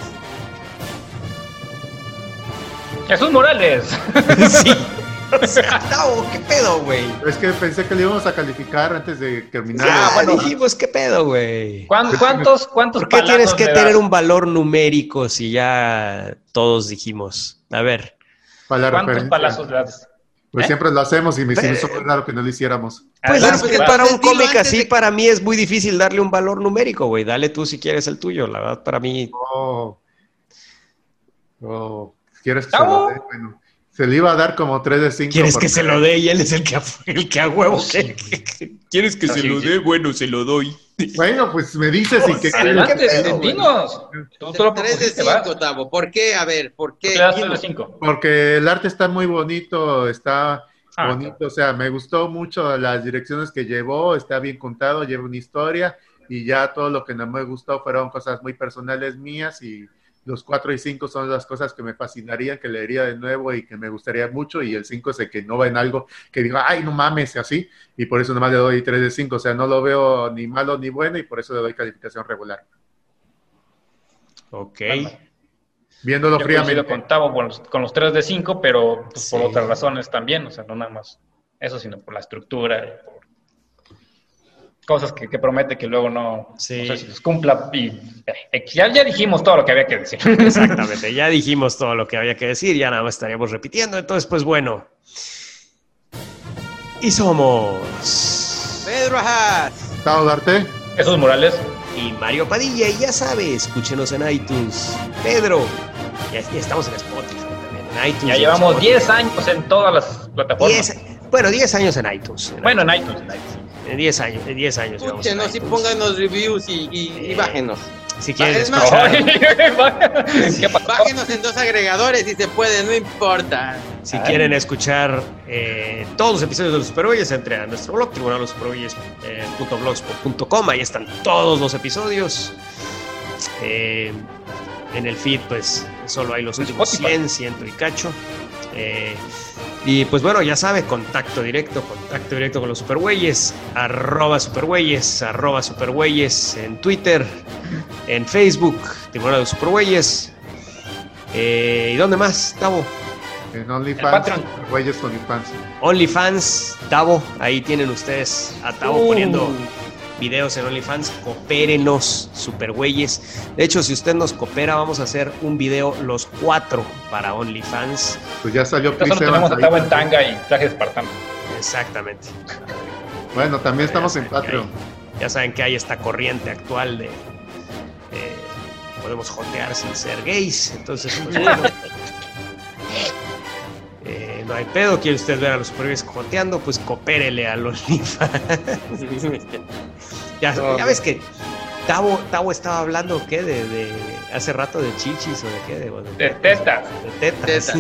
Jesús Morales. sí. O sea, Tavo, ¿qué pedo, güey? Es que pensé que le íbamos a calificar antes de terminar. Ya, Ah, bueno. dijimos, ¿qué pedo, güey? ¿Cuán- ¿Cuántos, cuántos ¿Por qué tienes que tener das? un valor numérico si ya todos dijimos? A ver. ¿Cuántos referencia. palazos le das? Pues ¿Eh? siempre lo hacemos y me hizo muy raro que no lo hiciéramos. Pues Adelante, es que vas. para un cómic así, de- para mí es muy difícil darle un valor numérico, güey. Dale tú si quieres el tuyo. La verdad, para mí. Oh. Oh. ¿Quieres que se lo dé? Bueno, se le iba a dar como 3 de 5. ¿Quieres que se lo dé? Y él es el que a, el que a huevo. que- ¿Quieres que se Sí, lo sí. dé? Bueno, se lo doy. Bueno, pues me dices y que Adelante, dinos. Tú solo 3 de. 5, Tavo. ¿Por qué? A ver, ¿por ¿Por qué? qué le das 3 Dinos. de 5? Porque el arte está muy bonito, está Ah, bonito, o sea, me gustó mucho las direcciones que llevó, está bien contado, lleva una historia y ya todo lo que no me gustó fueron cosas muy personales mías y los 4 y 5 son las cosas que me fascinarían, que leería de nuevo y que me gustaría mucho y el 5 es el que no va en algo que diga, ay, no mames, así, y por eso nomás le doy 3 de 5, o sea, no lo veo ni malo ni bueno y por eso le doy calificación regular. Ok. Viéndolo Yo fríamente. con Tavo con los, con los 3 de 5, pero pues, por otras razones también, o sea, no nada más eso, sino por la estructura, y por cosas que, que promete que luego no, Sí. no sé si los cumpla. Y eh, ya, ya dijimos todo lo que había que decir. Exactamente. Ya dijimos todo lo que había que decir. Ya nada más estaríamos repitiendo. Entonces, pues bueno. Y somos. Pedro Ajas. ¿Tao Darte? Esos Morales, Y Mario Padilla. Y ya sabe, escúchenos en iTunes. Pedro. Ya, ya estamos en Spotify también. En iTunes. ya llevamos Spotify. 10 años en todas las plataformas. Diez- bueno, 10 años en iTunes. En Bueno, en iTunes. en iTunes. En 10 años, en 10 años. Escúchenos y pónganos reviews y, y, y Eh, bájenos. Si quieren Es más. Bájenos en dos agregadores si se puede, no importa. si Ay. quieren escuchar eh, todos los episodios de los Superboyes, entre a nuestro blog, tribunalossuperboyes.blogspot.com. Ahí están todos los episodios. Eh, en el feed, pues, solo hay los últimos Spotify. 100, ciento y cacho. Eh, y pues bueno, ya sabe, contacto directo, contacto directo con los supergüeyes, arroba supergüeyes, arroba supergüeyes en Twitter, en Facebook, Tribunal de los Supergüeyes. Eh, ¿Y dónde más, Tavo? En OnlyFans, OnlyFans. OnlyFans, Tavo, ahí tienen ustedes a Tavo Uh. poniendo videos en OnlyFans, coopérenos, supergüeyes. De hecho, si usted nos coopera, vamos a hacer un video los cuatro para OnlyFans. Pues ya salió Nosotros Chris tenemos a Evans ahí en tanga y traje espartano. Exactamente. Bueno, también estamos Ya en Patreon. hay- ya saben que hay esta corriente actual de... podemos jotear sin ser gays, entonces pues bueno. No hay pedo, quiere usted ver a los superhéroes joteando, pues coopérele a los ya, No, ya ves que Tavo, Tavo estaba hablando, ¿qué? De, de hace rato de chichis o de qué, de, De tetas. de tetas. Tetas.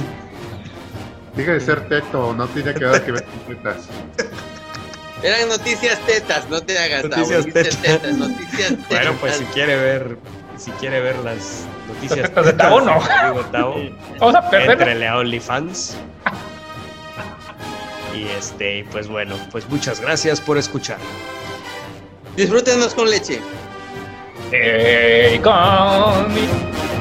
Deja de ser teto, no tiene que ver que ver con tetas. Eran noticias tetas, no te hagas Noticias tetas. Noticias tetas. Bueno, pues si quiere ver, si quiere ver las noticias Tetas de Tavo, no. digo, Tavo, Vamos a perder. Éntrele a OnlyFans. Y este, pues bueno, pues muchas gracias por escuchar. Disfrútenos con leche. Me.